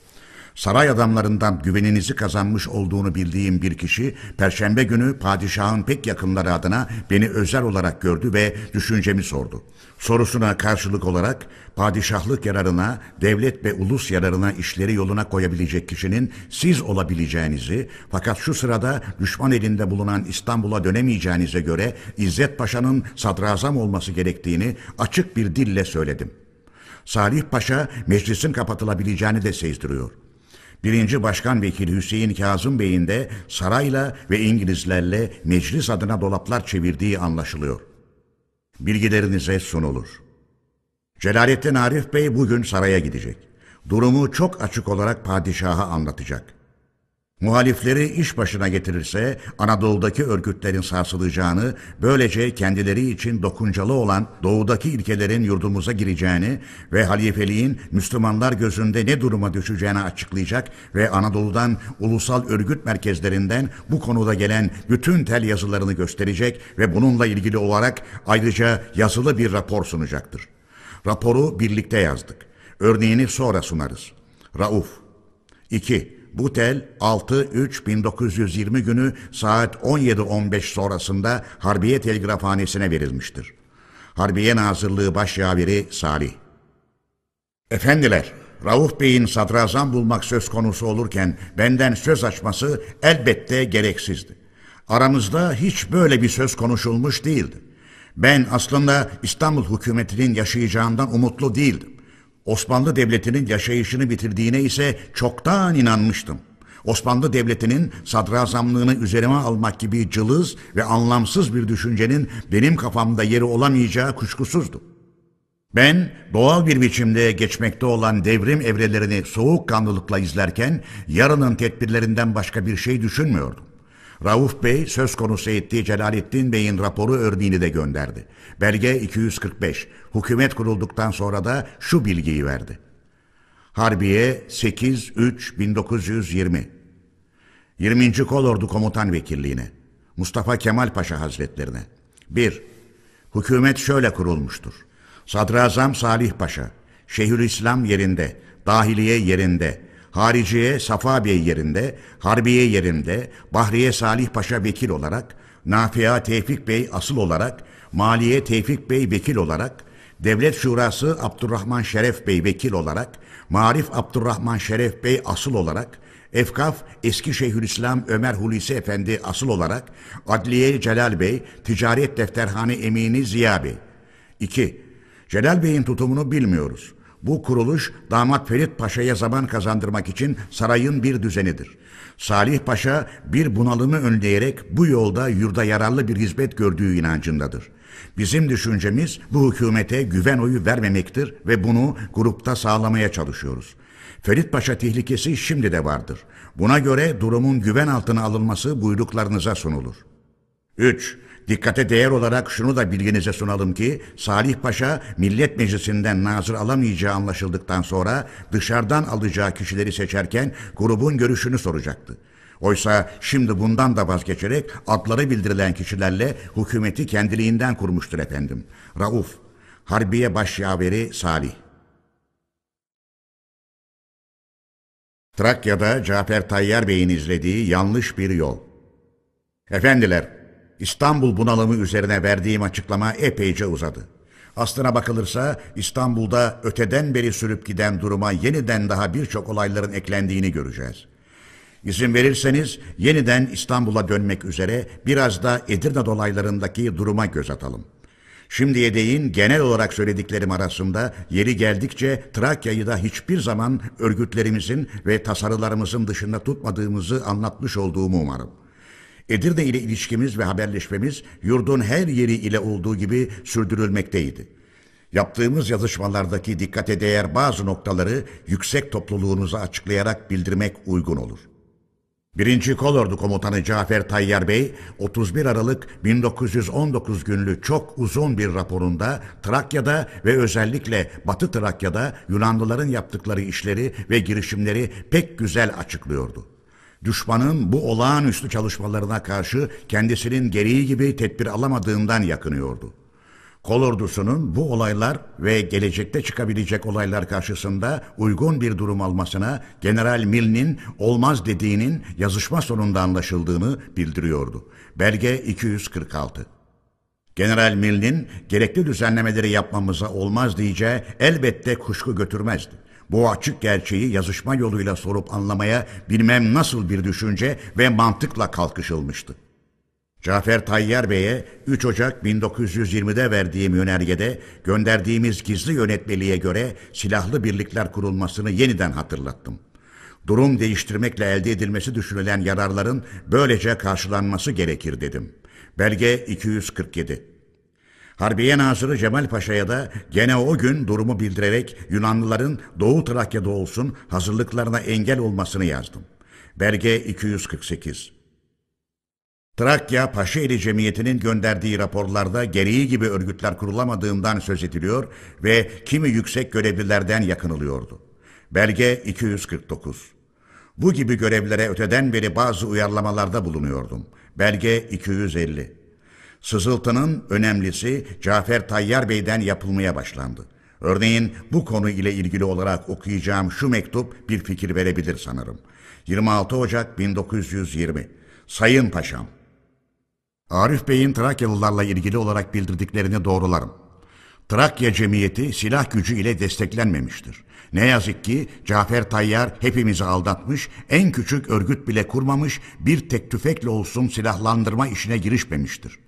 Saray adamlarından güveninizi kazanmış olduğunu bildiğim bir kişi, Perşembe günü padişahın pek yakınları adına beni özel olarak gördü ve düşüncemi sordu. Sorusuna karşılık olarak padişahlık yararına, devlet ve ulus yararına işleri yoluna koyabilecek kişinin siz olabileceğinizi, fakat şu sırada düşman elinde bulunan İstanbul'a dönemeyeceğinize göre İzzet Paşa'nın sadrazam olması gerektiğini açık bir dille söyledim. Salih Paşa meclisin kapatılabileceğini de sezdiriyor. Birinci Başkan Vekili Hüseyin Kazım Bey'in de sarayla ve İngilizlerle meclis adına dolaplar çevirdiği anlaşılıyor. Bilgilerinize sunulur. Celalettin Arif Bey bugün saraya gidecek. Durumu çok açık olarak padişaha anlatacak. Muhalifleri iş başına getirirse Anadolu'daki örgütlerin sarsılacağını, böylece kendileri için dokuncalı olan doğudaki ilkelerin yurdumuza gireceğini ve halifeliğin Müslümanlar gözünde ne duruma düşeceğini açıklayacak ve Anadolu'dan ulusal örgüt merkezlerinden bu konuda gelen bütün tel yazılarını gösterecek ve bununla ilgili olarak ayrıca yazılı bir rapor sunacaktır. Raporu birlikte yazdık. Örneğini sonra sunarız. Rauf 2. Bu tel 6-3-1920 günü saat 17.15 sonrasında Harbiye Telgrafhanesi'ne verilmiştir. Harbiye Nazırlığı Başyaveri Salih. Efendiler, Rauf Bey'in sadrazam bulmak söz konusu olurken benden söz açması elbette gereksizdi. Aramızda hiç böyle bir söz konuşulmuş değildi. Ben aslında İstanbul hükümetinin yaşayacağından umutlu değildim. Osmanlı Devleti'nin yaşayışını bitirdiğine ise çoktan inanmıştım. Osmanlı Devleti'nin sadrazamlığını üzerime almak gibi cılız ve anlamsız bir düşüncenin benim kafamda yeri olamayacağı kuşkusuzdu. Ben doğal bir biçimde geçmekte olan devrim evrelerini soğukkanlılıkla izlerken yarının tedbirlerinden başka bir şey düşünmüyordum. Rauf Bey söz konusu ettiği Celalettin Bey'in raporu örneğini de gönderdi. Belge 245. Hükümet kurulduktan sonra da şu bilgiyi verdi. Harbiye 8-3-1920 20. Kolordu Komutan Vekilliğine Mustafa Kemal Paşa Hazretlerine 1. Hükümet şöyle kurulmuştur. Sadrazam Salih Paşa, Şeyhülislam yerinde, Dahiliye yerinde, Hariciye Safa Bey yerinde, Harbiye yerinde, Bahriye Salih Paşa vekil olarak, Nafia Tevfik Bey asıl olarak, Maliye Tevfik Bey vekil olarak, Devlet Şurası Abdurrahman Şeref Bey vekil olarak, Marif Abdurrahman Şeref Bey asıl olarak, Efkaf Eski Şeyhülislam Ömer Hulusi Efendi asıl olarak, Adliye Celal Bey, Ticaret Defterhane Emini Ziya Bey. 2. Celal Bey'in tutumunu bilmiyoruz. Bu kuruluş damat Ferit Paşa'ya zaman kazandırmak için sarayın bir düzenidir. Salih Paşa bir bunalımı önleyerek bu yolda yurda yararlı bir hizmet gördüğü inancındadır. Bizim düşüncemiz bu hükümete güven oyu vermemektir ve bunu grupta sağlamaya çalışıyoruz. Ferit Paşa tehlikesi şimdi de vardır. Buna göre durumun güven altına alınması buyruklarınıza sunulur. 3. Dikkate değer olarak şunu da bilginize sunalım ki Salih Paşa Millet Meclisi'nden nazır alamayacağı anlaşıldıktan sonra dışarıdan alacağı kişileri seçerken grubun görüşünü soracaktı. Oysa şimdi bundan da vazgeçerek adları bildirilen kişilerle hükümeti kendiliğinden kurmuştur efendim. Rauf, Harbiye Başyaveri Salih. Trakya'da Cafer Tayyar Bey'in izlediği yanlış bir yol. Efendiler, İstanbul bunalımı üzerine verdiğim açıklama epeyce uzadı. Aslına bakılırsa İstanbul'da öteden beri sürüp giden duruma yeniden daha birçok olayların eklendiğini göreceğiz. İzin verirseniz yeniden İstanbul'a dönmek üzere biraz da Edirne dolaylarındaki duruma göz atalım. Şimdiye değin genel olarak söylediklerim arasında yeri geldikçe Trakya'yı da hiçbir zaman örgütlerimizin ve tasarılarımızın dışında tutmadığımızı anlatmış olduğumu umarım. Edirne ile ilişkimiz ve haberleşmemiz yurdun her yeri ile olduğu gibi sürdürülmekteydi. Yaptığımız yazışmalardaki dikkate değer bazı noktaları yüksek topluluğunuza açıklayarak bildirmek uygun olur. 1. Kolordu Komutanı Cafer Tayyar Bey, 31 Aralık 1919 günlü çok uzun bir raporunda Trakya'da ve özellikle Batı Trakya'da Yunanlıların yaptıkları işleri ve girişimleri pek güzel açıklıyordu. Düşmanın bu olağanüstü çalışmalarına karşı kendisinin gereği gibi tedbir alamadığından yakınıyordu. Kol ordusunun bu olaylar ve gelecekte çıkabilecek olaylar karşısında uygun bir durum almasına General Milne'in olmaz dediğinin yazışma sonunda anlaşıldığını bildiriyordu. Belge 246 General Milne'in gerekli düzenlemeleri yapmamıza olmaz diyeceği elbette kuşku götürmezdi. Bu açık gerçeği yazışma yoluyla sorup anlamaya bilmem nasıl bir düşünce ve mantıkla kalkışılmıştı. Cafer Tayyar Bey'e 3 Ocak 1920'de verdiğim yönergede gönderdiğimiz gizli yönetmeliğe göre silahlı birlikler kurulmasını yeniden hatırlattım. Durum değiştirmekle elde edilmesi düşünülen yararların böylece karşılanması gerekir dedim. Belge 247 Harbiye Nazırı Cemal Paşa'ya da gene o gün durumu bildirerek Yunanlıların Doğu Trakya'da olsun hazırlıklarına engel olmasını yazdım. Belge 248 Trakya Paşaeli Cemiyeti'nin gönderdiği raporlarda gereği gibi örgütler kurulamadığından söz ediliyor ve kimi yüksek görevlilerden yakınılıyordu. Belge 249 Bu gibi görevlere öteden beri bazı uyarlamalarda bulunuyordum. Belge 250 Sızıltının önemlisi Cafer Tayyar Bey'den yapılmaya başlandı. Örneğin bu konu ile ilgili olarak okuyacağım şu mektup bir fikir verebilir sanırım. 26 Ocak 1920 Sayın Paşam Arif Bey'in Trakyalılarla ilgili olarak bildirdiklerini doğrularım. Trakya Cemiyeti silah gücü ile desteklenmemiştir. Ne yazık ki Cafer Tayyar hepimizi aldatmış, en küçük örgüt bile kurmamış, bir tek tüfekle olsun silahlandırma işine girişmemiştir.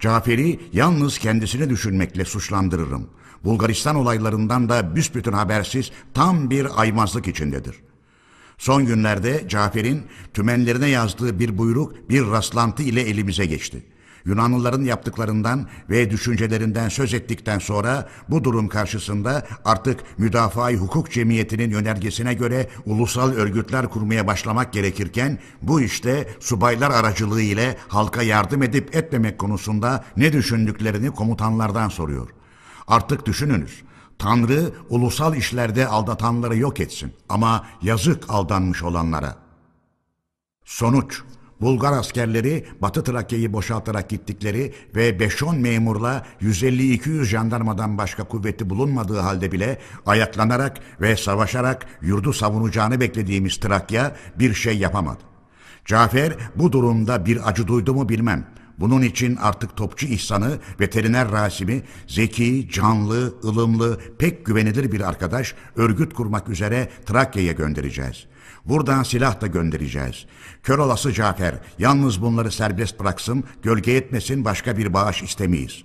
Cafer'i yalnız kendisini düşünmekle suçlandırırım. Bulgaristan olaylarından da büsbütün habersiz tam bir aymazlık içindedir. Son günlerde Cafer'in tümenlerine yazdığı bir buyruk bir rastlantı ile elimize geçti. Yunanlıların yaptıklarından ve düşüncelerinden söz ettikten sonra bu durum karşısında artık müdafaa hukuk cemiyetinin yönergesine göre ulusal örgütler kurmaya başlamak gerekirken bu işte subaylar aracılığı ile halka yardım edip etmemek konusunda ne düşündüklerini komutanlardan soruyor. Artık düşününüz. Tanrı ulusal işlerde aldatanları yok etsin ama yazık aldanmış olanlara. Sonuç Bulgar askerleri Batı Trakya'yı boşaltarak gittikleri ve 5-10 memurla 150-200 jandarmadan başka kuvveti bulunmadığı halde bile ayaklanarak ve savaşarak yurdu savunacağını beklediğimiz Trakya bir şey yapamadı. Cafer bu durumda bir acı duydu mu bilmem. Bunun için artık topçu İhsan'ı, veteriner Rasim'i, zeki, canlı, ılımlı, pek güvenilir bir arkadaş örgüt kurmak üzere Trakya'ya göndereceğiz. Buradan silah da göndereceğiz. Kör olası Cafer, yalnız bunları serbest bıraksın, gölge etmesin başka bir bağış istemeyiz.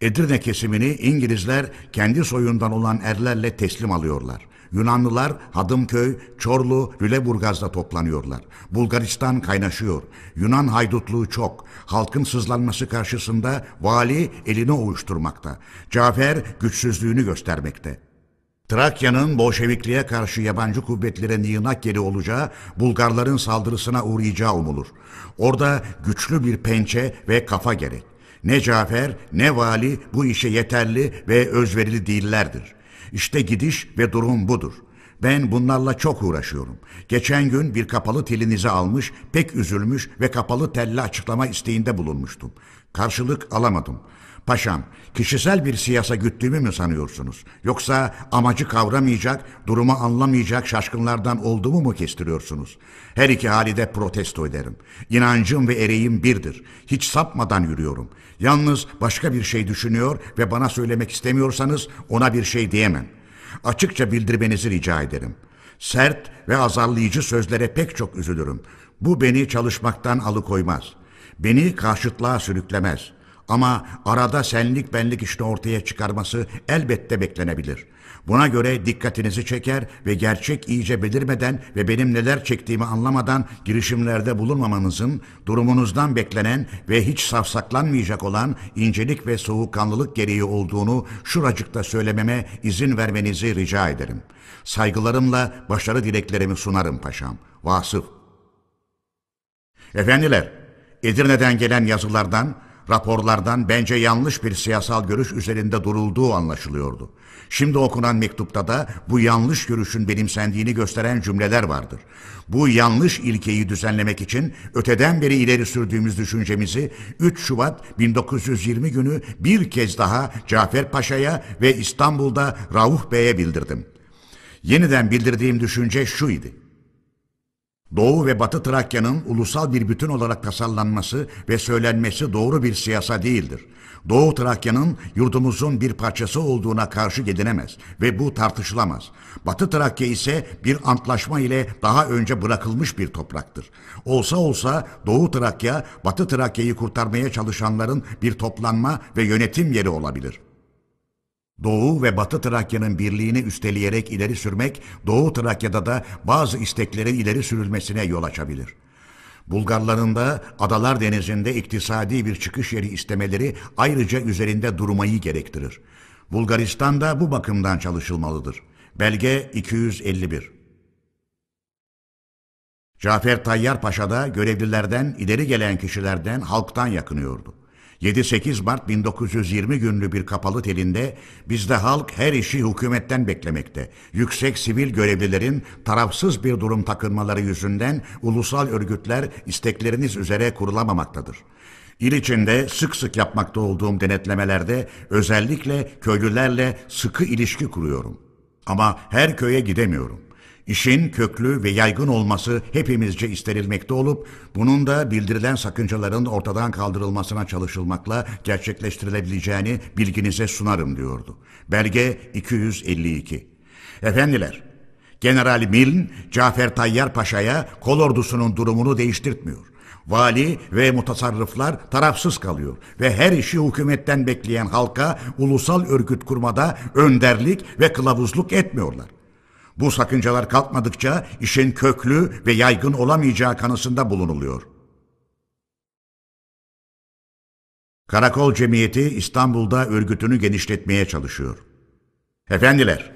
Edirne kesimini İngilizler kendi soyundan olan erlerle teslim alıyorlar. Yunanlılar Hadımköy, Çorlu, Lüleburgaz'da toplanıyorlar. Bulgaristan kaynaşıyor. Yunan haydutluğu çok. Halkın sızlanması karşısında vali elini ovuşturmakta. Cafer güçsüzlüğünü göstermekte. Trakya'nın Bolşevikliğe karşı yabancı kuvvetlere yığınak yeri olacağı, Bulgarların saldırısına uğrayacağı umulur. Orada güçlü bir pençe ve kafa gerek. Ne Cafer ne vali bu işe yeterli ve özverili değillerdir. İşte gidiş ve durum budur. Ben bunlarla çok uğraşıyorum. Geçen gün bir kapalı telinizi almış, pek üzülmüş ve kapalı telli açıklama isteğinde bulunmuştum. Karşılık alamadım. Paşam, kişisel bir siyasa güttüğümü mü sanıyorsunuz? Yoksa amacı kavramayacak, durumu anlamayacak şaşkınlardan olduğumu mu kestiriyorsunuz? Her iki halide protesto ederim. İnancım ve ereğim birdir. Hiç sapmadan yürüyorum. Yalnız başka bir şey düşünüyor ve bana söylemek istemiyorsanız ona bir şey diyemem. Açıkça bildirmenizi rica ederim. Sert ve azarlayıcı sözlere pek çok üzülürüm. Bu beni çalışmaktan alıkoymaz. Beni karşıtlığa sürüklemez.'' Ama arada senlik benlik işte ortaya çıkarması elbette beklenebilir. Buna göre dikkatinizi çeker ve gerçek iyice belirmeden ve benim neler çektiğimi anlamadan girişimlerde bulunmamanızın durumunuzdan beklenen ve hiç safsaklanmayacak olan incelik ve soğukkanlılık gereği olduğunu şuracıkta söylememe izin vermenizi rica ederim. Saygılarımla başarı dileklerimi sunarım paşam. Vasıf Efendiler, Edirne'den gelen yazılardan, raporlardan bence yanlış bir siyasal görüş üzerinde durulduğu anlaşılıyordu. Şimdi okunan mektupta da bu yanlış görüşün benimsendiğini gösteren cümleler vardır. Bu yanlış ilkeyi düzenlemek için öteden beri ileri sürdüğümüz düşüncemizi 3 Şubat 1920 günü bir kez daha Cafer Paşa'ya ve İstanbul'da Rauf Bey'e bildirdim. Yeniden bildirdiğim düşünce şu idi. Doğu ve Batı Trakya'nın ulusal bir bütün olarak tasarlanması ve söylenmesi doğru bir siyasa değildir. Doğu Trakya'nın yurdumuzun bir parçası olduğuna karşı gelinemez ve bu tartışılamaz. Batı Trakya ise bir antlaşma ile daha önce bırakılmış bir topraktır. Olsa olsa Doğu Trakya, Batı Trakya'yı kurtarmaya çalışanların bir toplanma ve yönetim yeri olabilir.'' Doğu ve Batı Trakya'nın birliğini üsteleyerek ileri sürmek, Doğu Trakya'da da bazı isteklerin ileri sürülmesine yol açabilir. Bulgarların da Adalar Denizi'nde iktisadi bir çıkış yeri istemeleri ayrıca üzerinde durmayı gerektirir. Bulgaristan da bu bakımdan çalışılmalıdır. Belge 251 Cafer Tayyar Paşa da görevlilerden, ileri gelen kişilerden, halktan yakınıyordu. 7-8 Mart 1920 günlü bir kapalı telinde bizde halk her işi hükümetten beklemekte. Yüksek sivil görevlilerin tarafsız bir durum takınmaları yüzünden ulusal örgütler istekleriniz üzere kurulamamaktadır. İl içinde sık sık yapmakta olduğum denetlemelerde özellikle köylülerle sıkı ilişki kuruyorum. Ama her köye gidemiyorum. İşin köklü ve yaygın olması hepimizce istenilmekte olup bunun da bildirilen sakıncaların ortadan kaldırılmasına çalışılmakla gerçekleştirilebileceğini bilginize sunarım diyordu. Belge 252. Efendiler, General Milne, Cafer Tayyar Paşa'ya kol ordusunun durumunu değiştirtmiyor. Vali ve mutasarrıflar tarafsız kalıyor ve her işi hükümetten bekleyen halka ulusal örgüt kurmada önderlik ve kılavuzluk etmiyorlar. Bu sakıncalar kalkmadıkça işin köklü ve yaygın olamayacağı kanısında bulunuluyor. Karakol Cemiyeti İstanbul'da örgütünü genişletmeye çalışıyor. Efendiler,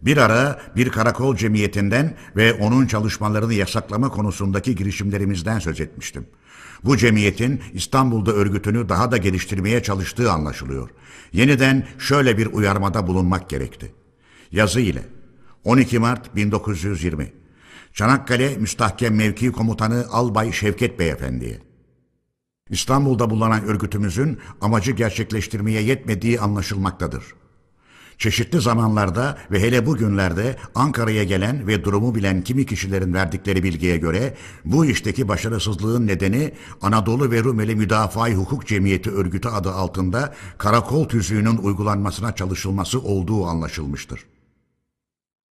bir ara bir karakol cemiyetinden ve onun çalışmalarını yasaklama konusundaki girişimlerimizden söz etmiştim. Bu cemiyetin İstanbul'da örgütünü daha da geliştirmeye çalıştığı anlaşılıyor. Yeniden şöyle bir uyarmada bulunmak gerekti. Yazı ile 12 Mart 1920 Çanakkale Müstahkem Mevki Komutanı Albay Şevket Beyefendi'ye İstanbul'da bulunan örgütümüzün amacı gerçekleştirmeye yetmediği anlaşılmaktadır. Çeşitli zamanlarda ve hele bugünlerde Ankara'ya gelen ve durumu bilen kimi kişilerin verdikleri bilgiye göre bu işteki başarısızlığın nedeni Anadolu ve Rumeli Müdafaa Hukuk Cemiyeti örgütü adı altında karakol tüzüğünün uygulanmasına çalışılması olduğu anlaşılmıştır.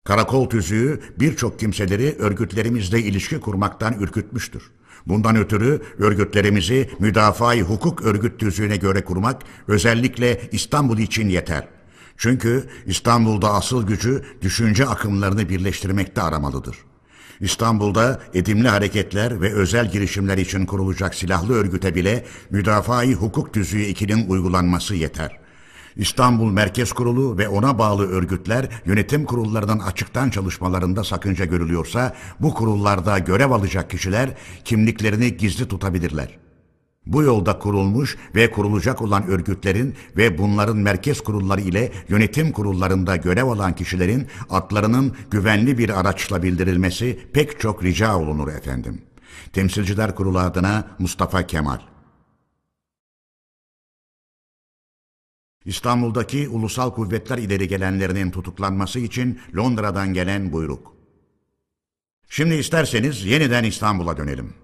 Karakol tüzüğü birçok kimseleri örgütlerimizle ilişki kurmaktan ürkütmüştür. Bundan ötürü örgütlerimizi müdafaa hukuk örgüt tüzüğüne göre kurmak özellikle İstanbul için yeter. Çünkü İstanbul'da asıl gücü düşünce akımlarını birleştirmekte aramalıdır. İstanbul'da edimli hareketler ve özel girişimler için kurulacak silahlı örgüte bile müdafaa hukuk tüzüğü 2'nin uygulanması yeter.'' İstanbul Merkez Kurulu ve ona bağlı örgütler yönetim kurullarının açıktan çalışmalarında sakınca görülüyorsa bu kurullarda görev alacak kişiler kimliklerini gizli tutabilirler. Bu yolda kurulmuş ve kurulacak olan örgütlerin ve bunların merkez kurulları ile yönetim kurullarında görev alan kişilerin adlarının güvenli bir araçla bildirilmesi pek çok rica olunur efendim. Temsilciler Kurulu adına Mustafa Kemal İstanbul'daki ulusal kuvvetler ileri gelenlerinin tutuklanması için Londra'dan gelen buyruk. Şimdi isterseniz yeniden İstanbul'a dönelim.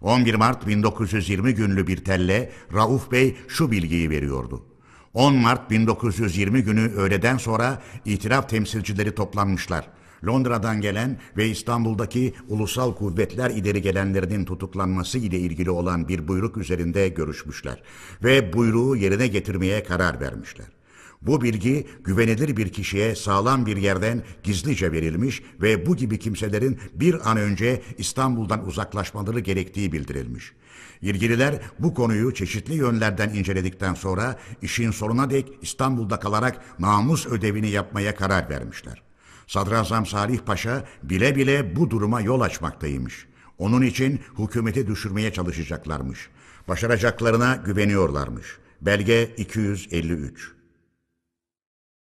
11 Mart 1920 günlü bir telle Rauf Bey şu bilgiyi veriyordu. 10 Mart 1920 günü öğleden sonra itiraf temsilcileri toplanmışlar. Londra'dan gelen ve İstanbul'daki ulusal kuvvetler ileri gelenlerinin tutuklanması ile ilgili olan bir buyruk üzerinde görüşmüşler ve buyruğu yerine getirmeye karar vermişler. Bu bilgi güvenilir bir kişiye sağlam bir yerden gizlice verilmiş ve bu gibi kimselerin bir an önce İstanbul'dan uzaklaşmaları gerektiği bildirilmiş. İlgililer bu konuyu çeşitli yönlerden inceledikten sonra işin sonuna dek İstanbul'da kalarak namus ödevini yapmaya karar vermişler. Sadrazam Salih Paşa bile bile bu duruma yol açmaktaymış. Onun için hükümeti düşürmeye çalışacaklarmış. Başaracaklarına güveniyorlarmış. Belge 253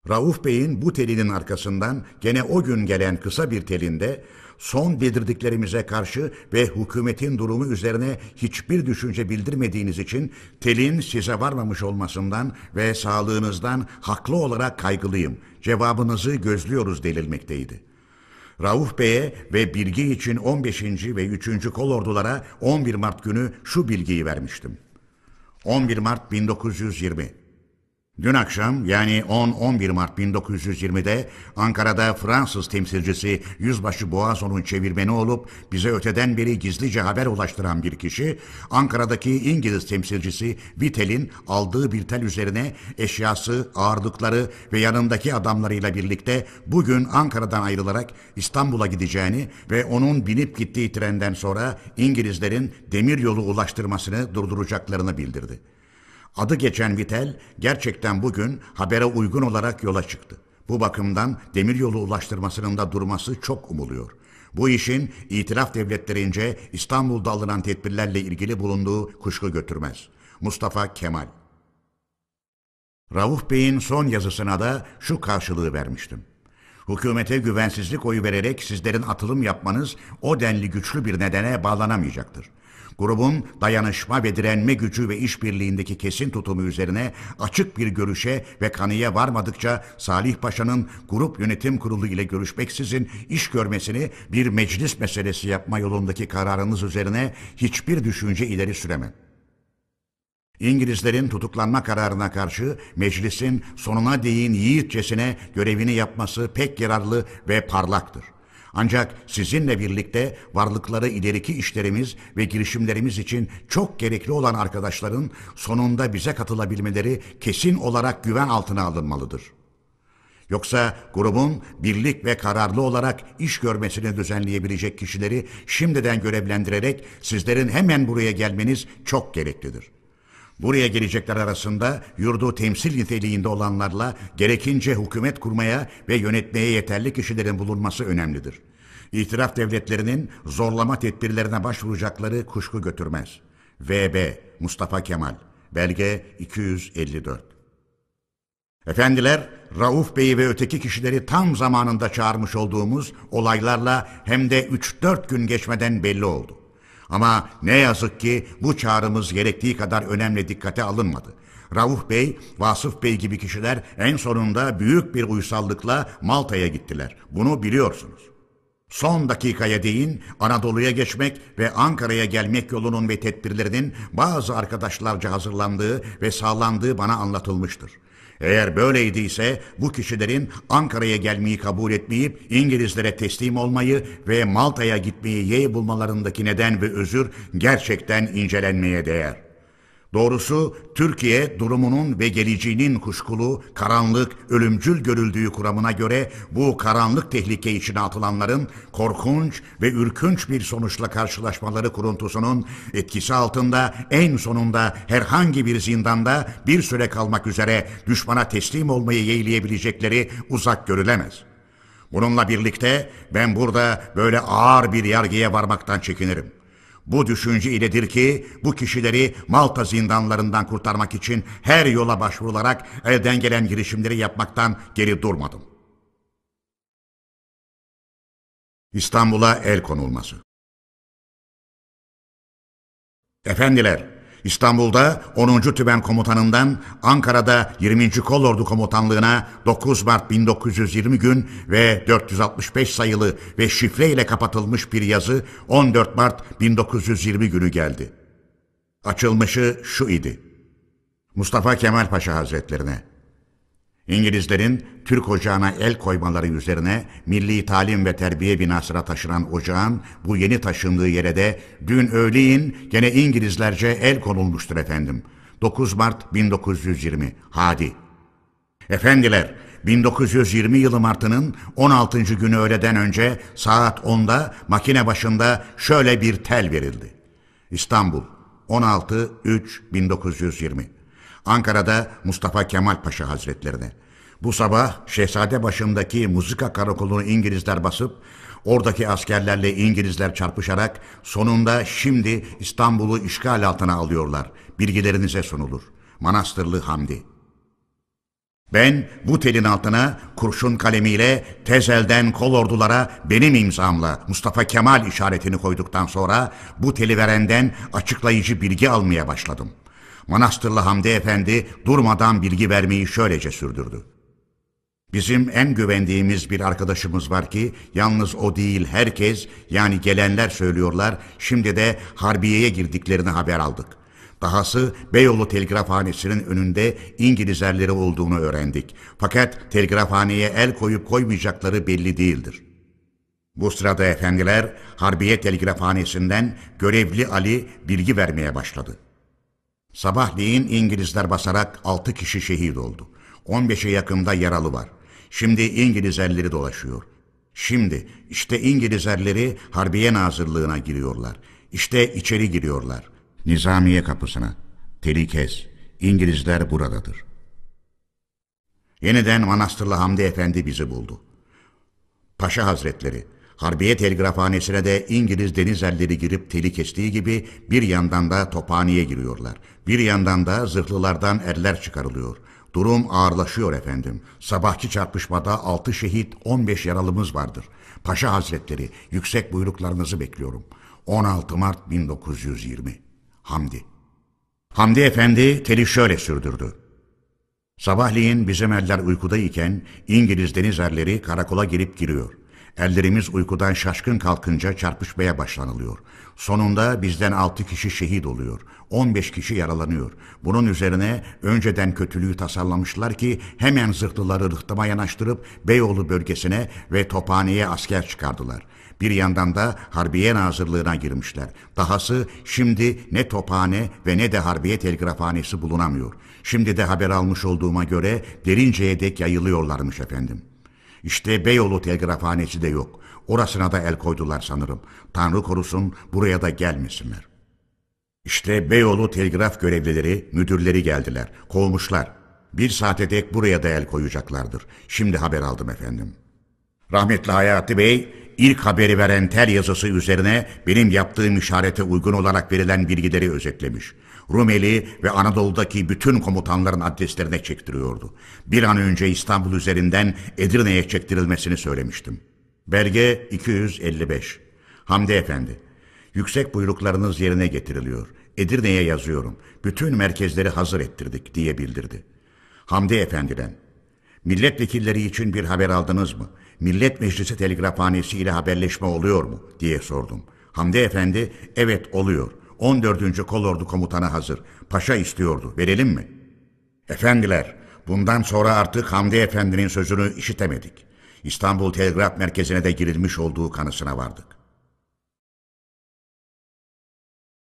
Rauf Bey'in bu telinin arkasından gene o gün gelen kısa bir telinde son bildirdiklerimize karşı ve hükümetin durumu üzerine hiçbir düşünce bildirmediğiniz için telin size varmamış olmasından ve sağlığınızdan haklı olarak kaygılıyım. Cevabınızı gözlüyoruz denilmekteydi. Rauf Bey'e ve bilgi için 15. ve 3. kolordulara 11 Mart günü şu bilgiyi vermiştim. 11 Mart 1920 Dün akşam yani 10-11 Mart 1920'de Ankara'da Fransız temsilcisi Yüzbaşı Boğazon'un çevirmeni olup bize öteden beri gizlice haber ulaştıran bir kişi Ankara'daki İngiliz temsilcisi Vitel'in aldığı bir tel üzerine eşyası, ağırlıkları ve yanındaki adamlarıyla birlikte bugün Ankara'dan ayrılarak İstanbul'a gideceğini ve onun binip gittiği trenden sonra İngilizlerin demir yolu ulaştırmasını durduracaklarını bildirdi. Adı geçen Vitel gerçekten bugün habere uygun olarak yola çıktı. Bu bakımdan demiryolu ulaştırmasının da durması çok umuluyor. Bu işin itiraf devletlerince İstanbul'da alınan tedbirlerle ilgili bulunduğu kuşku götürmez. Mustafa Kemal Rauf Bey'in son yazısına da şu karşılığı vermiştim. Hükümete güvensizlik oyu vererek sizlerin atılım yapmanız o denli güçlü bir nedene bağlanamayacaktır. Grubun dayanışma ve direnme gücü ve işbirliğindeki kesin tutumu üzerine açık bir görüşe ve kanıya varmadıkça Salih Paşa'nın grup yönetim kurulu ile görüşmeksizin iş görmesini bir meclis meselesi yapma yolundaki kararınız üzerine hiçbir düşünce ileri süremem. İngilizlerin tutuklanma kararına karşı meclisin sonuna değin yiğitçesine görevini yapması pek yararlı ve parlaktır. Ancak sizinle birlikte varlıkları ileriki işlerimiz ve girişimlerimiz için çok gerekli olan arkadaşların sonunda bize katılabilmeleri kesin olarak güven altına alınmalıdır. Yoksa grubun birlik ve kararlı olarak iş görmesini düzenleyebilecek kişileri şimdiden görevlendirerek sizlerin hemen buraya gelmeniz çok gereklidir.'' Buraya gelecekler arasında yurdu temsil niteliğinde olanlarla gerekince hükümet kurmaya ve yönetmeye yeterli kişilerin bulunması önemlidir. İtiraf devletlerinin zorlama tedbirlerine başvuracakları kuşku götürmez. VB Mustafa Kemal Belge 254 Efendiler, Rauf Bey'i ve öteki kişileri tam zamanında çağırmış olduğumuz olaylarla hem de 3-4 gün geçmeden belli oldu. Ama ne yazık ki bu çağrımız gerektiği kadar önemli dikkate alınmadı. Rauf Bey, Vasıf Bey gibi kişiler en sonunda büyük bir uysallıkla Malta'ya gittiler. Bunu biliyorsunuz. Son dakikaya değin Anadolu'ya geçmek ve Ankara'ya gelmek yolunun ve tedbirlerinin bazı arkadaşlarca hazırlandığı ve sağlandığı bana anlatılmıştır. Eğer böyleydiyse bu kişilerin Ankara'ya gelmeyi kabul etmeyip İngilizlere teslim olmayı ve Malta'ya gitmeyi yeğ bulmalarındaki neden ve özür gerçekten incelenmeye değer.'' Doğrusu Türkiye durumunun ve geleceğinin kuşkulu, karanlık, ölümcül görüldüğü kuramına göre bu karanlık tehlike içine atılanların korkunç ve ürkünç bir sonuçla karşılaşmaları kuruntusunun etkisi altında en sonunda herhangi bir zindanda bir süre kalmak üzere düşmana teslim olmayı yeğleyebilecekleri uzak görülemez. Bununla birlikte ben burada böyle ağır bir yargıya varmaktan çekinirim. Bu düşünce iledir ki bu kişileri Malta zindanlarından kurtarmak için her yola başvurularak elden gelen girişimleri yapmaktan geri durmadım. İstanbul'a el konulması Efendiler, İstanbul'da 10. Tümen Komutanından Ankara'da 20. Kolordu Komutanlığına 9 Mart 1920 gün ve 465 sayılı ve şifre ile kapatılmış bir yazı 14 Mart 1920 günü geldi. Açılmışı şu idi. Mustafa Kemal Paşa Hazretlerine İngilizlerin Türk ocağına el koymaları üzerine Milli Talim ve Terbiye binasına taşınan ocağın bu yeni taşındığı yere de dün öğleyin gene İngilizlerce el konulmuştur efendim. 9 Mart 1920 Hadi. Efendiler 1920 yılı Mart'ının 16. günü öğleden önce saat 10'da makine başında şöyle bir tel verildi. İstanbul 16-3-1920 Ankara'da Mustafa Kemal Paşa Hazretlerine. Bu sabah Şehzade başındaki muzika karakolunu İngilizler basıp Oradaki askerlerle İngilizler çarpışarak sonunda şimdi İstanbul'u işgal altına alıyorlar. Bilgilerinize sunulur. Manastırlı Hamdi. Ben bu telin altına kurşun kalemiyle tezelden kol ordulara benim imzamla Mustafa Kemal işaretini koyduktan sonra bu teli verenden açıklayıcı bilgi almaya başladım. Manastırlı Hamdi Efendi durmadan bilgi vermeyi şöylece sürdürdü. Bizim en güvendiğimiz bir arkadaşımız var ki yalnız o değil herkes yani gelenler söylüyorlar şimdi de Harbiye'ye girdiklerini haber aldık. Dahası Beyoğlu telgrafhanesinin önünde İngiliz erleri olduğunu öğrendik. Fakat telgrafhaneye el koyup koymayacakları belli değildir. Bu sırada efendiler Harbiye telgrafhanesinden görevli Ali bilgi vermeye başladı. Sabahleyin İngilizler basarak 6 kişi şehit oldu. 15'e yakında yaralı var. Şimdi İngiliz erleri dolaşıyor. Şimdi işte İngiliz erleri Harbiye Nazırlığına giriyorlar. İşte içeri giriyorlar. Nizamiye kapısına. Teli kes. İngilizler buradadır. Yeniden Manastırlı Hamdi Efendi bizi buldu. Paşa Hazretleri, Harbiye Telgrafhanesine de İngiliz denizerleri girip teli kestiği gibi bir yandan da tophaneye giriyorlar. Bir yandan da zırhlılardan erler çıkarılıyor. Durum ağırlaşıyor efendim. Sabahki çarpışmada 6 şehit 15 yaralımız vardır. Paşa Hazretleri yüksek buyruklarınızı bekliyorum. 16 Mart 1920 Hamdi Hamdi Efendi teli şöyle sürdürdü. Sabahleyin bizim eller uykudayken İngiliz deniz erleri karakola girip giriyor. Ellerimiz uykudan şaşkın kalkınca çarpışmaya başlanılıyor. Sonunda bizden altı kişi şehit oluyor. 15 kişi yaralanıyor. Bunun üzerine önceden kötülüğü tasarlamışlar ki hemen zırhlıları rıhtıma yanaştırıp Beyoğlu bölgesine ve Tophane'ye asker çıkardılar. Bir yandan da Harbiye Nazırlığına girmişler. Dahası şimdi ne Tophane ve ne de Harbiye Telgrafhanesi bulunamıyor. Şimdi de haber almış olduğuma göre Derince'ye dek yayılıyorlarmış efendim. İşte Beyoğlu telgrafhanesi de yok. Orasına da el koydular sanırım. Tanrı korusun buraya da gelmesinler. İşte Beyoğlu telgraf görevlileri, müdürleri geldiler. Kovmuşlar. Bir saate dek buraya da el koyacaklardır. Şimdi haber aldım efendim. Rahmetli Hayati Bey, ilk haberi veren tel yazısı üzerine benim yaptığım işarete uygun olarak verilen bilgileri özetlemiş. Rumeli ve Anadolu'daki bütün komutanların adreslerine çektiriyordu. Bir an önce İstanbul üzerinden Edirne'ye çektirilmesini söylemiştim. Belge 255 Hamdi Efendi Yüksek buyruklarınız yerine getiriliyor. Edirne'ye yazıyorum. Bütün merkezleri hazır ettirdik diye bildirdi. Hamdi Efendi'den Milletvekilleri için bir haber aldınız mı? Millet Meclisi Telgrafhanesi ile haberleşme oluyor mu? diye sordum. Hamdi Efendi, evet oluyor. 14. Kolordu Komutanı hazır. Paşa istiyordu. Verelim mi? Efendiler, bundan sonra artık Hamdi Efendi'nin sözünü işitemedik. İstanbul Telgraf Merkezi'ne de girilmiş olduğu kanısına vardık.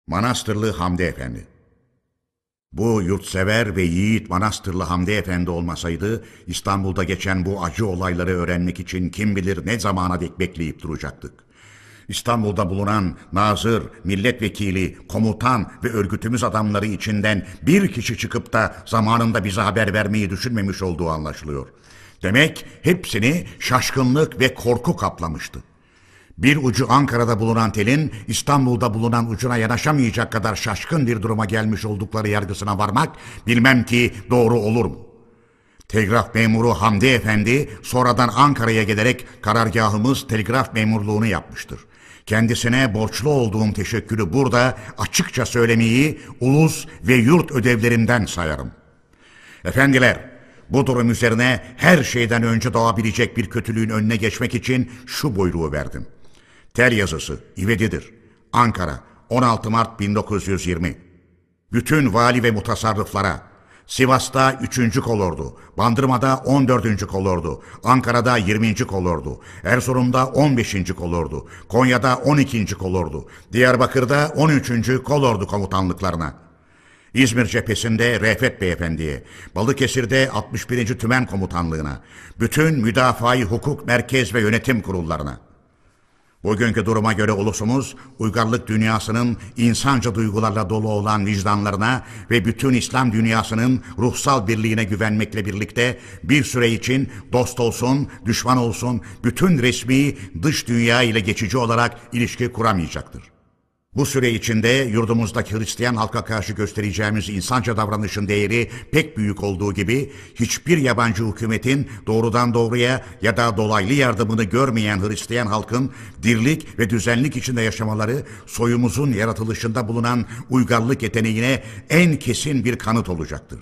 Manastırlı Hamdi Efendi bu yurtsever ve yiğit Manastırlı Hamdi Efendi olmasaydı İstanbul'da geçen bu acı olayları öğrenmek için kim bilir ne zamana dek bekleyip duracaktık. İstanbul'da bulunan nazır, milletvekili, komutan ve örgütümüz adamları içinden bir kişi çıkıp da zamanında bize haber vermeyi düşünmemiş olduğu anlaşılıyor. Demek hepsini şaşkınlık ve korku kaplamıştı. Bir ucu Ankara'da bulunan telin İstanbul'da bulunan ucuna yanaşamayacak kadar şaşkın bir duruma gelmiş oldukları yargısına varmak bilmem ki doğru olur mu? Telgraf memuru Hamdi Efendi sonradan Ankara'ya gelerek karargahımız telgraf memurluğunu yapmıştır. Kendisine borçlu olduğum teşekkürü burada açıkça söylemeyi ulus ve yurt ödevlerimden sayarım. Efendiler, bu durum üzerine her şeyden önce doğabilecek bir kötülüğün önüne geçmek için şu buyruğu verdim. Tel yazısı, ivedidir. Ankara, 16 Mart 1920. Bütün vali ve mutasarrıflara, Sivas'ta 3. kolordu, Bandırma'da 14. kolordu, Ankara'da 20. kolordu, Erzurum'da 15. kolordu, Konya'da 12. kolordu, Diyarbakır'da 13. kolordu komutanlıklarına. İzmir cephesinde Refet Beyefendi'ye, Balıkesir'de 61. Tümen Komutanlığına, bütün müdafaa hukuk merkez ve yönetim kurullarına. Bugünkü duruma göre ulusumuz, uygarlık dünyasının insanca duygularla dolu olan vicdanlarına ve bütün İslam dünyasının ruhsal birliğine güvenmekle birlikte bir süre için dost olsun, düşman olsun, bütün resmi dış dünya ile geçici olarak ilişki kuramayacaktır. Bu süre içinde yurdumuzdaki Hristiyan halka karşı göstereceğimiz insanca davranışın değeri pek büyük olduğu gibi hiçbir yabancı hükümetin doğrudan doğruya ya da dolaylı yardımını görmeyen Hristiyan halkın dirlik ve düzenlik içinde yaşamaları soyumuzun yaratılışında bulunan uygarlık yeteneğine en kesin bir kanıt olacaktır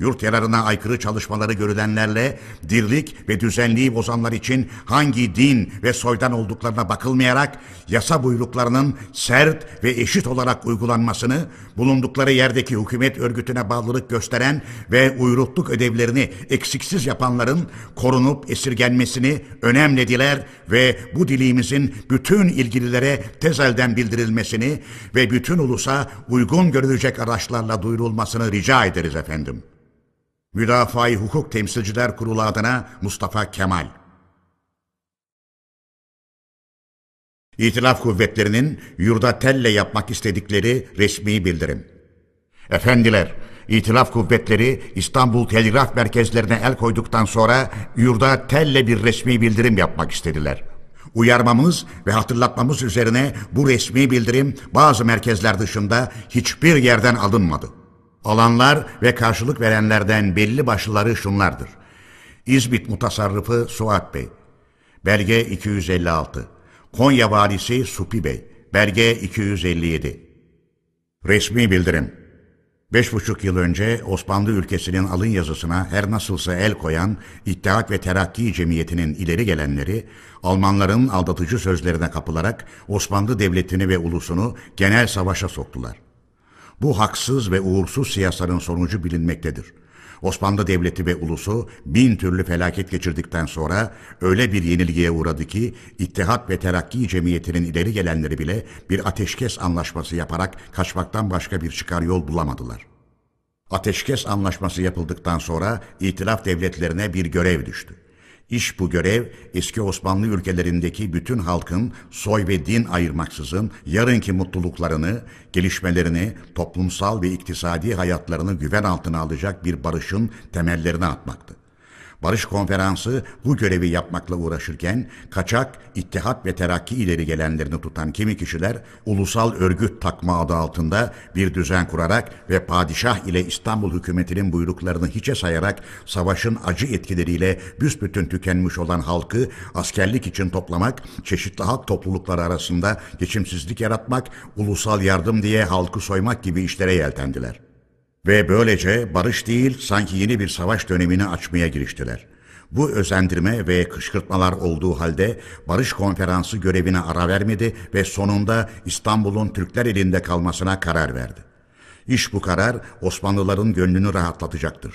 yurt yararına aykırı çalışmaları görülenlerle dirlik ve düzenliği bozanlar için hangi din ve soydan olduklarına bakılmayarak yasa buyruklarının sert ve eşit olarak uygulanmasını, bulundukları yerdeki hükümet örgütüne bağlılık gösteren ve uyrukluk ödevlerini eksiksiz yapanların korunup esirgenmesini önemlediler ve bu dilimizin bütün ilgililere tezelden bildirilmesini ve bütün ulusa uygun görülecek araçlarla duyurulmasını rica ederiz efendim.'' Müdafaa-i Hukuk Temsilciler Kurulu adına Mustafa Kemal. İtilaf kuvvetlerinin yurda telle yapmak istedikleri resmi bildirim. Efendiler, İtilaf kuvvetleri İstanbul telgraf merkezlerine el koyduktan sonra yurda telle bir resmi bildirim yapmak istediler. Uyarmamız ve hatırlatmamız üzerine bu resmi bildirim bazı merkezler dışında hiçbir yerden alınmadı. Alanlar ve karşılık verenlerden belli başlıları şunlardır. İzmit Mutasarrıfı Suat Bey, Belge 256, Konya Valisi Supi Bey, Belge 257. Resmi bildirim. Beş buçuk yıl önce Osmanlı ülkesinin alın yazısına her nasılsa el koyan İttihat ve Terakki Cemiyeti'nin ileri gelenleri, Almanların aldatıcı sözlerine kapılarak Osmanlı Devleti'ni ve ulusunu genel savaşa soktular. Bu haksız ve uğursuz siyasanın sonucu bilinmektedir. Osmanlı Devleti ve ulusu bin türlü felaket geçirdikten sonra öyle bir yenilgiye uğradı ki İttihat ve Terakki Cemiyeti'nin ileri gelenleri bile bir ateşkes anlaşması yaparak kaçmaktan başka bir çıkar yol bulamadılar. Ateşkes anlaşması yapıldıktan sonra itilaf devletlerine bir görev düştü. İş bu görev eski Osmanlı ülkelerindeki bütün halkın soy ve din ayırmaksızın yarınki mutluluklarını, gelişmelerini, toplumsal ve iktisadi hayatlarını güven altına alacak bir barışın temellerini atmaktı. Barış Konferansı bu görevi yapmakla uğraşırken kaçak, ittihat ve terakki ileri gelenlerini tutan kimi kişiler ulusal örgüt takma adı altında bir düzen kurarak ve padişah ile İstanbul hükümetinin buyruklarını hiçe sayarak savaşın acı etkileriyle büsbütün tükenmiş olan halkı askerlik için toplamak, çeşitli halk toplulukları arasında geçimsizlik yaratmak, ulusal yardım diye halkı soymak gibi işlere yeltendiler. Ve böylece barış değil sanki yeni bir savaş dönemini açmaya giriştiler. Bu özendirme ve kışkırtmalar olduğu halde barış konferansı görevine ara vermedi ve sonunda İstanbul'un Türkler elinde kalmasına karar verdi. İş bu karar Osmanlıların gönlünü rahatlatacaktır.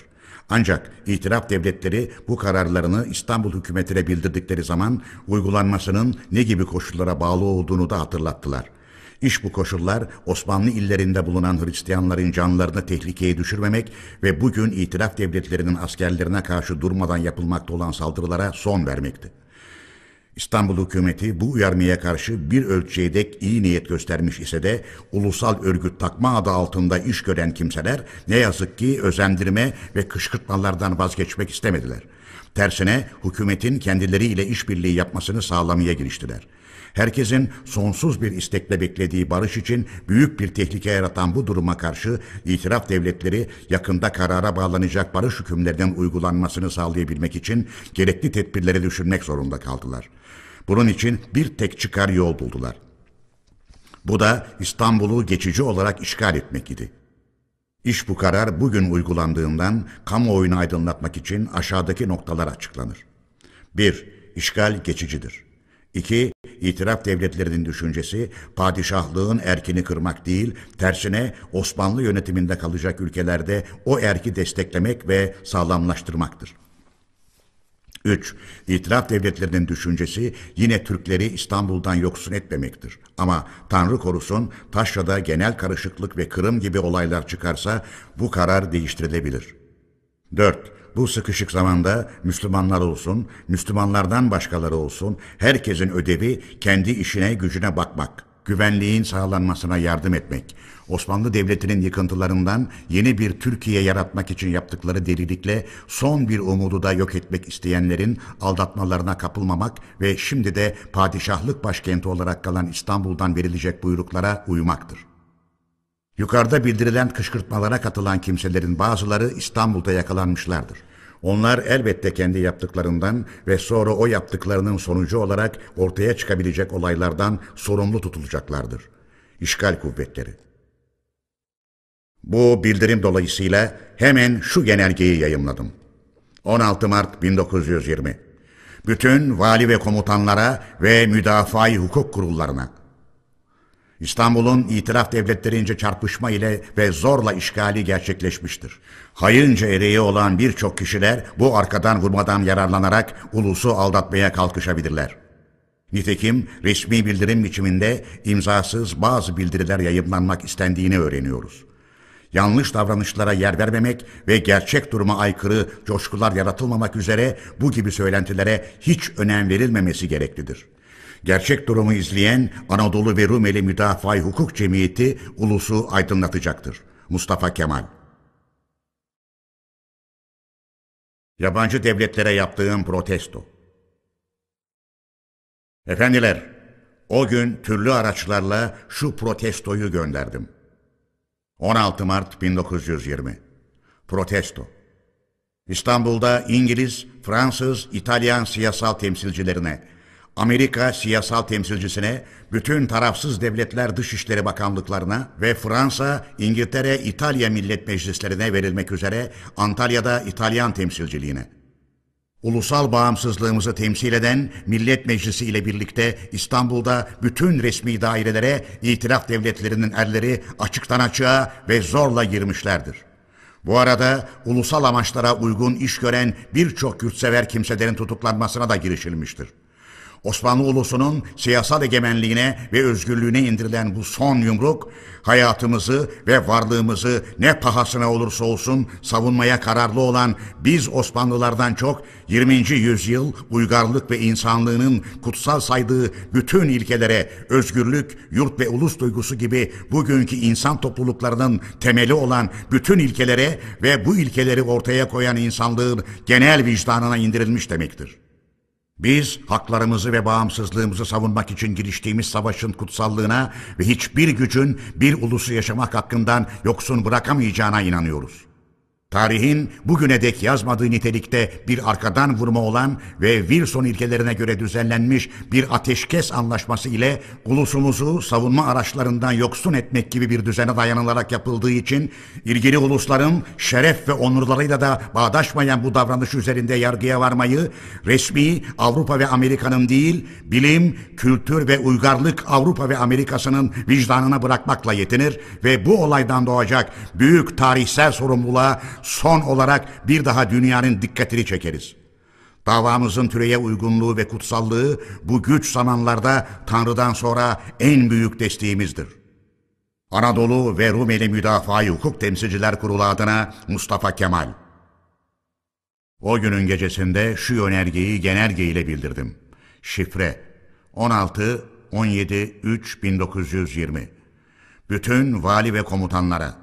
Ancak itiraf devletleri bu kararlarını İstanbul hükümetine bildirdikleri zaman uygulanmasının ne gibi koşullara bağlı olduğunu da hatırlattılar.'' İş bu koşullar Osmanlı illerinde bulunan Hristiyanların canlarını tehlikeye düşürmemek ve bugün itiraf devletlerinin askerlerine karşı durmadan yapılmakta olan saldırılara son vermekti. İstanbul hükümeti bu uyarmaya karşı bir ölçüye dek iyi niyet göstermiş ise de ulusal örgüt takma adı altında iş gören kimseler ne yazık ki özendirme ve kışkırtmalardan vazgeçmek istemediler. Tersine hükümetin kendileriyle işbirliği yapmasını sağlamaya giriştiler.'' Herkesin sonsuz bir istekle beklediği barış için büyük bir tehlike yaratan bu duruma karşı itiraf devletleri yakında karara bağlanacak barış hükümlerinin uygulanmasını sağlayabilmek için gerekli tedbirleri düşünmek zorunda kaldılar. Bunun için bir tek çıkar yol buldular. Bu da İstanbul'u geçici olarak işgal etmek idi. İş bu karar bugün uygulandığından kamuoyunu aydınlatmak için aşağıdaki noktalar açıklanır. 1. İşgal geçicidir. 2. İtiraf devletlerinin düşüncesi padişahlığın erkini kırmak değil, tersine Osmanlı yönetiminde kalacak ülkelerde o erki desteklemek ve sağlamlaştırmaktır. 3. İtiraf devletlerinin düşüncesi yine Türkleri İstanbul'dan yoksun etmemektir. Ama Tanrı korusun Taşra'da genel karışıklık ve kırım gibi olaylar çıkarsa bu karar değiştirilebilir. 4. Bu sıkışık zamanda Müslümanlar olsun, Müslümanlardan başkaları olsun, herkesin ödevi kendi işine gücüne bakmak, güvenliğin sağlanmasına yardım etmek, Osmanlı Devleti'nin yıkıntılarından yeni bir Türkiye yaratmak için yaptıkları delilikle son bir umudu da yok etmek isteyenlerin aldatmalarına kapılmamak ve şimdi de padişahlık başkenti olarak kalan İstanbul'dan verilecek buyruklara uymaktır. Yukarıda bildirilen kışkırtmalara katılan kimselerin bazıları İstanbul'da yakalanmışlardır. Onlar elbette kendi yaptıklarından ve sonra o yaptıklarının sonucu olarak ortaya çıkabilecek olaylardan sorumlu tutulacaklardır. İşgal kuvvetleri. Bu bildirim dolayısıyla hemen şu genelgeyi yayımladım. 16 Mart 1920 Bütün vali ve komutanlara ve müdafaa hukuk kurullarına İstanbul'un itiraf devletlerince çarpışma ile ve zorla işgali gerçekleşmiştir. Hayınca ereği olan birçok kişiler bu arkadan vurmadan yararlanarak ulusu aldatmaya kalkışabilirler. Nitekim resmi bildirim biçiminde imzasız bazı bildiriler yayınlanmak istendiğini öğreniyoruz. Yanlış davranışlara yer vermemek ve gerçek duruma aykırı coşkular yaratılmamak üzere bu gibi söylentilere hiç önem verilmemesi gereklidir. Gerçek durumu izleyen Anadolu ve Rumeli Müdafaa Hukuk Cemiyeti ulusu aydınlatacaktır. Mustafa Kemal Yabancı devletlere yaptığım protesto Efendiler, o gün türlü araçlarla şu protestoyu gönderdim. 16 Mart 1920 Protesto İstanbul'da İngiliz, Fransız, İtalyan siyasal temsilcilerine Amerika siyasal temsilcisine, bütün tarafsız devletler dışişleri bakanlıklarına ve Fransa, İngiltere, İtalya millet meclislerine verilmek üzere Antalya'da İtalyan temsilciliğine. Ulusal bağımsızlığımızı temsil eden Millet Meclisi ile birlikte İstanbul'da bütün resmi dairelere itiraf devletlerinin erleri açıktan açığa ve zorla girmişlerdir. Bu arada ulusal amaçlara uygun iş gören birçok yurtsever kimselerin tutuklanmasına da girişilmiştir. Osmanlı ulusunun siyasal egemenliğine ve özgürlüğüne indirilen bu son yumruk, hayatımızı ve varlığımızı ne pahasına olursa olsun savunmaya kararlı olan biz Osmanlılardan çok 20. yüzyıl uygarlık ve insanlığının kutsal saydığı bütün ilkelere özgürlük, yurt ve ulus duygusu gibi bugünkü insan topluluklarının temeli olan bütün ilkelere ve bu ilkeleri ortaya koyan insanlığın genel vicdanına indirilmiş demektir. Biz haklarımızı ve bağımsızlığımızı savunmak için giriştiğimiz savaşın kutsallığına ve hiçbir gücün bir ulusu yaşamak hakkından yoksun bırakamayacağına inanıyoruz. Tarihin bugüne dek yazmadığı nitelikte bir arkadan vurma olan ve Wilson ilkelerine göre düzenlenmiş bir ateşkes anlaşması ile ulusumuzu savunma araçlarından yoksun etmek gibi bir düzene dayanılarak yapıldığı için ilgili ulusların şeref ve onurlarıyla da bağdaşmayan bu davranış üzerinde yargıya varmayı resmi Avrupa ve Amerika'nın değil, bilim, kültür ve uygarlık Avrupa ve Amerika'sının vicdanına bırakmakla yetinir ve bu olaydan doğacak büyük tarihsel sorumluluğa son olarak bir daha dünyanın dikkatini çekeriz. Davamızın türeye uygunluğu ve kutsallığı bu güç zamanlarda Tanrı'dan sonra en büyük desteğimizdir. Anadolu ve Rumeli Müdafaa Hukuk Temsilciler Kurulu adına Mustafa Kemal. O günün gecesinde şu yönergeyi genelge ile bildirdim. Şifre 16 17 3 1920. Bütün vali ve komutanlara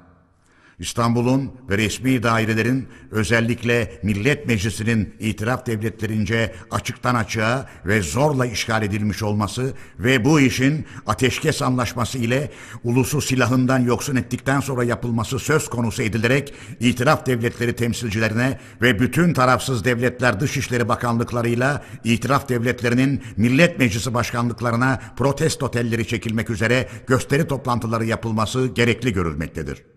İstanbul'un ve resmi dairelerin özellikle Millet Meclisi'nin itiraf devletlerince açıktan açığa ve zorla işgal edilmiş olması ve bu işin ateşkes anlaşması ile ulusu silahından yoksun ettikten sonra yapılması söz konusu edilerek itiraf devletleri temsilcilerine ve bütün tarafsız devletler Dışişleri Bakanlıklarıyla itiraf devletlerinin Millet Meclisi başkanlıklarına protesto telleri çekilmek üzere gösteri toplantıları yapılması gerekli görülmektedir.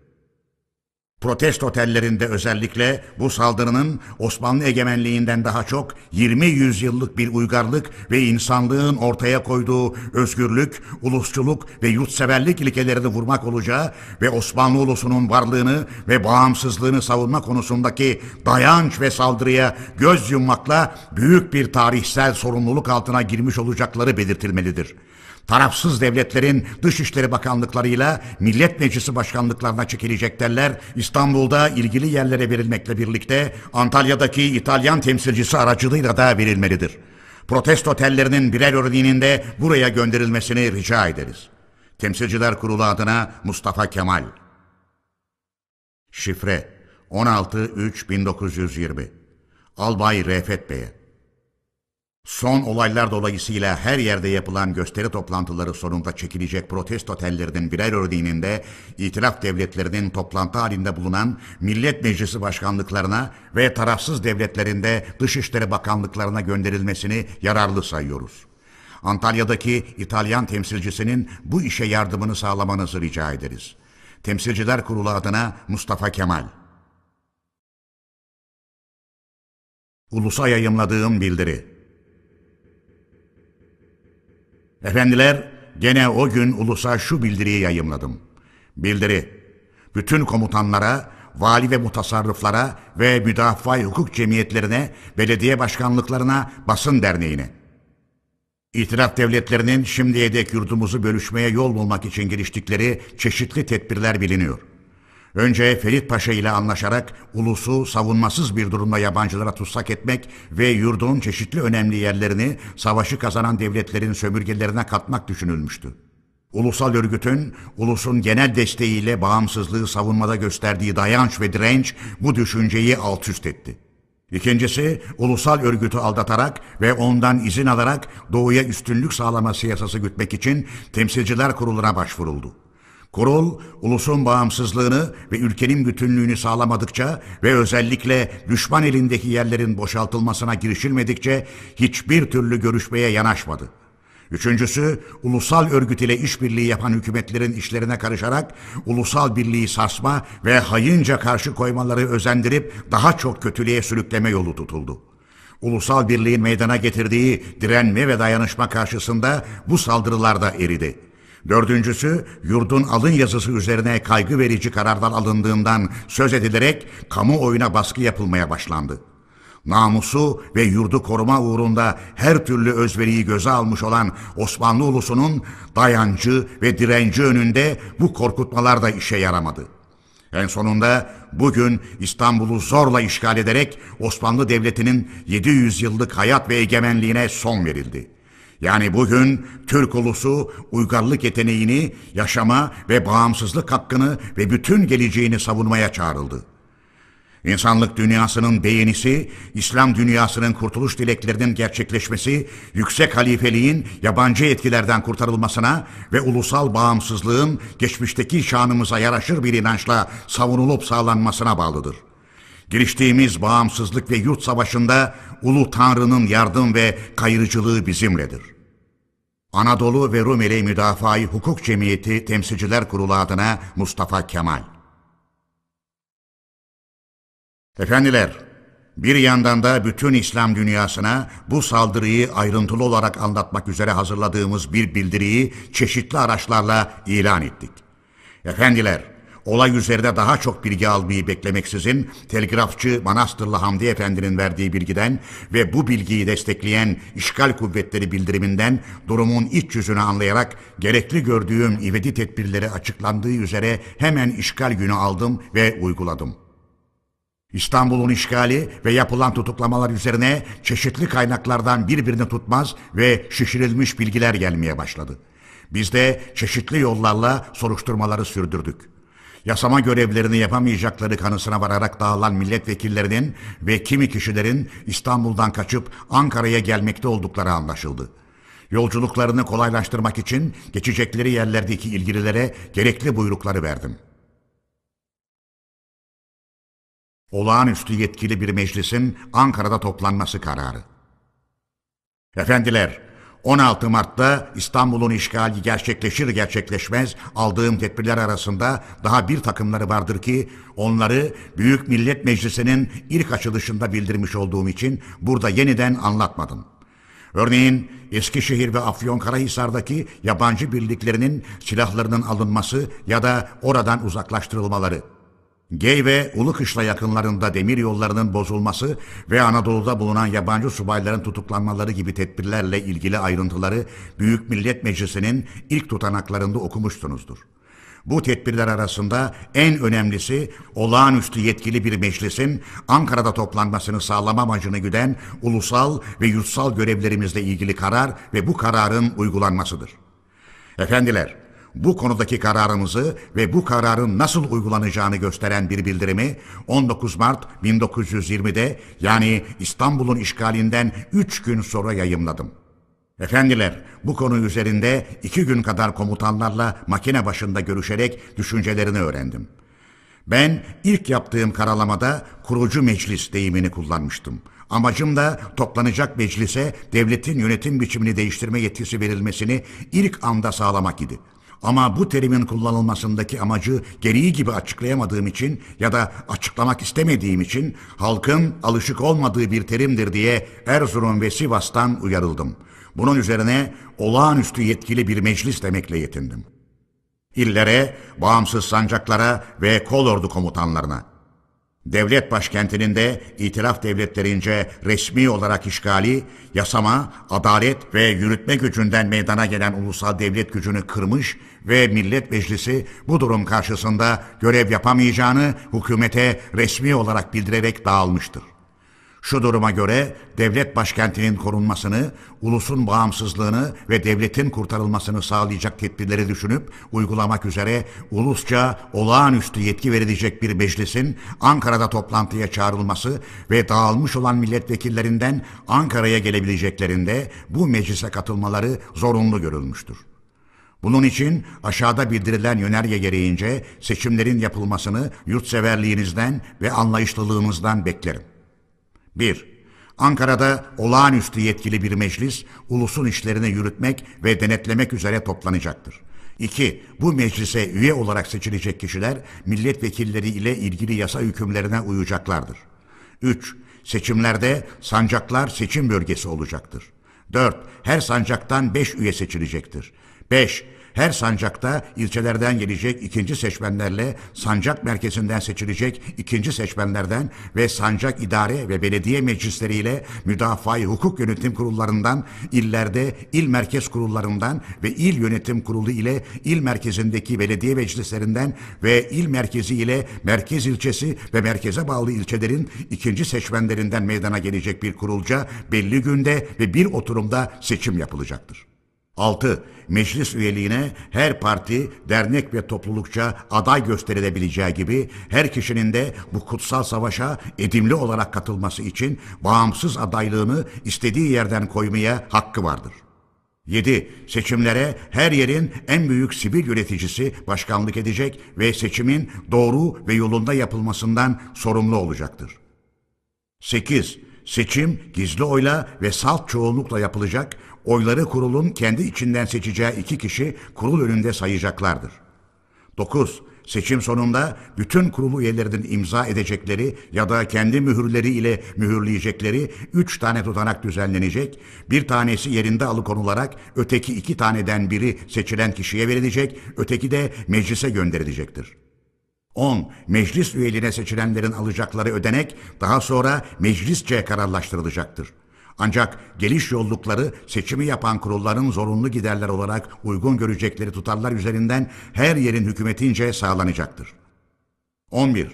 Protesto otellerinde özellikle bu saldırının Osmanlı egemenliğinden daha çok 20 yüzyıllık bir uygarlık ve insanlığın ortaya koyduğu özgürlük, ulusçuluk ve yurtseverlik ilkelerini vurmak olacağı ve Osmanlı ulusunun varlığını ve bağımsızlığını savunma konusundaki dayanç ve saldırıya göz yummakla büyük bir tarihsel sorumluluk altına girmiş olacakları belirtilmelidir. Tarafsız devletlerin Dışişleri Bakanlıklarıyla Millet Meclisi Başkanlıklarına çekilecek derler İstanbul'da ilgili yerlere verilmekle birlikte Antalya'daki İtalyan temsilcisi aracılığıyla da verilmelidir. Protesto tellerinin birer örneğinin de buraya gönderilmesini rica ederiz. Temsilciler Kurulu adına Mustafa Kemal. Şifre 16-3-1920 Albay Refet Bey'e Son olaylar dolayısıyla her yerde yapılan gösteri toplantıları sonunda çekilecek protesto tellerinin birer örneğinin de itilaf devletlerinin toplantı halinde bulunan Millet Meclisi başkanlıklarına ve tarafsız devletlerinde Dışişleri Bakanlıklarına gönderilmesini yararlı sayıyoruz. Antalya'daki İtalyan temsilcisinin bu işe yardımını sağlamanızı rica ederiz. Temsilciler Kurulu adına Mustafa Kemal. Ulusa yayımladığım bildiri. Efendiler, gene o gün ulusa şu bildiriyi yayımladım. Bildiri, bütün komutanlara, vali ve mutasarrıflara ve müdafaa hukuk cemiyetlerine, belediye başkanlıklarına, basın derneğine. İtilaf devletlerinin şimdiye dek yurdumuzu bölüşmeye yol bulmak için giriştikleri çeşitli tedbirler biliniyor. Önce Ferit Paşa ile anlaşarak ulusu savunmasız bir durumda yabancılara tutsak etmek ve yurdun çeşitli önemli yerlerini savaşı kazanan devletlerin sömürgelerine katmak düşünülmüştü. Ulusal örgütün, ulusun genel desteğiyle bağımsızlığı savunmada gösterdiği dayanç ve direnç bu düşünceyi alt üst etti. İkincisi, ulusal örgütü aldatarak ve ondan izin alarak doğuya üstünlük sağlama siyasası gütmek için temsilciler kuruluna başvuruldu. Kurul, ulusun bağımsızlığını ve ülkenin bütünlüğünü sağlamadıkça ve özellikle düşman elindeki yerlerin boşaltılmasına girişilmedikçe hiçbir türlü görüşmeye yanaşmadı. Üçüncüsü, ulusal örgüt ile işbirliği yapan hükümetlerin işlerine karışarak ulusal birliği sarsma ve hayınca karşı koymaları özendirip daha çok kötülüğe sürükleme yolu tutuldu. Ulusal birliğin meydana getirdiği direnme ve dayanışma karşısında bu saldırılar da eridi. Dördüncüsü, yurdun alın yazısı üzerine kaygı verici kararlar alındığından söz edilerek kamuoyuna baskı yapılmaya başlandı. Namusu ve yurdu koruma uğrunda her türlü özveriyi göze almış olan Osmanlı ulusunun dayancı ve direnci önünde bu korkutmalar da işe yaramadı. En sonunda bugün İstanbul'u zorla işgal ederek Osmanlı Devleti'nin 700 yıllık hayat ve egemenliğine son verildi. Yani bugün Türk ulusu uygarlık yeteneğini, yaşama ve bağımsızlık hakkını ve bütün geleceğini savunmaya çağrıldı. İnsanlık dünyasının beğenisi, İslam dünyasının kurtuluş dileklerinin gerçekleşmesi, yüksek halifeliğin yabancı etkilerden kurtarılmasına ve ulusal bağımsızlığın geçmişteki şanımıza yaraşır bir inançla savunulup sağlanmasına bağlıdır. Giriştiğimiz bağımsızlık ve yurt savaşında Ulu Tanrı'nın yardım ve kayırıcılığı bizimledir. Anadolu ve Rumeli Müdafaa-i Hukuk Cemiyeti Temsilciler Kurulu adına Mustafa Kemal. Efendiler, bir yandan da bütün İslam dünyasına bu saldırıyı ayrıntılı olarak anlatmak üzere hazırladığımız bir bildiriyi çeşitli araçlarla ilan ettik. Efendiler, olay üzerinde daha çok bilgi almayı beklemeksizin telgrafçı Manastırlı Hamdi Efendi'nin verdiği bilgiden ve bu bilgiyi destekleyen işgal kuvvetleri bildiriminden durumun iç yüzünü anlayarak gerekli gördüğüm ivedi tedbirleri açıklandığı üzere hemen işgal günü aldım ve uyguladım. İstanbul'un işgali ve yapılan tutuklamalar üzerine çeşitli kaynaklardan birbirini tutmaz ve şişirilmiş bilgiler gelmeye başladı. Biz de çeşitli yollarla soruşturmaları sürdürdük. Yasama görevlerini yapamayacakları kanısına vararak dağılan milletvekillerinin ve kimi kişilerin İstanbul'dan kaçıp Ankara'ya gelmekte oldukları anlaşıldı. Yolculuklarını kolaylaştırmak için geçecekleri yerlerdeki ilgililere gerekli buyrukları verdim.'' olağanüstü yetkili bir meclisin Ankara'da toplanması kararı. Efendiler, 16 Mart'ta İstanbul'un işgali gerçekleşir gerçekleşmez aldığım tedbirler arasında daha bir takımları vardır ki onları Büyük Millet Meclisi'nin ilk açılışında bildirmiş olduğum için burada yeniden anlatmadım. Örneğin Eskişehir ve Afyonkarahisar'daki yabancı birliklerinin silahlarının alınması ya da oradan uzaklaştırılmaları. Gey ve Ulukışla yakınlarında demir yollarının bozulması ve Anadolu'da bulunan yabancı subayların tutuklanmaları gibi tedbirlerle ilgili ayrıntıları Büyük Millet Meclisi'nin ilk tutanaklarında okumuşsunuzdur. Bu tedbirler arasında en önemlisi olağanüstü yetkili bir meclisin Ankara'da toplanmasını sağlama amacını güden ulusal ve yurtsal görevlerimizle ilgili karar ve bu kararın uygulanmasıdır. Efendiler, bu konudaki kararımızı ve bu kararın nasıl uygulanacağını gösteren bir bildirimi 19 Mart 1920'de yani İstanbul'un işgalinden 3 gün sonra yayımladım. Efendiler, bu konu üzerinde iki gün kadar komutanlarla makine başında görüşerek düşüncelerini öğrendim. Ben ilk yaptığım karalamada kurucu meclis deyimini kullanmıştım. Amacım da toplanacak meclise devletin yönetim biçimini değiştirme yetkisi verilmesini ilk anda sağlamak idi. Ama bu terimin kullanılmasındaki amacı gereği gibi açıklayamadığım için ya da açıklamak istemediğim için halkın alışık olmadığı bir terimdir diye Erzurum ve Sivas'tan uyarıldım. Bunun üzerine olağanüstü yetkili bir meclis demekle yetindim. İllere, bağımsız sancaklara ve kolordu komutanlarına, devlet başkentinin de itiraf devletlerince resmi olarak işgali, yasama, adalet ve yürütme gücünden meydana gelen ulusal devlet gücünü kırmış ve Millet Meclisi bu durum karşısında görev yapamayacağını hükümete resmi olarak bildirerek dağılmıştır. Şu duruma göre devlet başkentinin korunmasını, ulusun bağımsızlığını ve devletin kurtarılmasını sağlayacak tedbirleri düşünüp uygulamak üzere ulusça olağanüstü yetki verilecek bir meclisin Ankara'da toplantıya çağrılması ve dağılmış olan milletvekillerinden Ankara'ya gelebileceklerinde bu meclise katılmaları zorunlu görülmüştür. Bunun için aşağıda bildirilen yönerge gereğince seçimlerin yapılmasını yurtseverliğinizden ve anlayışlılığınızdan beklerim. 1. Ankara'da olağanüstü yetkili bir meclis ulusun işlerini yürütmek ve denetlemek üzere toplanacaktır. 2. Bu meclise üye olarak seçilecek kişiler milletvekilleri ile ilgili yasa hükümlerine uyacaklardır. 3. Seçimlerde sancaklar seçim bölgesi olacaktır. 4. Her sancaktan 5 üye seçilecektir. 5. Her sancakta ilçelerden gelecek ikinci seçmenlerle sancak merkezinden seçilecek ikinci seçmenlerden ve sancak idare ve belediye meclisleriyle müdafaa hukuk yönetim kurullarından, illerde il merkez kurullarından ve il yönetim kurulu ile il merkezindeki belediye meclislerinden ve il merkezi ile merkez ilçesi ve merkeze bağlı ilçelerin ikinci seçmenlerinden meydana gelecek bir kurulca belli günde ve bir oturumda seçim yapılacaktır. 6. Meclis üyeliğine her parti, dernek ve toplulukça aday gösterilebileceği gibi her kişinin de bu kutsal savaşa edimli olarak katılması için bağımsız adaylığını istediği yerden koymaya hakkı vardır. 7. Seçimlere her yerin en büyük sivil yöneticisi başkanlık edecek ve seçimin doğru ve yolunda yapılmasından sorumlu olacaktır. 8. Seçim gizli oyla ve salt çoğunlukla yapılacak, oyları kurulun kendi içinden seçeceği iki kişi kurul önünde sayacaklardır. 9. Seçim sonunda bütün kurulu üyelerinin imza edecekleri ya da kendi mühürleri ile mühürleyecekleri üç tane tutanak düzenlenecek, bir tanesi yerinde alıkonularak öteki iki taneden biri seçilen kişiye verilecek, öteki de meclise gönderilecektir. 10. Meclis üyeliğine seçilenlerin alacakları ödenek daha sonra meclisçe kararlaştırılacaktır. Ancak geliş yollukları seçimi yapan kurulların zorunlu giderler olarak uygun görecekleri tutarlar üzerinden her yerin hükümetince sağlanacaktır. 11.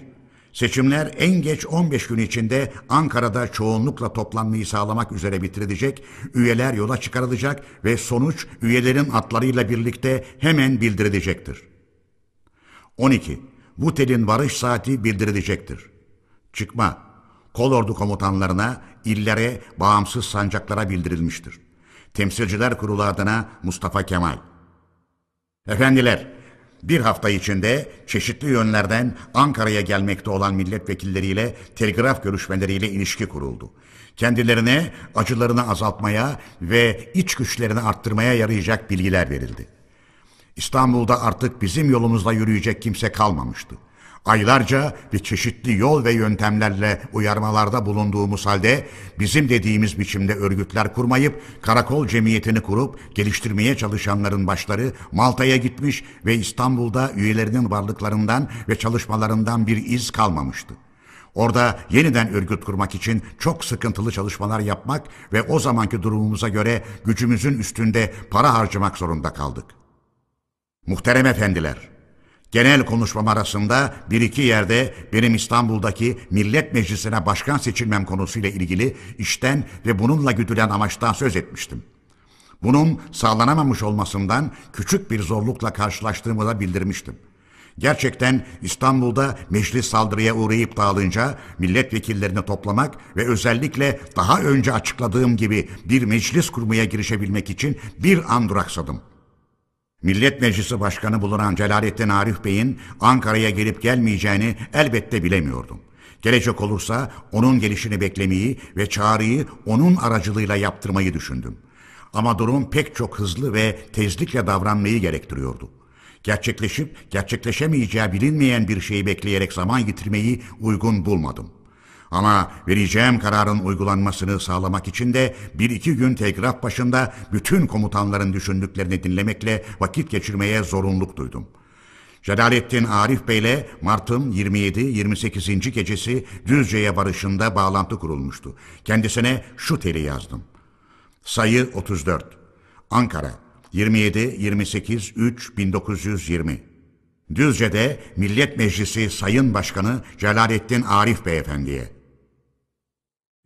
Seçimler en geç 15 gün içinde Ankara'da çoğunlukla toplanmayı sağlamak üzere bitirilecek, üyeler yola çıkarılacak ve sonuç üyelerin adlarıyla birlikte hemen bildirilecektir. 12. Bu telin varış saati bildirilecektir. Çıkma kolordu komutanlarına, illere, bağımsız sancaklara bildirilmiştir. Temsilciler Kurulu adına Mustafa Kemal. Efendiler, bir hafta içinde çeşitli yönlerden Ankara'ya gelmekte olan milletvekilleriyle telgraf görüşmeleriyle ilişki kuruldu. Kendilerine acılarını azaltmaya ve iç güçlerini arttırmaya yarayacak bilgiler verildi. İstanbul'da artık bizim yolumuzda yürüyecek kimse kalmamıştı. Aylarca ve çeşitli yol ve yöntemlerle uyarmalarda bulunduğumuz halde bizim dediğimiz biçimde örgütler kurmayıp karakol cemiyetini kurup geliştirmeye çalışanların başları Malta'ya gitmiş ve İstanbul'da üyelerinin varlıklarından ve çalışmalarından bir iz kalmamıştı. Orada yeniden örgüt kurmak için çok sıkıntılı çalışmalar yapmak ve o zamanki durumumuza göre gücümüzün üstünde para harcamak zorunda kaldık. Muhterem efendiler, genel konuşmam arasında bir iki yerde benim İstanbul'daki Millet Meclisi'ne başkan seçilmem konusuyla ilgili işten ve bununla güdülen amaçtan söz etmiştim. Bunun sağlanamamış olmasından küçük bir zorlukla karşılaştığımı da bildirmiştim. Gerçekten İstanbul'da meclis saldırıya uğrayıp dağılınca milletvekillerini toplamak ve özellikle daha önce açıkladığım gibi bir meclis kurmaya girişebilmek için bir an duraksadım. Millet Meclisi Başkanı bulunan Celalettin Arif Bey'in Ankara'ya gelip gelmeyeceğini elbette bilemiyordum. Gelecek olursa onun gelişini beklemeyi ve çağrıyı onun aracılığıyla yaptırmayı düşündüm. Ama durum pek çok hızlı ve tezlikle davranmayı gerektiriyordu. Gerçekleşip gerçekleşemeyeceği bilinmeyen bir şeyi bekleyerek zaman yitirmeyi uygun bulmadım. Ama vereceğim kararın uygulanmasını sağlamak için de bir iki gün telgraf başında bütün komutanların düşündüklerini dinlemekle vakit geçirmeye zorunluluk duydum. Celalettin Arif Bey'le Mart'ın 27-28. gecesi Düzce'ye varışında bağlantı kurulmuştu. Kendisine şu teli yazdım. Sayı 34. Ankara 27 28 3 1920. Düzce'de Millet Meclisi Sayın Başkanı Celalettin Arif Beyefendiye.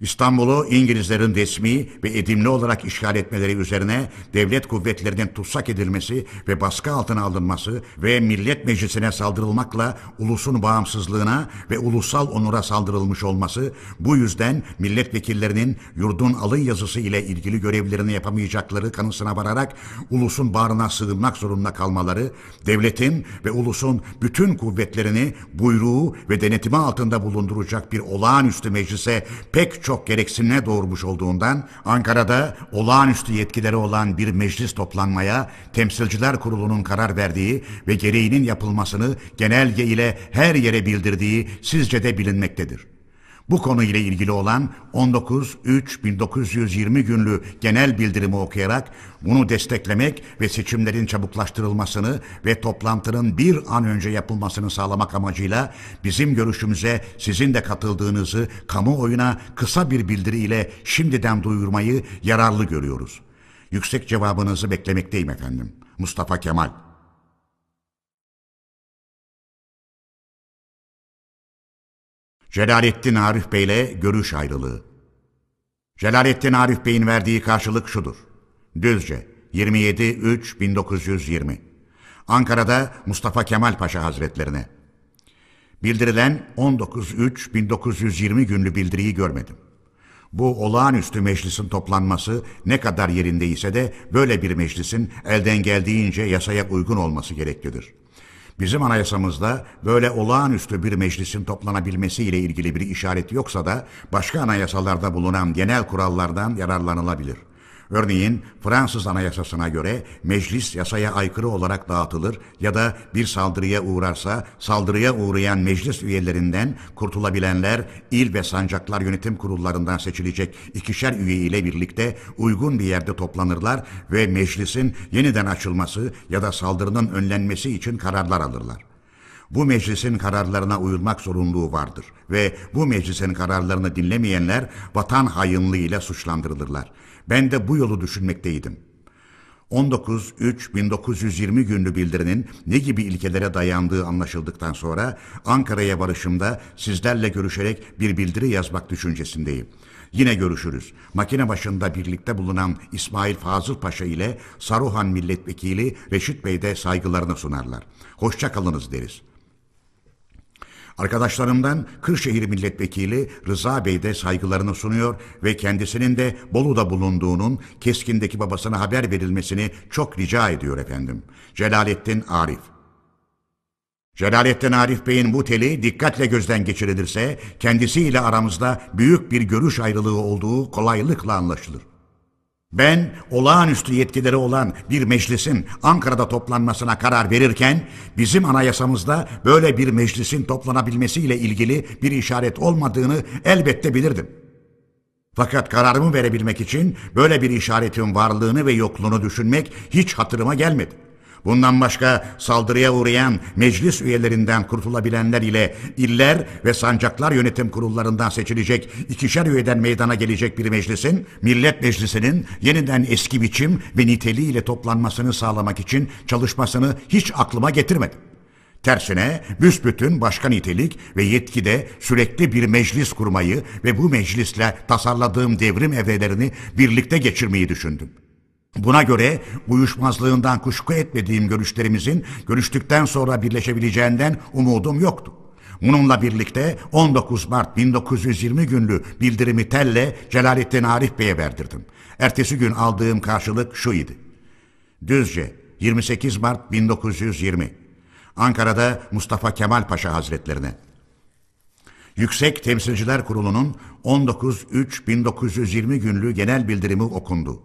İstanbul'u İngilizlerin resmi ve edimli olarak işgal etmeleri üzerine devlet kuvvetlerinin tutsak edilmesi ve baskı altına alınması ve millet meclisine saldırılmakla ulusun bağımsızlığına ve ulusal onura saldırılmış olması bu yüzden milletvekillerinin yurdun alın yazısı ile ilgili görevlerini yapamayacakları kanısına vararak ulusun bağrına sığınmak zorunda kalmaları, devletin ve ulusun bütün kuvvetlerini buyruğu ve denetimi altında bulunduracak bir olağanüstü meclise pek çok gereksinme doğurmuş olduğundan Ankara'da olağanüstü yetkileri olan bir meclis toplanmaya Temsilciler Kurulu'nun karar verdiği ve gereğinin yapılmasını genelge ile her yere bildirdiği sizce de bilinmektedir. Bu konuyla ilgili olan 19.3.1920 günlü genel bildirimi okuyarak bunu desteklemek ve seçimlerin çabuklaştırılmasını ve toplantının bir an önce yapılmasını sağlamak amacıyla bizim görüşümüze sizin de katıldığınızı kamuoyuna kısa bir bildiriyle şimdiden duyurmayı yararlı görüyoruz. Yüksek cevabınızı beklemekteyim efendim. Mustafa Kemal Celalettin Arif Bey'le görüş ayrılığı. Celalettin Arif Bey'in verdiği karşılık şudur. Düzce 27-3-1920 Ankara'da Mustafa Kemal Paşa Hazretlerine Bildirilen 19-3-1920 günlü bildiriyi görmedim. Bu olağanüstü meclisin toplanması ne kadar yerindeyse de böyle bir meclisin elden geldiğince yasaya uygun olması gereklidir.'' Bizim anayasamızda böyle olağanüstü bir meclisin toplanabilmesiyle ilgili bir işaret yoksa da başka anayasalarda bulunan genel kurallardan yararlanılabilir. Örneğin Fransız anayasasına göre meclis yasaya aykırı olarak dağıtılır ya da bir saldırıya uğrarsa saldırıya uğrayan meclis üyelerinden kurtulabilenler il ve sancaklar yönetim kurullarından seçilecek ikişer üye ile birlikte uygun bir yerde toplanırlar ve meclisin yeniden açılması ya da saldırının önlenmesi için kararlar alırlar. Bu meclisin kararlarına uyulmak zorunluluğu vardır ve bu meclisin kararlarını dinlemeyenler vatan hainliği ile suçlandırılırlar. Ben de bu yolu düşünmekteydim. 19.3.1920 günlü bildirinin ne gibi ilkelere dayandığı anlaşıldıktan sonra Ankara'ya varışımda sizlerle görüşerek bir bildiri yazmak düşüncesindeyim. Yine görüşürüz. Makine başında birlikte bulunan İsmail Fazıl Paşa ile Saruhan Milletvekili Reşit Bey de saygılarını sunarlar. Hoşça kalınız deriz. Arkadaşlarımdan Kırşehir Milletvekili Rıza Bey de saygılarını sunuyor ve kendisinin de Bolu'da bulunduğunun Keskin'deki babasına haber verilmesini çok rica ediyor efendim. Celalettin Arif Celalettin Arif Bey'in bu teli dikkatle gözden geçirilirse kendisiyle aramızda büyük bir görüş ayrılığı olduğu kolaylıkla anlaşılır. Ben olağanüstü yetkileri olan bir meclisin Ankara'da toplanmasına karar verirken bizim anayasamızda böyle bir meclisin toplanabilmesiyle ilgili bir işaret olmadığını elbette bilirdim. Fakat kararımı verebilmek için böyle bir işaretin varlığını ve yokluğunu düşünmek hiç hatırıma gelmedi. Bundan başka saldırıya uğrayan meclis üyelerinden kurtulabilenler ile iller ve sancaklar yönetim kurullarından seçilecek ikişer üyeden meydana gelecek bir meclisin, millet meclisinin yeniden eski biçim ve niteliğiyle toplanmasını sağlamak için çalışmasını hiç aklıma getirmedim. Tersine büsbütün başka nitelik ve yetkide sürekli bir meclis kurmayı ve bu meclisle tasarladığım devrim evrelerini birlikte geçirmeyi düşündüm. Buna göre uyuşmazlığından kuşku etmediğim görüşlerimizin görüştükten sonra birleşebileceğinden umudum yoktu. Bununla birlikte 19 Mart 1920 günlü bildirimi telle Celalettin Arif Bey'e verdirdim. Ertesi gün aldığım karşılık şu idi. Düzce 28 Mart 1920 Ankara'da Mustafa Kemal Paşa Hazretlerine Yüksek Temsilciler Kurulu'nun 19.3.1920 günlü genel bildirimi okundu.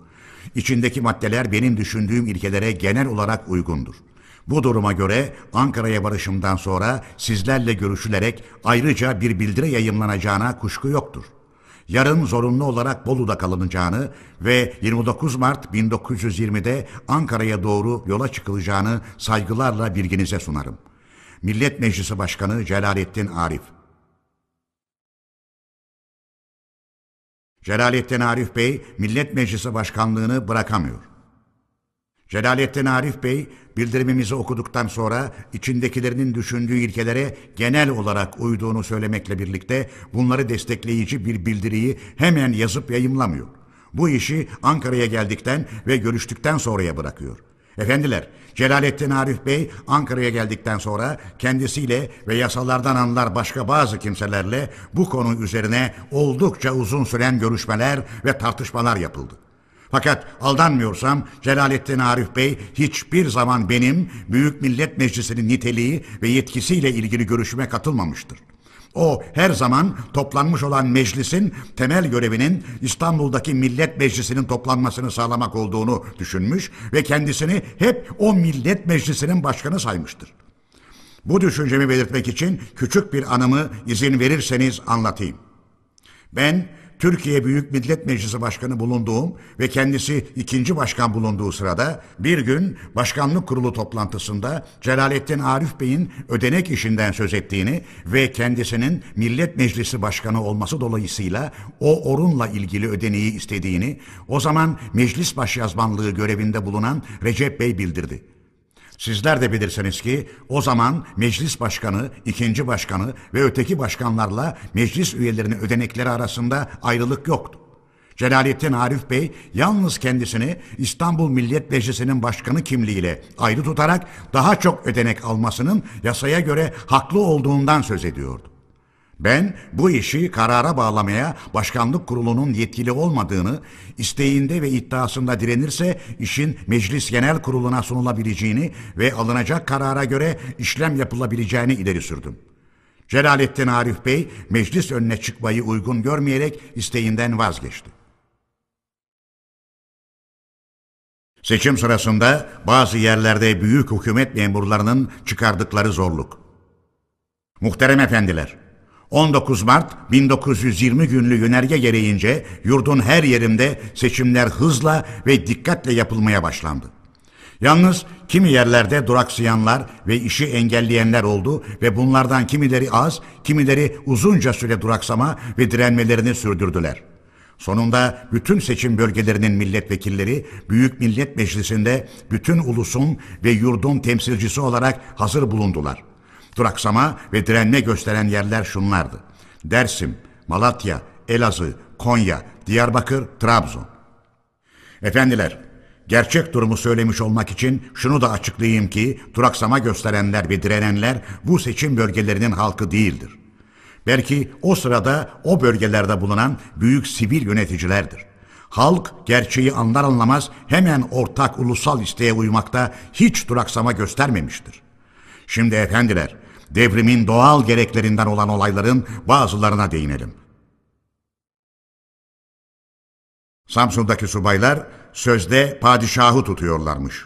İçindeki maddeler benim düşündüğüm ilkelere genel olarak uygundur. Bu duruma göre Ankara'ya varışımdan sonra sizlerle görüşülerek ayrıca bir bildiri yayımlanacağına kuşku yoktur. Yarın zorunlu olarak Bolu'da kalınacağını ve 29 Mart 1920'de Ankara'ya doğru yola çıkılacağını saygılarla bilginize sunarım. Millet Meclisi Başkanı Celalettin Arif Celalettin Arif Bey Millet Meclisi Başkanlığını bırakamıyor. Celalettin Arif Bey bildirimimizi okuduktan sonra içindekilerinin düşündüğü ilkelere genel olarak uyduğunu söylemekle birlikte bunları destekleyici bir bildiriyi hemen yazıp yayımlamıyor. Bu işi Ankara'ya geldikten ve görüştükten sonraya bırakıyor. Efendiler, Celalettin Arif Bey Ankara'ya geldikten sonra kendisiyle ve yasalardan anlar başka bazı kimselerle bu konu üzerine oldukça uzun süren görüşmeler ve tartışmalar yapıldı. Fakat aldanmıyorsam Celalettin Arif Bey hiçbir zaman benim Büyük Millet Meclisi'nin niteliği ve yetkisiyle ilgili görüşüme katılmamıştır. O her zaman toplanmış olan meclisin temel görevinin İstanbul'daki Millet Meclisi'nin toplanmasını sağlamak olduğunu düşünmüş ve kendisini hep o Millet Meclisi'nin başkanı saymıştır. Bu düşüncemi belirtmek için küçük bir anımı izin verirseniz anlatayım. Ben Türkiye Büyük Millet Meclisi Başkanı bulunduğum ve kendisi ikinci başkan bulunduğu sırada bir gün başkanlık kurulu toplantısında Celalettin Arif Bey'in ödenek işinden söz ettiğini ve kendisinin Millet Meclisi Başkanı olması dolayısıyla o orunla ilgili ödeneği istediğini o zaman meclis başyazmanlığı görevinde bulunan Recep Bey bildirdi. Sizler de bilirsiniz ki o zaman meclis başkanı, ikinci başkanı ve öteki başkanlarla meclis üyelerinin ödenekleri arasında ayrılık yoktu. Celalettin Arif Bey yalnız kendisini İstanbul Millet Meclisi'nin başkanı kimliğiyle ayrı tutarak daha çok ödenek almasının yasaya göre haklı olduğundan söz ediyordu. Ben bu işi karara bağlamaya başkanlık kurulunun yetkili olmadığını, isteğinde ve iddiasında direnirse işin meclis genel kuruluna sunulabileceğini ve alınacak karara göre işlem yapılabileceğini ileri sürdüm. Celalettin Arif Bey meclis önüne çıkmayı uygun görmeyerek isteğinden vazgeçti. Seçim sırasında bazı yerlerde büyük hükümet memurlarının çıkardıkları zorluk. Muhterem efendiler, 19 Mart 1920 günlü yönerge gereğince yurdun her yerinde seçimler hızla ve dikkatle yapılmaya başlandı. Yalnız kimi yerlerde duraksayanlar ve işi engelleyenler oldu ve bunlardan kimileri az, kimileri uzunca süre duraksama ve direnmelerini sürdürdüler. Sonunda bütün seçim bölgelerinin milletvekilleri Büyük Millet Meclisi'nde bütün ulusun ve yurdun temsilcisi olarak hazır bulundular. Duraksama ve direnme gösteren yerler şunlardı. Dersim, Malatya, Elazığ, Konya, Diyarbakır, Trabzon. Efendiler, gerçek durumu söylemiş olmak için şunu da açıklayayım ki duraksama gösterenler ve direnenler bu seçim bölgelerinin halkı değildir. Belki o sırada o bölgelerde bulunan büyük sivil yöneticilerdir. Halk gerçeği anlar anlamaz hemen ortak ulusal isteğe uymakta hiç duraksama göstermemiştir. Şimdi efendiler, devrimin doğal gereklerinden olan olayların bazılarına değinelim. Samsun'daki subaylar sözde padişahı tutuyorlarmış.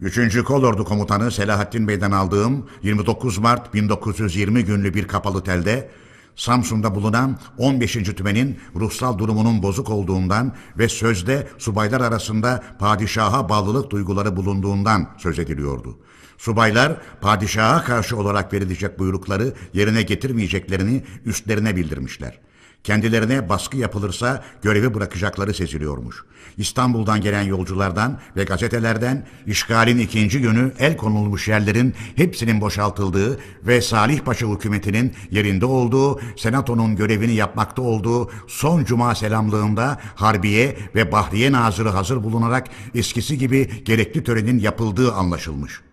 3. Kolordu Komutanı Selahattin Bey'den aldığım 29 Mart 1920 günlü bir kapalı telde Samsun'da bulunan 15. tümenin ruhsal durumunun bozuk olduğundan ve sözde subaylar arasında padişaha bağlılık duyguları bulunduğundan söz ediliyordu. Subaylar padişaha karşı olarak verilecek buyrukları yerine getirmeyeceklerini üstlerine bildirmişler. Kendilerine baskı yapılırsa görevi bırakacakları seziliyormuş. İstanbul'dan gelen yolculardan ve gazetelerden işgalin ikinci günü el konulmuş yerlerin hepsinin boşaltıldığı ve Salih Paşa hükümetinin yerinde olduğu, senatonun görevini yapmakta olduğu son cuma selamlığında Harbiye ve Bahriye Nazırı hazır bulunarak eskisi gibi gerekli törenin yapıldığı anlaşılmış.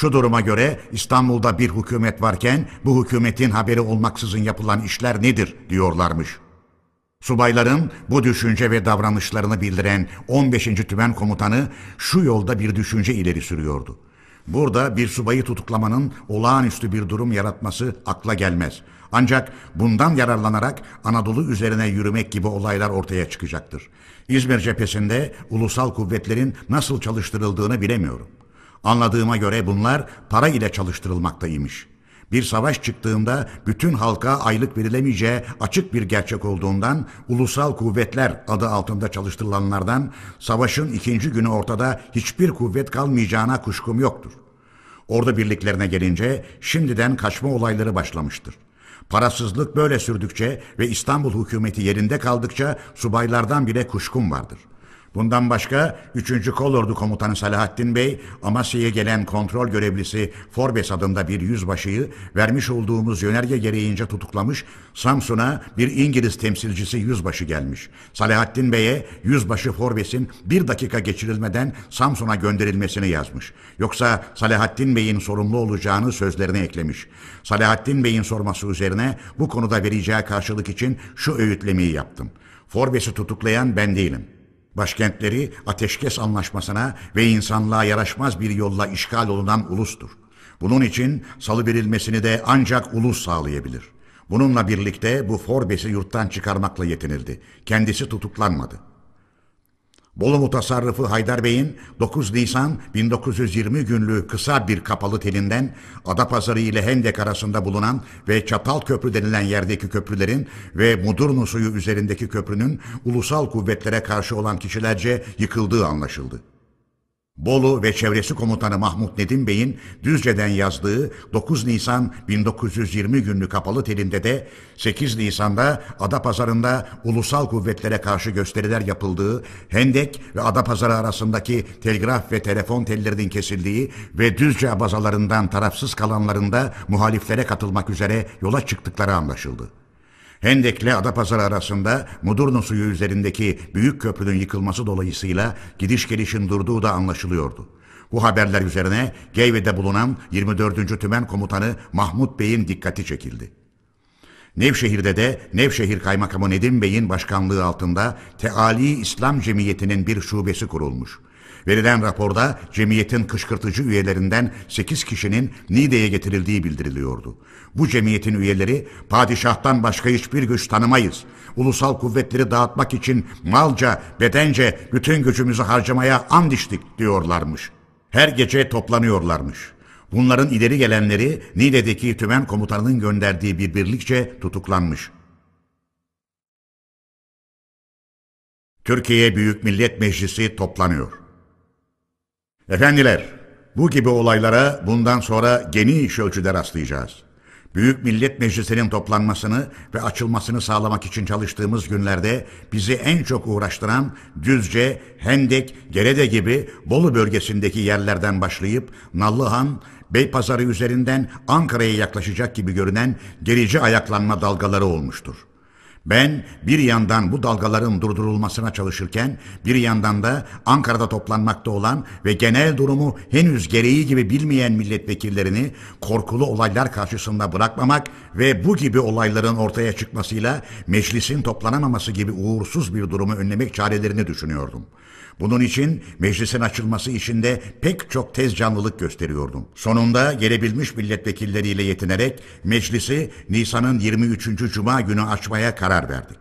Şu duruma göre İstanbul'da bir hükümet varken bu hükümetin haberi olmaksızın yapılan işler nedir diyorlarmış. Subayların bu düşünce ve davranışlarını bildiren 15. Tümen Komutanı şu yolda bir düşünce ileri sürüyordu. Burada bir subayı tutuklamanın olağanüstü bir durum yaratması akla gelmez. Ancak bundan yararlanarak Anadolu üzerine yürümek gibi olaylar ortaya çıkacaktır. İzmir cephesinde ulusal kuvvetlerin nasıl çalıştırıldığını bilemiyorum. Anladığıma göre bunlar para ile çalıştırılmaktaymış. Bir savaş çıktığında bütün halka aylık verilemeyeceği açık bir gerçek olduğundan ulusal kuvvetler adı altında çalıştırılanlardan savaşın ikinci günü ortada hiçbir kuvvet kalmayacağına kuşkum yoktur. Ordu birliklerine gelince şimdiden kaçma olayları başlamıştır. Parasızlık böyle sürdükçe ve İstanbul hükümeti yerinde kaldıkça subaylardan bile kuşkum vardır.'' Bundan başka 3. Kolordu Komutanı Salahattin Bey, Amasya'ya gelen kontrol görevlisi Forbes adında bir yüzbaşıyı vermiş olduğumuz yönerge gereğince tutuklamış, Samsun'a bir İngiliz temsilcisi yüzbaşı gelmiş. Salahattin Bey'e yüzbaşı Forbes'in bir dakika geçirilmeden Samsun'a gönderilmesini yazmış. Yoksa Salahattin Bey'in sorumlu olacağını sözlerine eklemiş. Salahattin Bey'in sorması üzerine bu konuda vereceği karşılık için şu öğütlemeyi yaptım. Forbes'i tutuklayan ben değilim.'' Başkentleri ateşkes anlaşmasına ve insanlığa yaraşmaz bir yolla işgal olunan ulustur. Bunun için salı verilmesini de ancak ulus sağlayabilir. Bununla birlikte bu Forbes'i yurttan çıkarmakla yetinildi. Kendisi tutuklanmadı. Bolu Mutasarrıfı Haydar Bey'in 9 Nisan 1920 günlü kısa bir kapalı telinden Adapazarı ile Hendek arasında bulunan ve Çatal Köprü denilen yerdeki köprülerin ve Mudurnu suyu üzerindeki köprünün ulusal kuvvetlere karşı olan kişilerce yıkıldığı anlaşıldı. Bolu ve çevresi komutanı Mahmut Nedim Bey'in Düzce'den yazdığı 9 Nisan 1920 günlü kapalı telinde de 8 Nisan'da Adapazarı'nda ulusal kuvvetlere karşı gösteriler yapıldığı, Hendek ve Adapazarı arasındaki telgraf ve telefon tellerinin kesildiği ve Düzce bazalarından tarafsız kalanlarında muhaliflere katılmak üzere yola çıktıkları anlaşıldı. Hendek'le Adapazarı arasında Mudurnu suyu üzerindeki büyük köprünün yıkılması dolayısıyla gidiş gelişin durduğu da anlaşılıyordu. Bu haberler üzerine Geyve'de bulunan 24. Tümen Komutanı Mahmut Bey'in dikkati çekildi. Nevşehir'de de Nevşehir Kaymakamı Nedim Bey'in başkanlığı altında Teali İslam Cemiyeti'nin bir şubesi kurulmuş. Verilen raporda cemiyetin kışkırtıcı üyelerinden 8 kişinin Niğde'ye getirildiği bildiriliyordu. Bu cemiyetin üyeleri padişahtan başka hiçbir güç tanımayız. Ulusal kuvvetleri dağıtmak için malca, bedence bütün gücümüzü harcamaya and içtik diyorlarmış. Her gece toplanıyorlarmış. Bunların ileri gelenleri Niğde'deki tümen komutanının gönderdiği bir birlikçe tutuklanmış. Türkiye Büyük Millet Meclisi toplanıyor. Efendiler, bu gibi olaylara bundan sonra geniş ölçüde rastlayacağız. Büyük Millet Meclisi'nin toplanmasını ve açılmasını sağlamak için çalıştığımız günlerde bizi en çok uğraştıran Düzce, Hendek, Gerede gibi Bolu bölgesindeki yerlerden başlayıp Nallıhan, Beypazarı üzerinden Ankara'ya yaklaşacak gibi görünen gerici ayaklanma dalgaları olmuştur. Ben bir yandan bu dalgaların durdurulmasına çalışırken bir yandan da Ankara'da toplanmakta olan ve genel durumu henüz gereği gibi bilmeyen milletvekillerini korkulu olaylar karşısında bırakmamak ve bu gibi olayların ortaya çıkmasıyla meclisin toplanamaması gibi uğursuz bir durumu önlemek çarelerini düşünüyordum. Bunun için meclisin açılması için de pek çok tez canlılık gösteriyordum. Sonunda gelebilmiş milletvekilleriyle yetinerek meclisi Nisan'ın 23. Cuma günü açmaya karar verdik.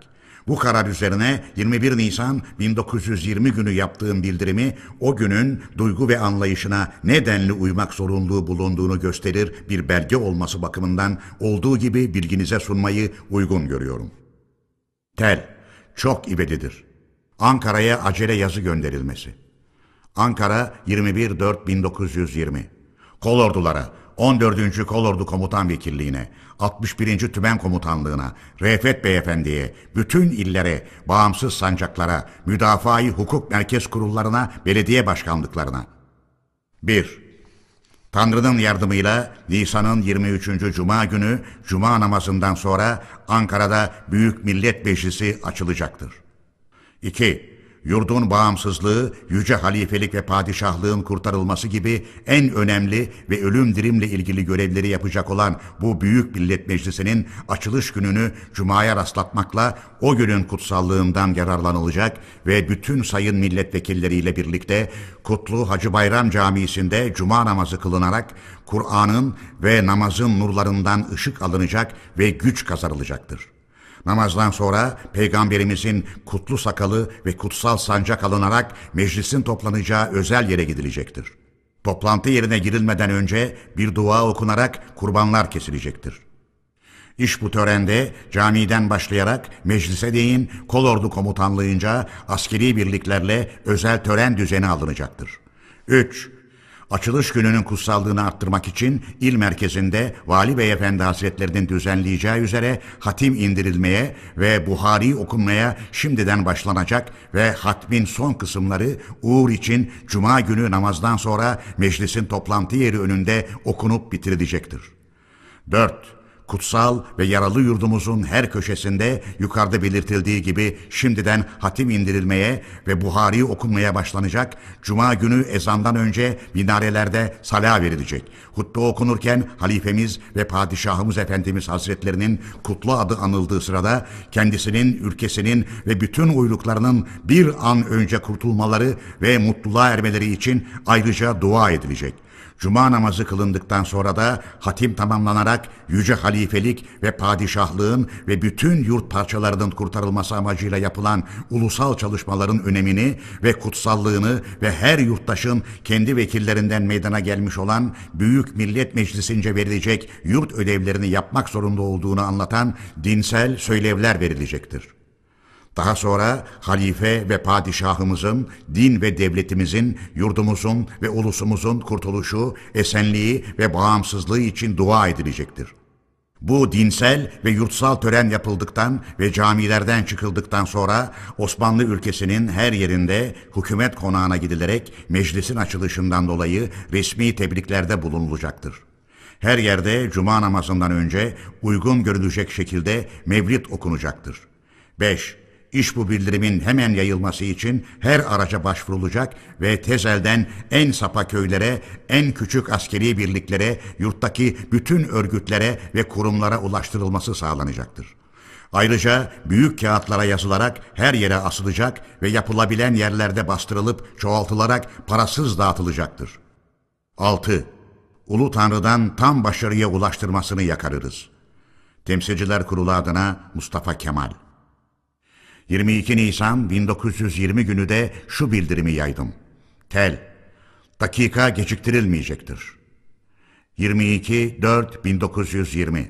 Bu karar üzerine 21 Nisan 1920 günü yaptığım bildirimi o günün duygu ve anlayışına nedenli uymak zorunluluğu bulunduğunu gösterir bir belge olması bakımından olduğu gibi bilginize sunmayı uygun görüyorum. Tel, çok ivedidir. Ankara'ya acele yazı gönderilmesi. Ankara 21.4.1920 Kolordulara, 14. Kolordu Komutan Vekilliğine, 61. Tümen Komutanlığına, Refet Beyefendi'ye, bütün illere, bağımsız sancaklara, müdafaa hukuk merkez kurullarına, belediye başkanlıklarına. 1. Tanrı'nın yardımıyla Nisan'ın 23. Cuma günü Cuma namazından sonra Ankara'da Büyük Millet Meclisi açılacaktır. 2 yurdun bağımsızlığı, yüce halifelik ve padişahlığın kurtarılması gibi en önemli ve ölüm dirimle ilgili görevleri yapacak olan bu Büyük Millet Meclisi'nin açılış gününü Cuma'ya rastlatmakla o günün kutsallığından yararlanılacak ve bütün sayın milletvekilleriyle birlikte Kutlu Hacı Bayram Camii'sinde Cuma namazı kılınarak Kur'an'ın ve namazın nurlarından ışık alınacak ve güç kazanılacaktır. Namazdan sonra peygamberimizin kutlu sakalı ve kutsal sancak alınarak meclisin toplanacağı özel yere gidilecektir. Toplantı yerine girilmeden önce bir dua okunarak kurbanlar kesilecektir. İş bu törende camiden başlayarak meclise değin kolordu komutanlığınca askeri birliklerle özel tören düzeni alınacaktır. 3. Açılış gününün kutsallığını arttırmak için il merkezinde Vali Beyefendi Hazretlerinin düzenleyeceği üzere hatim indirilmeye ve Buhari okunmaya şimdiden başlanacak ve hatmin son kısımları uğur için Cuma günü namazdan sonra meclisin toplantı yeri önünde okunup bitirilecektir. 4 kutsal ve yaralı yurdumuzun her köşesinde yukarıda belirtildiği gibi şimdiden hatim indirilmeye ve Buhari okunmaya başlanacak, Cuma günü ezandan önce minarelerde sala verilecek. Hutbe okunurken halifemiz ve padişahımız Efendimiz Hazretlerinin kutlu adı anıldığı sırada kendisinin, ülkesinin ve bütün uyluklarının bir an önce kurtulmaları ve mutluluğa ermeleri için ayrıca dua edilecek. Cuma namazı kılındıktan sonra da hatim tamamlanarak yüce halifelik ve padişahlığın ve bütün yurt parçalarının kurtarılması amacıyla yapılan ulusal çalışmaların önemini ve kutsallığını ve her yurttaşın kendi vekillerinden meydana gelmiş olan Büyük Millet Meclisi'nce verilecek yurt ödevlerini yapmak zorunda olduğunu anlatan dinsel söylevler verilecektir. Daha sonra halife ve padişahımızın, din ve devletimizin, yurdumuzun ve ulusumuzun kurtuluşu, esenliği ve bağımsızlığı için dua edilecektir. Bu dinsel ve yurtsal tören yapıldıktan ve camilerden çıkıldıktan sonra Osmanlı ülkesinin her yerinde hükümet konağına gidilerek meclisin açılışından dolayı resmi tebriklerde bulunulacaktır. Her yerde cuma namazından önce uygun görülecek şekilde mevlid okunacaktır. 5. İş bu bildirimin hemen yayılması için her araca başvurulacak ve tezelden en sapa köylere, en küçük askeri birliklere, yurttaki bütün örgütlere ve kurumlara ulaştırılması sağlanacaktır. Ayrıca büyük kağıtlara yazılarak her yere asılacak ve yapılabilen yerlerde bastırılıp çoğaltılarak parasız dağıtılacaktır. 6. Ulu Tanrı'dan tam başarıya ulaştırmasını yakarırız. Temsilciler Kurulu adına Mustafa Kemal 22 Nisan 1920 günü de şu bildirimi yaydım. Tel, dakika geciktirilmeyecektir. 22.4.1920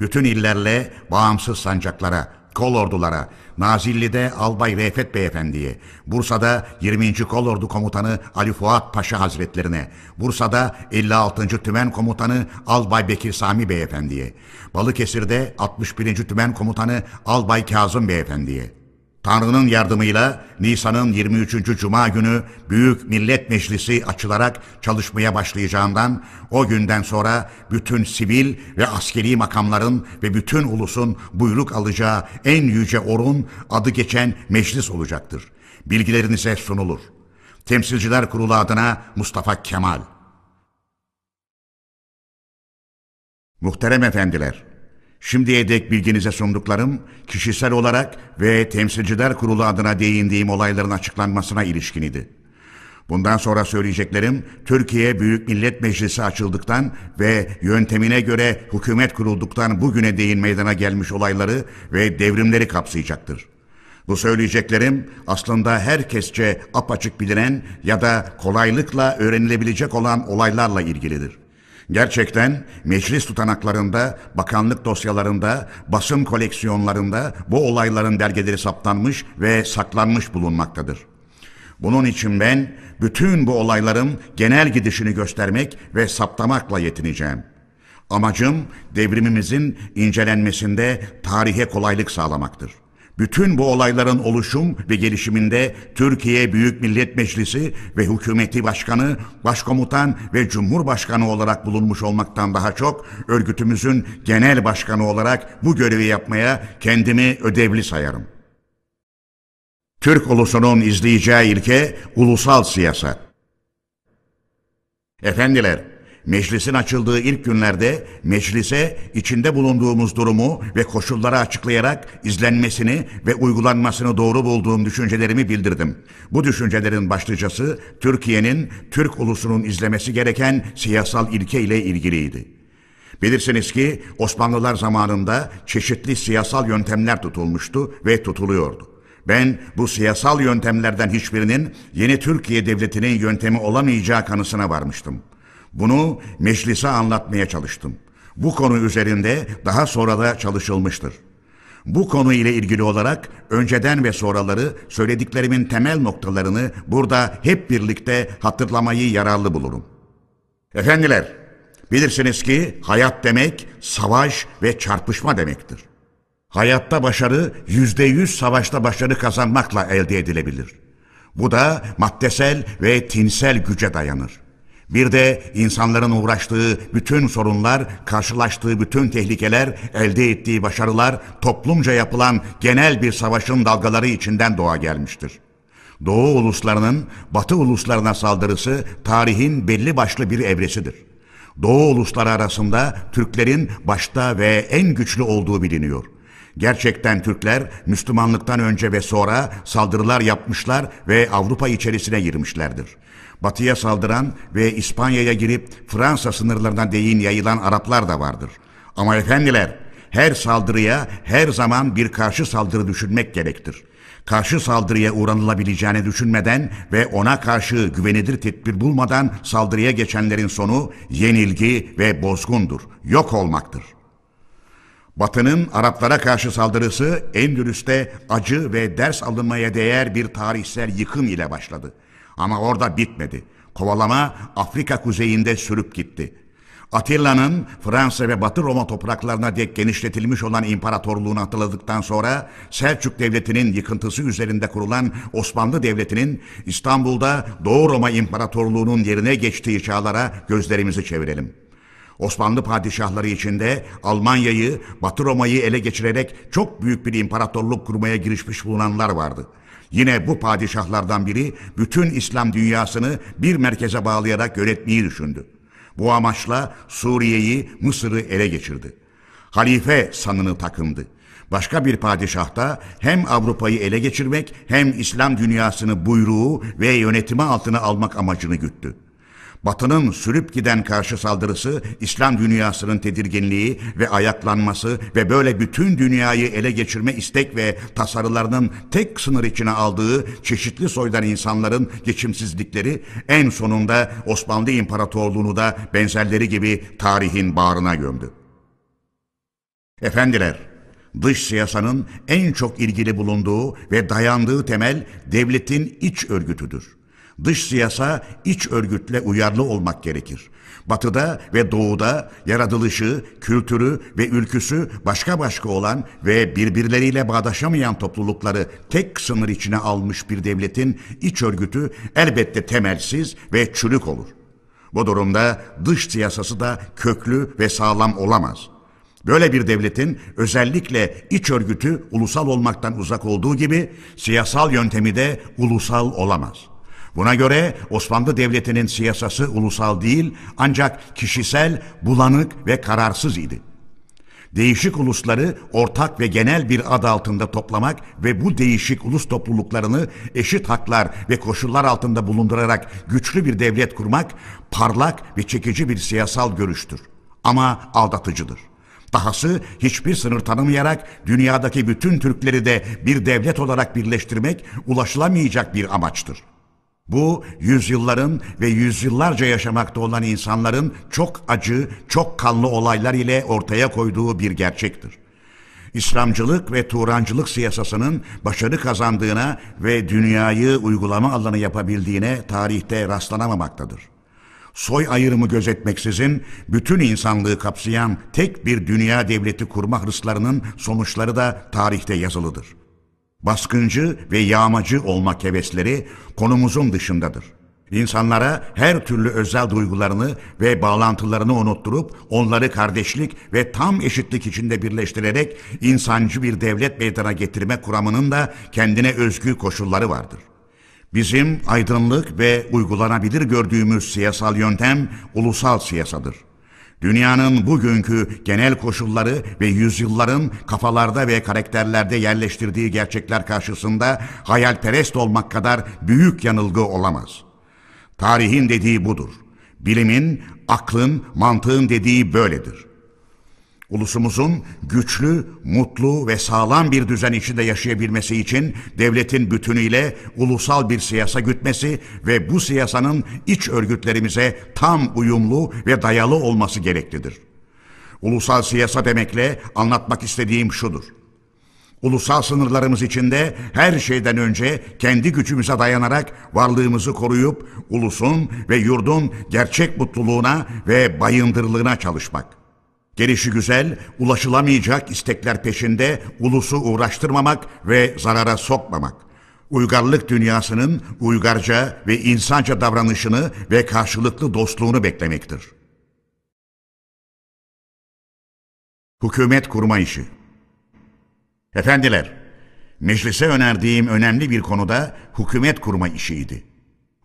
Bütün illerle bağımsız sancaklara, kol ordulara, Nazilli'de Albay Refet Beyefendi'ye, Bursa'da 20. Kolordu Komutanı Ali Fuat Paşa Hazretlerine, Bursa'da 56. Tümen Komutanı Albay Bekir Sami Beyefendi'ye, Balıkesir'de 61. Tümen Komutanı Albay Kazım Beyefendi'ye, Tanrı'nın yardımıyla Nisan'ın 23. Cuma günü Büyük Millet Meclisi açılarak çalışmaya başlayacağından o günden sonra bütün sivil ve askeri makamların ve bütün ulusun buyruk alacağı en yüce orun adı geçen meclis olacaktır. Bilgilerinize sunulur. Temsilciler Kurulu adına Mustafa Kemal. Muhterem efendiler, Şimdiye dek bilginize sunduklarım kişisel olarak ve temsilciler kurulu adına değindiğim olayların açıklanmasına ilişkin idi. Bundan sonra söyleyeceklerim Türkiye Büyük Millet Meclisi açıldıktan ve yöntemine göre hükümet kurulduktan bugüne değin meydana gelmiş olayları ve devrimleri kapsayacaktır. Bu söyleyeceklerim aslında herkesçe apaçık bilinen ya da kolaylıkla öğrenilebilecek olan olaylarla ilgilidir. Gerçekten meclis tutanaklarında, bakanlık dosyalarında, basın koleksiyonlarında bu olayların belgeleri saptanmış ve saklanmış bulunmaktadır. Bunun için ben bütün bu olayların genel gidişini göstermek ve saptamakla yetineceğim. Amacım devrimimizin incelenmesinde tarihe kolaylık sağlamaktır. Bütün bu olayların oluşum ve gelişiminde Türkiye Büyük Millet Meclisi ve hükümeti başkanı, başkomutan ve cumhurbaşkanı olarak bulunmuş olmaktan daha çok örgütümüzün genel başkanı olarak bu görevi yapmaya kendimi ödevli sayarım. Türk ulusunun izleyeceği ilke ulusal siyaset. Efendiler, Meclisin açıldığı ilk günlerde meclise içinde bulunduğumuz durumu ve koşulları açıklayarak izlenmesini ve uygulanmasını doğru bulduğum düşüncelerimi bildirdim. Bu düşüncelerin başlıcası Türkiye'nin Türk ulusunun izlemesi gereken siyasal ilke ile ilgiliydi. Bilirsiniz ki Osmanlılar zamanında çeşitli siyasal yöntemler tutulmuştu ve tutuluyordu. Ben bu siyasal yöntemlerden hiçbirinin yeni Türkiye Devleti'nin yöntemi olamayacağı kanısına varmıştım. Bunu meclise anlatmaya çalıştım. Bu konu üzerinde daha sonra da çalışılmıştır. Bu konu ile ilgili olarak önceden ve sonraları söylediklerimin temel noktalarını burada hep birlikte hatırlamayı yararlı bulurum. Efendiler, bilirsiniz ki hayat demek savaş ve çarpışma demektir. Hayatta başarı yüzde yüz savaşta başarı kazanmakla elde edilebilir. Bu da maddesel ve tinsel güce dayanır. Bir de insanların uğraştığı bütün sorunlar, karşılaştığı bütün tehlikeler, elde ettiği başarılar toplumca yapılan genel bir savaşın dalgaları içinden doğa gelmiştir. Doğu uluslarının Batı uluslarına saldırısı tarihin belli başlı bir evresidir. Doğu ulusları arasında Türklerin başta ve en güçlü olduğu biliniyor. Gerçekten Türkler Müslümanlıktan önce ve sonra saldırılar yapmışlar ve Avrupa içerisine girmişlerdir batıya saldıran ve İspanya'ya girip Fransa sınırlarına değin yayılan Araplar da vardır. Ama efendiler, her saldırıya her zaman bir karşı saldırı düşünmek gerektir. Karşı saldırıya uğranılabileceğini düşünmeden ve ona karşı güvenilir tedbir bulmadan saldırıya geçenlerin sonu yenilgi ve bozgundur, yok olmaktır. Batı'nın Araplara karşı saldırısı Endülüs'te acı ve ders alınmaya değer bir tarihsel yıkım ile başladı. Ama orada bitmedi. Kovalama Afrika kuzeyinde sürüp gitti. Atilla'nın Fransa ve Batı Roma topraklarına dek genişletilmiş olan imparatorluğunu hatırladıktan sonra Selçuk Devleti'nin yıkıntısı üzerinde kurulan Osmanlı Devleti'nin İstanbul'da Doğu Roma İmparatorluğu'nun yerine geçtiği çağlara gözlerimizi çevirelim. Osmanlı padişahları içinde Almanya'yı, Batı Roma'yı ele geçirerek çok büyük bir imparatorluk kurmaya girişmiş bulunanlar vardı.'' Yine bu padişahlardan biri bütün İslam dünyasını bir merkeze bağlayarak yönetmeyi düşündü. Bu amaçla Suriye'yi, Mısır'ı ele geçirdi. Halife sanını takındı. Başka bir padişah da hem Avrupa'yı ele geçirmek hem İslam dünyasını buyruğu ve yönetimi altına almak amacını güttü. Batı'nın sürüp giden karşı saldırısı, İslam dünyasının tedirginliği ve ayaklanması ve böyle bütün dünyayı ele geçirme istek ve tasarılarının tek sınır içine aldığı çeşitli soydan insanların geçimsizlikleri en sonunda Osmanlı İmparatorluğunu da benzerleri gibi tarihin bağrına gömdü. Efendiler, dış siyasanın en çok ilgili bulunduğu ve dayandığı temel devletin iç örgütüdür. Dış siyasa iç örgütle uyarlı olmak gerekir. Batıda ve doğuda yaratılışı, kültürü ve ülküsü başka başka olan ve birbirleriyle bağdaşamayan toplulukları tek sınır içine almış bir devletin iç örgütü elbette temelsiz ve çürük olur. Bu durumda dış siyasası da köklü ve sağlam olamaz. Böyle bir devletin özellikle iç örgütü ulusal olmaktan uzak olduğu gibi siyasal yöntemi de ulusal olamaz.'' Buna göre Osmanlı Devleti'nin siyasası ulusal değil ancak kişisel, bulanık ve kararsız idi. Değişik ulusları ortak ve genel bir ad altında toplamak ve bu değişik ulus topluluklarını eşit haklar ve koşullar altında bulundurarak güçlü bir devlet kurmak parlak ve çekici bir siyasal görüştür. Ama aldatıcıdır. Dahası hiçbir sınır tanımayarak dünyadaki bütün Türkleri de bir devlet olarak birleştirmek ulaşılamayacak bir amaçtır. Bu yüzyılların ve yüzyıllarca yaşamakta olan insanların çok acı, çok kanlı olaylar ile ortaya koyduğu bir gerçektir. İslamcılık ve Turancılık siyasasının başarı kazandığına ve dünyayı uygulama alanı yapabildiğine tarihte rastlanamamaktadır. Soy ayrımı gözetmeksizin bütün insanlığı kapsayan tek bir dünya devleti kurma hırslarının sonuçları da tarihte yazılıdır. Baskıncı ve yağmacı olmak hevesleri konumuzun dışındadır. İnsanlara her türlü özel duygularını ve bağlantılarını unutturup onları kardeşlik ve tam eşitlik içinde birleştirerek insancı bir devlet meydana getirme kuramının da kendine özgü koşulları vardır. Bizim aydınlık ve uygulanabilir gördüğümüz siyasal yöntem ulusal siyasadır. Dünyanın bugünkü genel koşulları ve yüzyılların kafalarda ve karakterlerde yerleştirdiği gerçekler karşısında hayalperest olmak kadar büyük yanılgı olamaz. Tarihin dediği budur. Bilimin, aklın, mantığın dediği böyledir. Ulusumuzun güçlü, mutlu ve sağlam bir düzen içinde yaşayabilmesi için devletin bütünüyle ulusal bir siyasa gütmesi ve bu siyasanın iç örgütlerimize tam uyumlu ve dayalı olması gereklidir. Ulusal siyasa demekle anlatmak istediğim şudur. Ulusal sınırlarımız içinde her şeyden önce kendi gücümüze dayanarak varlığımızı koruyup ulusun ve yurdun gerçek mutluluğuna ve bayındırlığına çalışmak.'' Gelişi güzel, ulaşılamayacak istekler peşinde ulusu uğraştırmamak ve zarara sokmamak. Uygarlık dünyasının uygarca ve insanca davranışını ve karşılıklı dostluğunu beklemektir. Hükümet kurma işi Efendiler, meclise önerdiğim önemli bir konuda hükümet kurma işiydi.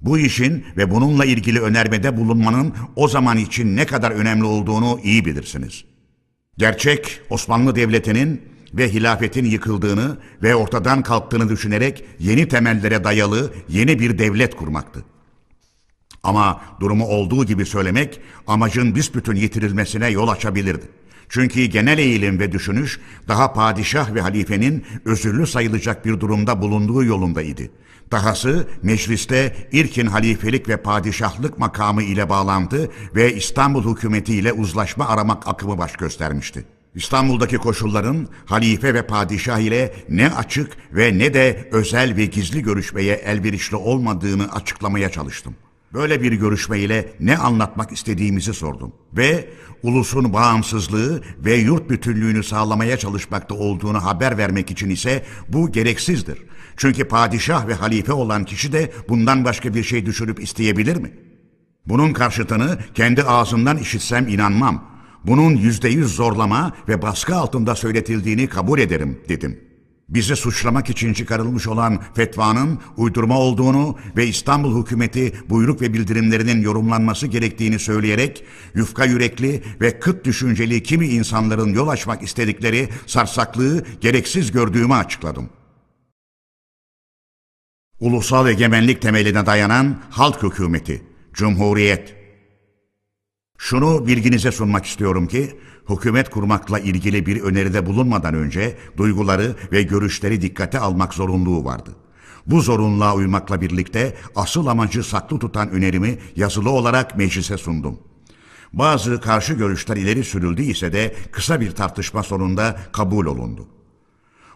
Bu işin ve bununla ilgili önermede bulunmanın o zaman için ne kadar önemli olduğunu iyi bilirsiniz. Gerçek Osmanlı Devleti'nin ve hilafetin yıkıldığını ve ortadan kalktığını düşünerek yeni temellere dayalı yeni bir devlet kurmaktı. Ama durumu olduğu gibi söylemek amacın büsbütün yitirilmesine yol açabilirdi. Çünkü genel eğilim ve düşünüş daha padişah ve halifenin özürlü sayılacak bir durumda bulunduğu yolundaydı. Dahası mecliste ilkin halifelik ve padişahlık makamı ile bağlantı ve İstanbul hükümeti ile uzlaşma aramak akımı baş göstermişti. İstanbul'daki koşulların halife ve padişah ile ne açık ve ne de özel ve gizli görüşmeye elverişli olmadığını açıklamaya çalıştım. Böyle bir görüşme ile ne anlatmak istediğimizi sordum ve ulusun bağımsızlığı ve yurt bütünlüğünü sağlamaya çalışmakta olduğunu haber vermek için ise bu gereksizdir. Çünkü padişah ve halife olan kişi de bundan başka bir şey düşürüp isteyebilir mi? Bunun karşıtını kendi ağzından işitsem inanmam. Bunun yüzde yüz zorlama ve baskı altında söyletildiğini kabul ederim dedim.'' Bizi suçlamak için çıkarılmış olan fetvanın uydurma olduğunu ve İstanbul hükümeti buyruk ve bildirimlerinin yorumlanması gerektiğini söyleyerek yufka yürekli ve kıt düşünceli kimi insanların yol açmak istedikleri sarsaklığı gereksiz gördüğümü açıkladım. Ulusal egemenlik temeline dayanan halk hükümeti, cumhuriyet. Şunu bilginize sunmak istiyorum ki, hükümet kurmakla ilgili bir öneride bulunmadan önce duyguları ve görüşleri dikkate almak zorunluluğu vardı. Bu zorunluluğa uymakla birlikte asıl amacı saklı tutan önerimi yazılı olarak meclise sundum. Bazı karşı görüşler ileri sürüldü ise de kısa bir tartışma sonunda kabul olundu.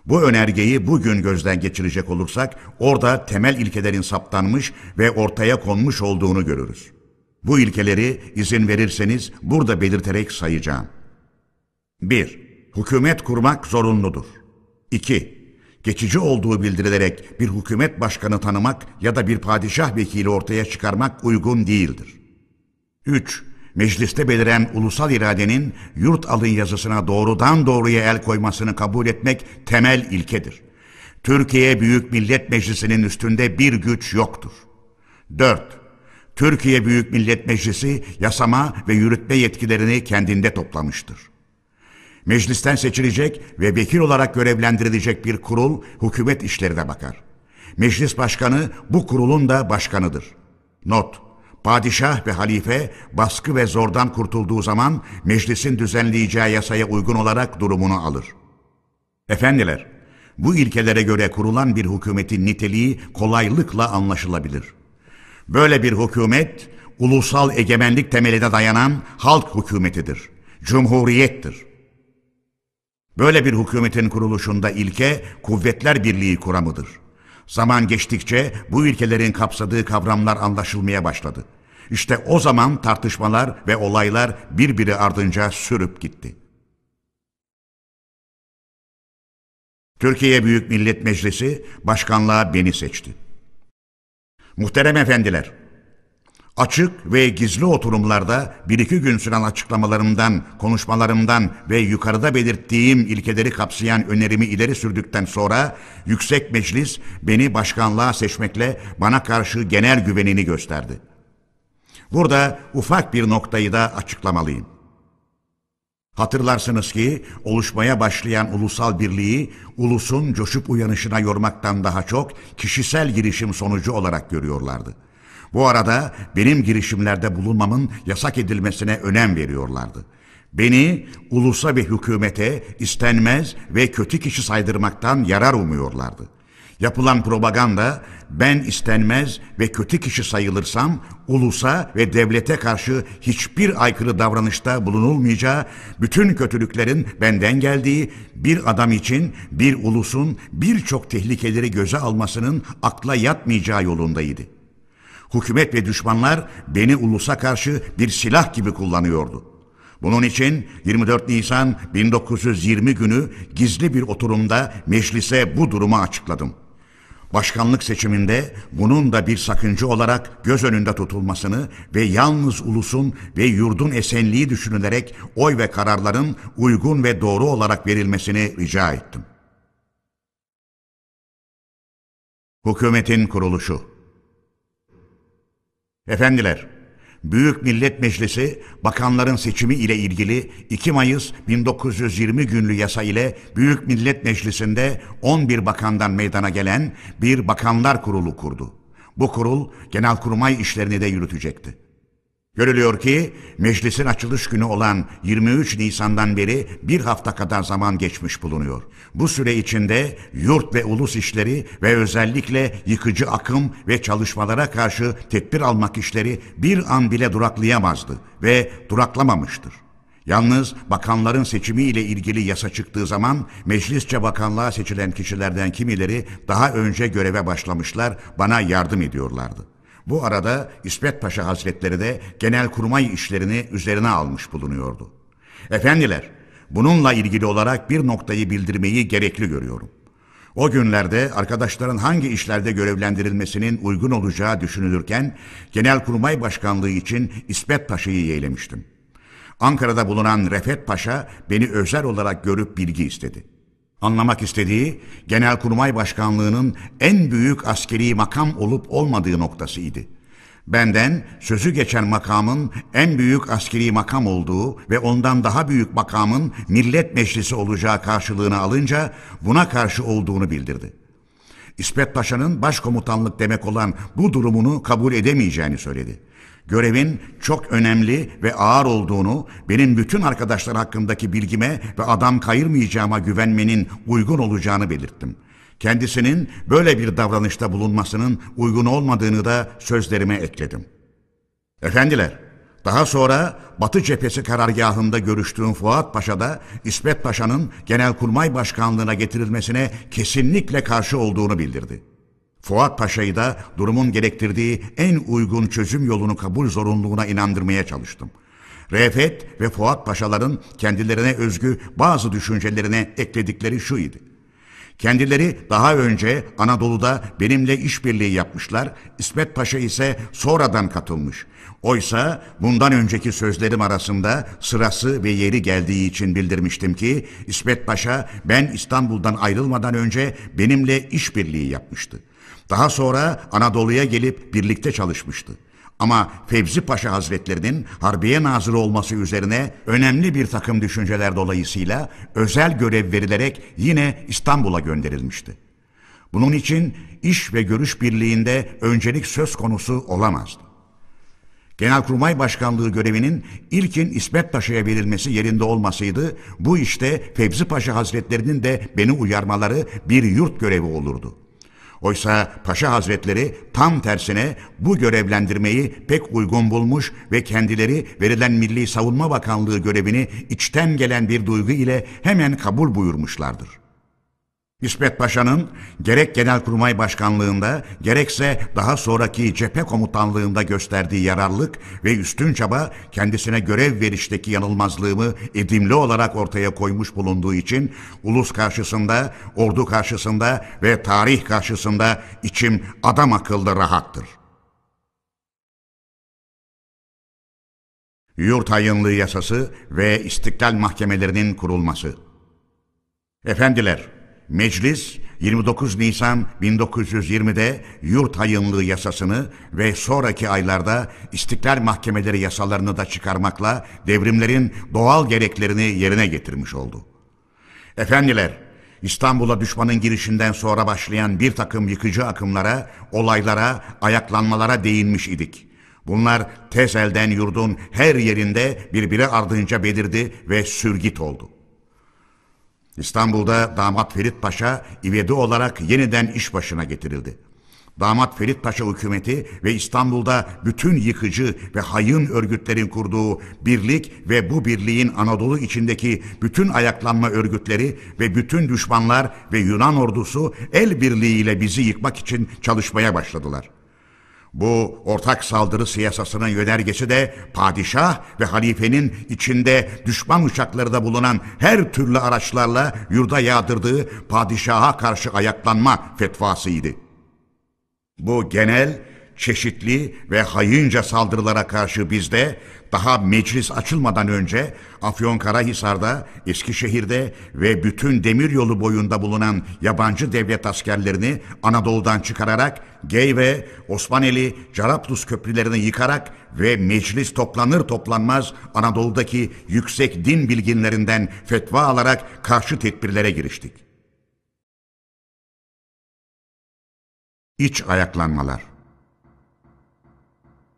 Bu önergeyi bugün gözden geçirecek olursak orada temel ilkelerin saptanmış ve ortaya konmuş olduğunu görürüz. Bu ilkeleri izin verirseniz burada belirterek sayacağım. 1. Hükümet kurmak zorunludur. 2. Geçici olduğu bildirilerek bir hükümet başkanı tanımak ya da bir padişah vekili ortaya çıkarmak uygun değildir. 3. Mecliste beliren ulusal iradenin yurt alın yazısına doğrudan doğruya el koymasını kabul etmek temel ilkedir. Türkiye Büyük Millet Meclisi'nin üstünde bir güç yoktur. 4. Türkiye Büyük Millet Meclisi yasama ve yürütme yetkilerini kendinde toplamıştır. Meclisten seçilecek ve vekil olarak görevlendirilecek bir kurul hükümet işlerine bakar. Meclis başkanı bu kurulun da başkanıdır. Not: Padişah ve halife baskı ve zordan kurtulduğu zaman meclisin düzenleyeceği yasaya uygun olarak durumunu alır. Efendiler, bu ilkelere göre kurulan bir hükümetin niteliği kolaylıkla anlaşılabilir. Böyle bir hükümet, ulusal egemenlik temeline dayanan halk hükümetidir, cumhuriyettir. Böyle bir hükümetin kuruluşunda ilke kuvvetler birliği kuramıdır. Zaman geçtikçe bu ilkelerin kapsadığı kavramlar anlaşılmaya başladı. İşte o zaman tartışmalar ve olaylar birbiri ardınca sürüp gitti. Türkiye Büyük Millet Meclisi başkanlığa beni seçti. Muhterem efendiler, açık ve gizli oturumlarda bir iki gün süren açıklamalarımdan, konuşmalarımdan ve yukarıda belirttiğim ilkeleri kapsayan önerimi ileri sürdükten sonra Yüksek Meclis beni başkanlığa seçmekle bana karşı genel güvenini gösterdi. Burada ufak bir noktayı da açıklamalıyım. Hatırlarsınız ki oluşmaya başlayan ulusal birliği ulusun coşup uyanışına yormaktan daha çok kişisel girişim sonucu olarak görüyorlardı. Bu arada benim girişimlerde bulunmamın yasak edilmesine önem veriyorlardı. Beni ulusa ve hükümete istenmez ve kötü kişi saydırmaktan yarar umuyorlardı. Yapılan propaganda ben istenmez ve kötü kişi sayılırsam ulusa ve devlete karşı hiçbir aykırı davranışta bulunulmayacağı, bütün kötülüklerin benden geldiği bir adam için bir ulusun birçok tehlikeleri göze almasının akla yatmayacağı yolundaydı. Hükümet ve düşmanlar beni ulusa karşı bir silah gibi kullanıyordu. Bunun için 24 Nisan 1920 günü gizli bir oturumda meclise bu durumu açıkladım başkanlık seçiminde bunun da bir sakınca olarak göz önünde tutulmasını ve yalnız ulusun ve yurdun esenliği düşünülerek oy ve kararların uygun ve doğru olarak verilmesini rica ettim. Hükümetin kuruluşu Efendiler, Büyük Millet Meclisi bakanların seçimi ile ilgili 2 Mayıs 1920 günlü yasa ile Büyük Millet Meclisi'nde 11 bakandan meydana gelen bir bakanlar kurulu kurdu. Bu kurul genelkurmay işlerini de yürütecekti. Görülüyor ki meclisin açılış günü olan 23 Nisan'dan beri bir hafta kadar zaman geçmiş bulunuyor. Bu süre içinde yurt ve ulus işleri ve özellikle yıkıcı akım ve çalışmalara karşı tedbir almak işleri bir an bile duraklayamazdı ve duraklamamıştır. Yalnız bakanların seçimi ile ilgili yasa çıktığı zaman meclisçe bakanlığa seçilen kişilerden kimileri daha önce göreve başlamışlar, bana yardım ediyorlardı. Bu arada İsmet Paşa Hazretleri de genel kurmay işlerini üzerine almış bulunuyordu. Efendiler, bununla ilgili olarak bir noktayı bildirmeyi gerekli görüyorum. O günlerde arkadaşların hangi işlerde görevlendirilmesinin uygun olacağı düşünülürken Genelkurmay Başkanlığı için İsmet Paşa'yı yeğlemiştim. Ankara'da bulunan Refet Paşa beni özel olarak görüp bilgi istedi. Anlamak istediği Genelkurmay Başkanlığı'nın en büyük askeri makam olup olmadığı noktasıydı. Benden sözü geçen makamın en büyük askeri makam olduğu ve ondan daha büyük makamın millet meclisi olacağı karşılığını alınca buna karşı olduğunu bildirdi. İsmet Paşa'nın başkomutanlık demek olan bu durumunu kabul edemeyeceğini söyledi. Görevin çok önemli ve ağır olduğunu, benim bütün arkadaşlar hakkındaki bilgime ve adam kayırmayacağıma güvenmenin uygun olacağını belirttim. Kendisinin böyle bir davranışta bulunmasının uygun olmadığını da sözlerime ekledim. Efendiler, daha sonra Batı cephesi karargahında görüştüğüm Fuat Paşa da İsmet Paşa'nın Genelkurmay Başkanlığına getirilmesine kesinlikle karşı olduğunu bildirdi. Fuat Paşa'yı da durumun gerektirdiği en uygun çözüm yolunu kabul zorunluluğuna inandırmaya çalıştım. Refet ve Fuat Paşaların kendilerine özgü bazı düşüncelerine ekledikleri şu idi. Kendileri daha önce Anadolu'da benimle işbirliği yapmışlar, İsmet Paşa ise sonradan katılmış. Oysa bundan önceki sözlerim arasında sırası ve yeri geldiği için bildirmiştim ki İsmet Paşa ben İstanbul'dan ayrılmadan önce benimle işbirliği yapmıştı. Daha sonra Anadolu'ya gelip birlikte çalışmıştı. Ama Fevzi Paşa Hazretlerinin Harbiye Nazırı olması üzerine önemli bir takım düşünceler dolayısıyla özel görev verilerek yine İstanbul'a gönderilmişti. Bunun için iş ve görüş birliğinde öncelik söz konusu olamazdı. Genelkurmay Başkanlığı görevinin ilkin İsmet Paşa'ya verilmesi yerinde olmasaydı, bu işte Fevzi Paşa Hazretlerinin de beni uyarmaları bir yurt görevi olurdu. Oysa Paşa Hazretleri tam tersine bu görevlendirmeyi pek uygun bulmuş ve kendileri verilen Milli Savunma Bakanlığı görevini içten gelen bir duygu ile hemen kabul buyurmuşlardır. İsmet Paşa'nın gerek Genelkurmay Başkanlığında gerekse daha sonraki cephe komutanlığında gösterdiği yararlılık ve üstün çaba kendisine görev verişteki yanılmazlığımı edimli olarak ortaya koymuş bulunduğu için ulus karşısında, ordu karşısında ve tarih karşısında içim adam akıllı rahattır. Yurt hayınlığı yasası ve istiklal mahkemelerinin kurulması. Efendiler, Meclis 29 Nisan 1920'de yurt hayınlığı yasasını ve sonraki aylarda istiklal mahkemeleri yasalarını da çıkarmakla devrimlerin doğal gereklerini yerine getirmiş oldu. Efendiler, İstanbul'a düşmanın girişinden sonra başlayan bir takım yıkıcı akımlara, olaylara, ayaklanmalara değinmiş idik. Bunlar tez elden yurdun her yerinde birbiri ardınca belirdi ve sürgit oldu. İstanbul'da damat Ferit Paşa ivedi olarak yeniden iş başına getirildi. Damat Ferit Paşa hükümeti ve İstanbul'da bütün yıkıcı ve hayın örgütlerin kurduğu birlik ve bu birliğin Anadolu içindeki bütün ayaklanma örgütleri ve bütün düşmanlar ve Yunan ordusu el birliğiyle bizi yıkmak için çalışmaya başladılar.'' Bu ortak saldırı siyasasının yönergesi de padişah ve halifenin içinde düşman uçakları da bulunan her türlü araçlarla yurda yağdırdığı padişaha karşı ayaklanma fetvasıydı. Bu genel, çeşitli ve hayınca saldırılara karşı bizde daha meclis açılmadan önce Afyonkarahisar'da, Eskişehir'de ve bütün demiryolu boyunda bulunan yabancı devlet askerlerini Anadolu'dan çıkararak Gey ve Osmaneli Carablus köprülerini yıkarak ve meclis toplanır toplanmaz Anadolu'daki yüksek din bilginlerinden fetva alarak karşı tedbirlere giriştik. İç ayaklanmalar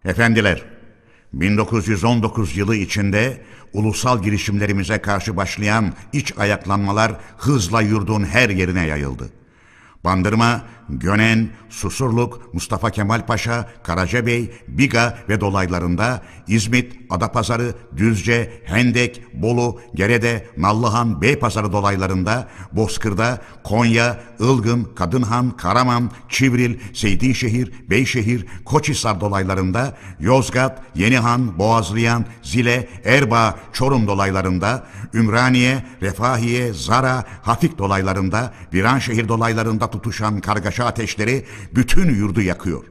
Efendiler, 1919 yılı içinde ulusal girişimlerimize karşı başlayan iç ayaklanmalar hızla yurdun her yerine yayıldı. Bandırma, Gönen, Susurluk, Mustafa Kemal Paşa, Karacabey, Biga ve dolaylarında İzmit, Adapazarı, Düzce, Hendek, Bolu, Gerede, Nallıhan, Beypazarı dolaylarında, Bozkır'da, Konya, Ilgın, Kadınhan, Karaman, Çivril, Seydişehir, Beyşehir, Koçhisar dolaylarında, Yozgat, Yenihan, Boğazlayan, Zile, Erbaa, Çorum dolaylarında, Ümraniye, Refahiye, Zara, Hafik dolaylarında, Viranşehir dolaylarında tutuşan kargaşa kargaşa ateşleri bütün yurdu yakıyor.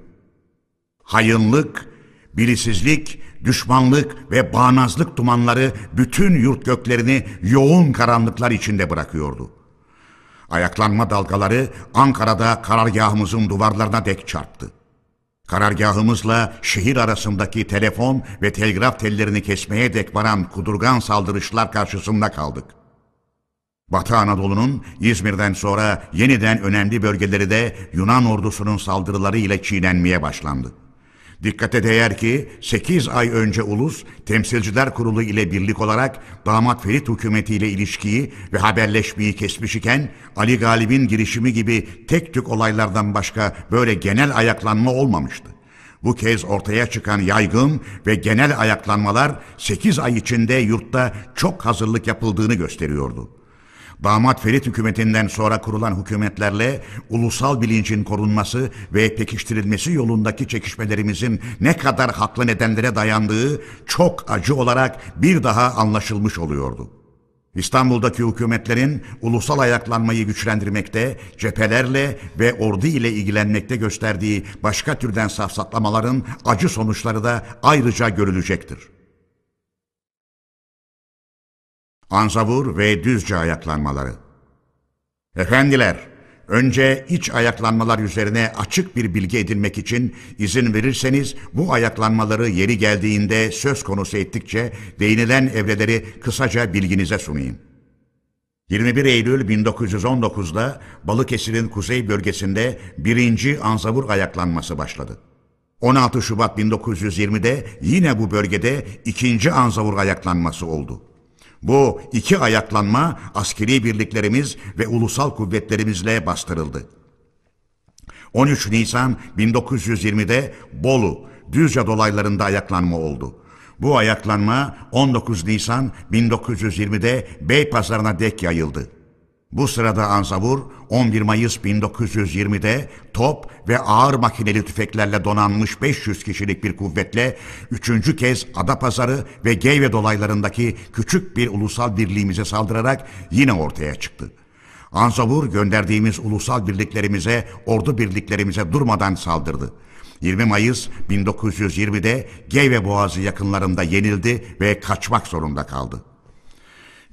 Hayınlık, bilisizlik, düşmanlık ve bağnazlık dumanları bütün yurt göklerini yoğun karanlıklar içinde bırakıyordu. Ayaklanma dalgaları Ankara'da karargahımızın duvarlarına dek çarptı. Karargahımızla şehir arasındaki telefon ve telgraf tellerini kesmeye dek varan kudurgan saldırışlar karşısında kaldık.'' Batı Anadolu'nun İzmir'den sonra yeniden önemli bölgeleri de Yunan ordusunun saldırıları ile çiğnenmeye başlandı. Dikkate değer ki 8 ay önce Ulus Temsilciler Kurulu ile birlik olarak damat Ferit hükümeti ile ilişkiyi ve haberleşmeyi kesmiş iken Ali Galip'in girişimi gibi tek tük olaylardan başka böyle genel ayaklanma olmamıştı. Bu kez ortaya çıkan yaygın ve genel ayaklanmalar 8 ay içinde yurtta çok hazırlık yapıldığını gösteriyordu. Damat Ferit hükümetinden sonra kurulan hükümetlerle ulusal bilincin korunması ve pekiştirilmesi yolundaki çekişmelerimizin ne kadar haklı nedenlere dayandığı çok acı olarak bir daha anlaşılmış oluyordu. İstanbul'daki hükümetlerin ulusal ayaklanmayı güçlendirmekte, cephelerle ve ordu ile ilgilenmekte gösterdiği başka türden safsatlamaların acı sonuçları da ayrıca görülecektir. Anzavur ve düzce ayaklanmaları. Efendiler, önce iç ayaklanmalar üzerine açık bir bilgi edinmek için izin verirseniz bu ayaklanmaları yeri geldiğinde söz konusu ettikçe değinilen evreleri kısaca bilginize sunayım. 21 Eylül 1919'da Balıkesir'in kuzey bölgesinde birinci Anzavur ayaklanması başladı. 16 Şubat 1920'de yine bu bölgede ikinci Anzavur ayaklanması oldu. Bu iki ayaklanma askeri birliklerimiz ve ulusal kuvvetlerimizle bastırıldı. 13 Nisan 1920'de Bolu, Düzce dolaylarında ayaklanma oldu. Bu ayaklanma 19 Nisan 1920'de Beypazarı'na dek yayıldı. Bu sırada Anzavur 11 Mayıs 1920'de top ve ağır makineli tüfeklerle donanmış 500 kişilik bir kuvvetle üçüncü kez Adapazarı ve Geyve dolaylarındaki küçük bir ulusal birliğimize saldırarak yine ortaya çıktı. Anzavur gönderdiğimiz ulusal birliklerimize, ordu birliklerimize durmadan saldırdı. 20 Mayıs 1920'de Geyve Boğazı yakınlarında yenildi ve kaçmak zorunda kaldı.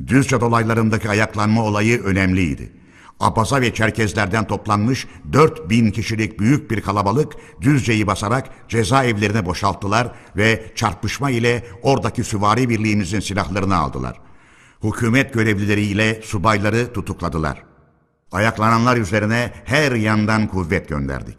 Düzce dolaylarındaki ayaklanma olayı önemliydi. Abaza ve Çerkezlerden toplanmış 4000 kişilik büyük bir kalabalık Düzce'yi basarak cezaevlerine boşalttılar ve çarpışma ile oradaki süvari birliğimizin silahlarını aldılar. Hükümet görevlileriyle subayları tutukladılar. Ayaklananlar üzerine her yandan kuvvet gönderdik.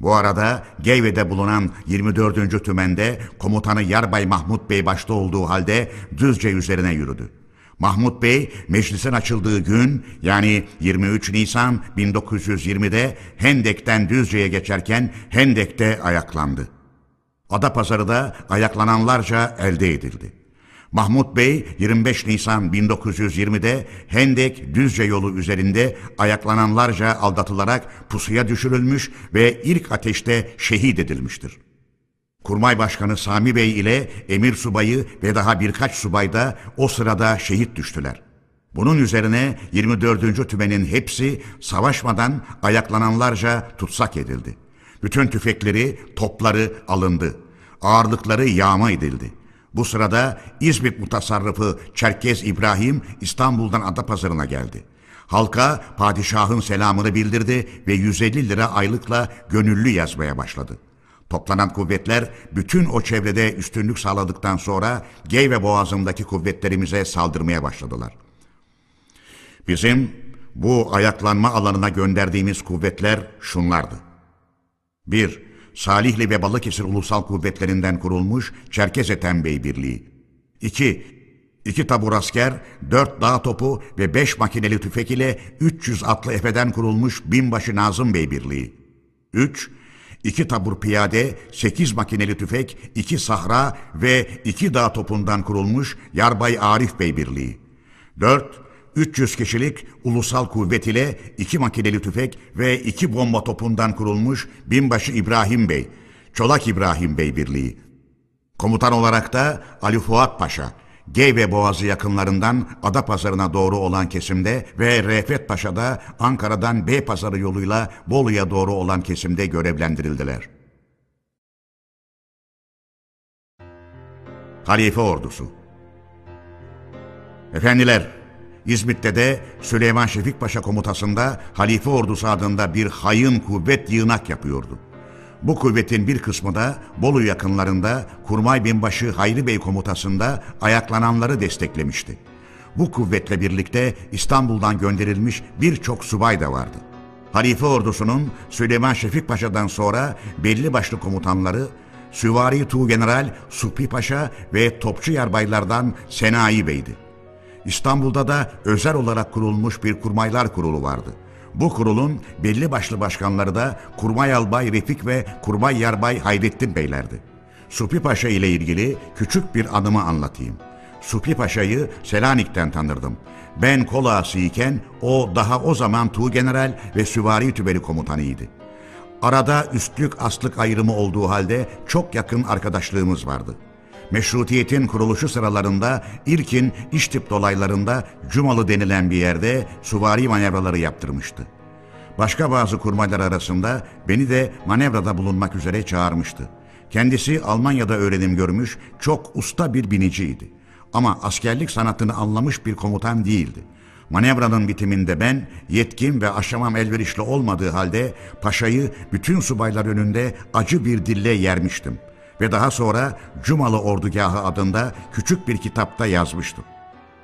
Bu arada Geyve'de bulunan 24. tümende komutanı Yarbay Mahmut Bey başta olduğu halde Düzce üzerine yürüdü. Mahmut Bey meclisin açıldığı gün yani 23 Nisan 1920'de Hendek'ten Düzce'ye geçerken Hendek'te ayaklandı. Adapazarı'da ayaklananlarca elde edildi. Mahmut Bey 25 Nisan 1920'de Hendek Düzce yolu üzerinde ayaklananlarca aldatılarak pusuya düşürülmüş ve ilk ateşte şehit edilmiştir. Kurmay Başkanı Sami Bey ile Emir Subayı ve daha birkaç subay da o sırada şehit düştüler. Bunun üzerine 24. tümenin hepsi savaşmadan ayaklananlarca tutsak edildi. Bütün tüfekleri, topları alındı. Ağırlıkları yağma edildi. Bu sırada İzmit mutasarrıfı Çerkez İbrahim İstanbul'dan Adapazarı'na geldi. Halka padişahın selamını bildirdi ve 150 lira aylıkla gönüllü yazmaya başladı. Toplanan kuvvetler bütün o çevrede üstünlük sağladıktan sonra Geyve Boğazı'ndaki kuvvetlerimize saldırmaya başladılar. Bizim bu ayaklanma alanına gönderdiğimiz kuvvetler şunlardı. 1. Salihli ve Balıkesir Ulusal Kuvvetlerinden kurulmuş Çerkez Bey Birliği. 2. İki tabur asker, dört dağ topu ve beş makineli tüfek ile 300 atlı efeden kurulmuş Binbaşı Nazım Bey Birliği. 3 iki tabur piyade, sekiz makineli tüfek, iki sahra ve iki dağ topundan kurulmuş Yarbay Arif Bey Birliği. Dört, 300 kişilik ulusal kuvvet ile iki makineli tüfek ve iki bomba topundan kurulmuş Binbaşı İbrahim Bey, Çolak İbrahim Bey Birliği. Komutan olarak da Ali Fuat Paşa, Geyve Boğazı yakınlarından Adapazarı'na doğru olan kesimde ve Refet Paşa'da Ankara'dan Beypazarı yoluyla Bolu'ya doğru olan kesimde görevlendirildiler. Halife Ordusu Efendiler, İzmit'te de Süleyman Şefik Paşa komutasında Halife Ordusu adında bir hayın kuvvet yığınak yapıyordu. Bu kuvvetin bir kısmı da Bolu yakınlarında Kurmay Binbaşı Hayri Bey komutasında ayaklananları desteklemişti. Bu kuvvetle birlikte İstanbul'dan gönderilmiş birçok subay da vardı. Halife ordusunun Süleyman Şefik Paşa'dan sonra belli başlı komutanları Süvari Tuğgeneral Supi Paşa ve topçu yarbaylardan Senayi Bey'di. İstanbul'da da özel olarak kurulmuş bir kurmaylar kurulu vardı. Bu kurulun belli başlı başkanları da Kurmay Albay Refik ve Kurmay Yarbay Hayrettin Beylerdi. Supi Paşa ile ilgili küçük bir anımı anlatayım. Supi Paşa'yı Selanik'ten tanırdım. Ben kol iken o daha o zaman Tuğgeneral ve Süvari Tübeli komutanıydı. Arada üstlük aslık ayrımı olduğu halde çok yakın arkadaşlığımız vardı.'' Meşrutiyetin kuruluşu sıralarında ilkin İştip dolaylarında Cumalı denilen bir yerde suvari manevraları yaptırmıştı. Başka bazı kurmaylar arasında beni de manevrada bulunmak üzere çağırmıştı. Kendisi Almanya'da öğrenim görmüş, çok usta bir biniciydi. Ama askerlik sanatını anlamış bir komutan değildi. Manevranın bitiminde ben yetkin ve aşamam elverişli olmadığı halde paşayı bütün subaylar önünde acı bir dille yermiştim.'' Ve daha sonra Cumalı Ordugahı adında küçük bir kitapta yazmıştım.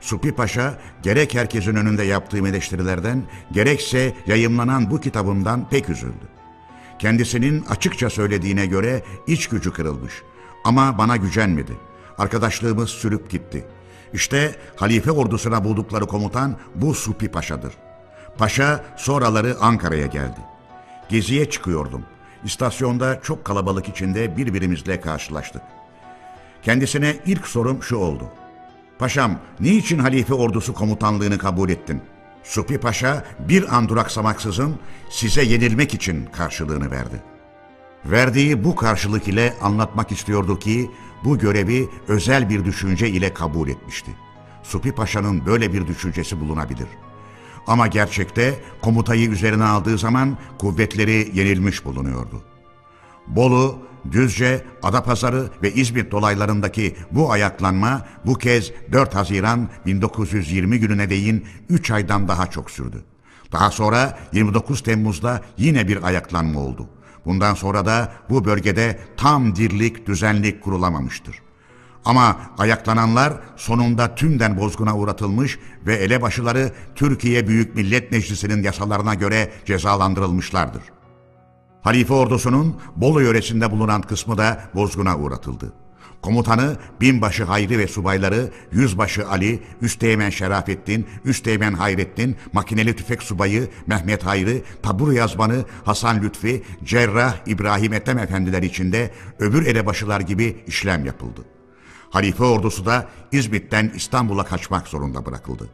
Supi Paşa gerek herkesin önünde yaptığım eleştirilerden gerekse yayımlanan bu kitabımdan pek üzüldü. Kendisinin açıkça söylediğine göre iç gücü kırılmış. Ama bana gücenmedi. Arkadaşlığımız sürüp gitti. İşte halife ordusuna buldukları komutan bu Supi Paşa'dır. Paşa sonraları Ankara'ya geldi. Geziye çıkıyordum. İstasyonda çok kalabalık içinde birbirimizle karşılaştık. Kendisine ilk sorum şu oldu. Paşam, niçin halife ordusu komutanlığını kabul ettin? Supi Paşa bir an duraksamaksızın size yenilmek için karşılığını verdi. Verdiği bu karşılık ile anlatmak istiyordu ki bu görevi özel bir düşünce ile kabul etmişti. Supi Paşa'nın böyle bir düşüncesi bulunabilir. Ama gerçekte komutayı üzerine aldığı zaman kuvvetleri yenilmiş bulunuyordu. Bolu, Düzce, Adapazarı ve İzmit dolaylarındaki bu ayaklanma bu kez 4 Haziran 1920 gününe değin 3 aydan daha çok sürdü. Daha sonra 29 Temmuz'da yine bir ayaklanma oldu. Bundan sonra da bu bölgede tam dirlik, düzenlik kurulamamıştır. Ama ayaklananlar sonunda tümden bozguna uğratılmış ve elebaşıları Türkiye Büyük Millet Meclisi'nin yasalarına göre cezalandırılmışlardır. Halife ordusunun Bolu yöresinde bulunan kısmı da bozguna uğratıldı. Komutanı binbaşı Hayri ve subayları Yüzbaşı Ali, Üsteğmen Şerafettin, Üsteğmen Hayrettin, makineli tüfek subayı Mehmet Hayri, tabur yazmanı Hasan Lütfi, Cerrah İbrahim Ethem efendiler içinde öbür elebaşılar gibi işlem yapıldı. Halife ordusu da İzmit'ten İstanbul'a kaçmak zorunda bırakıldı.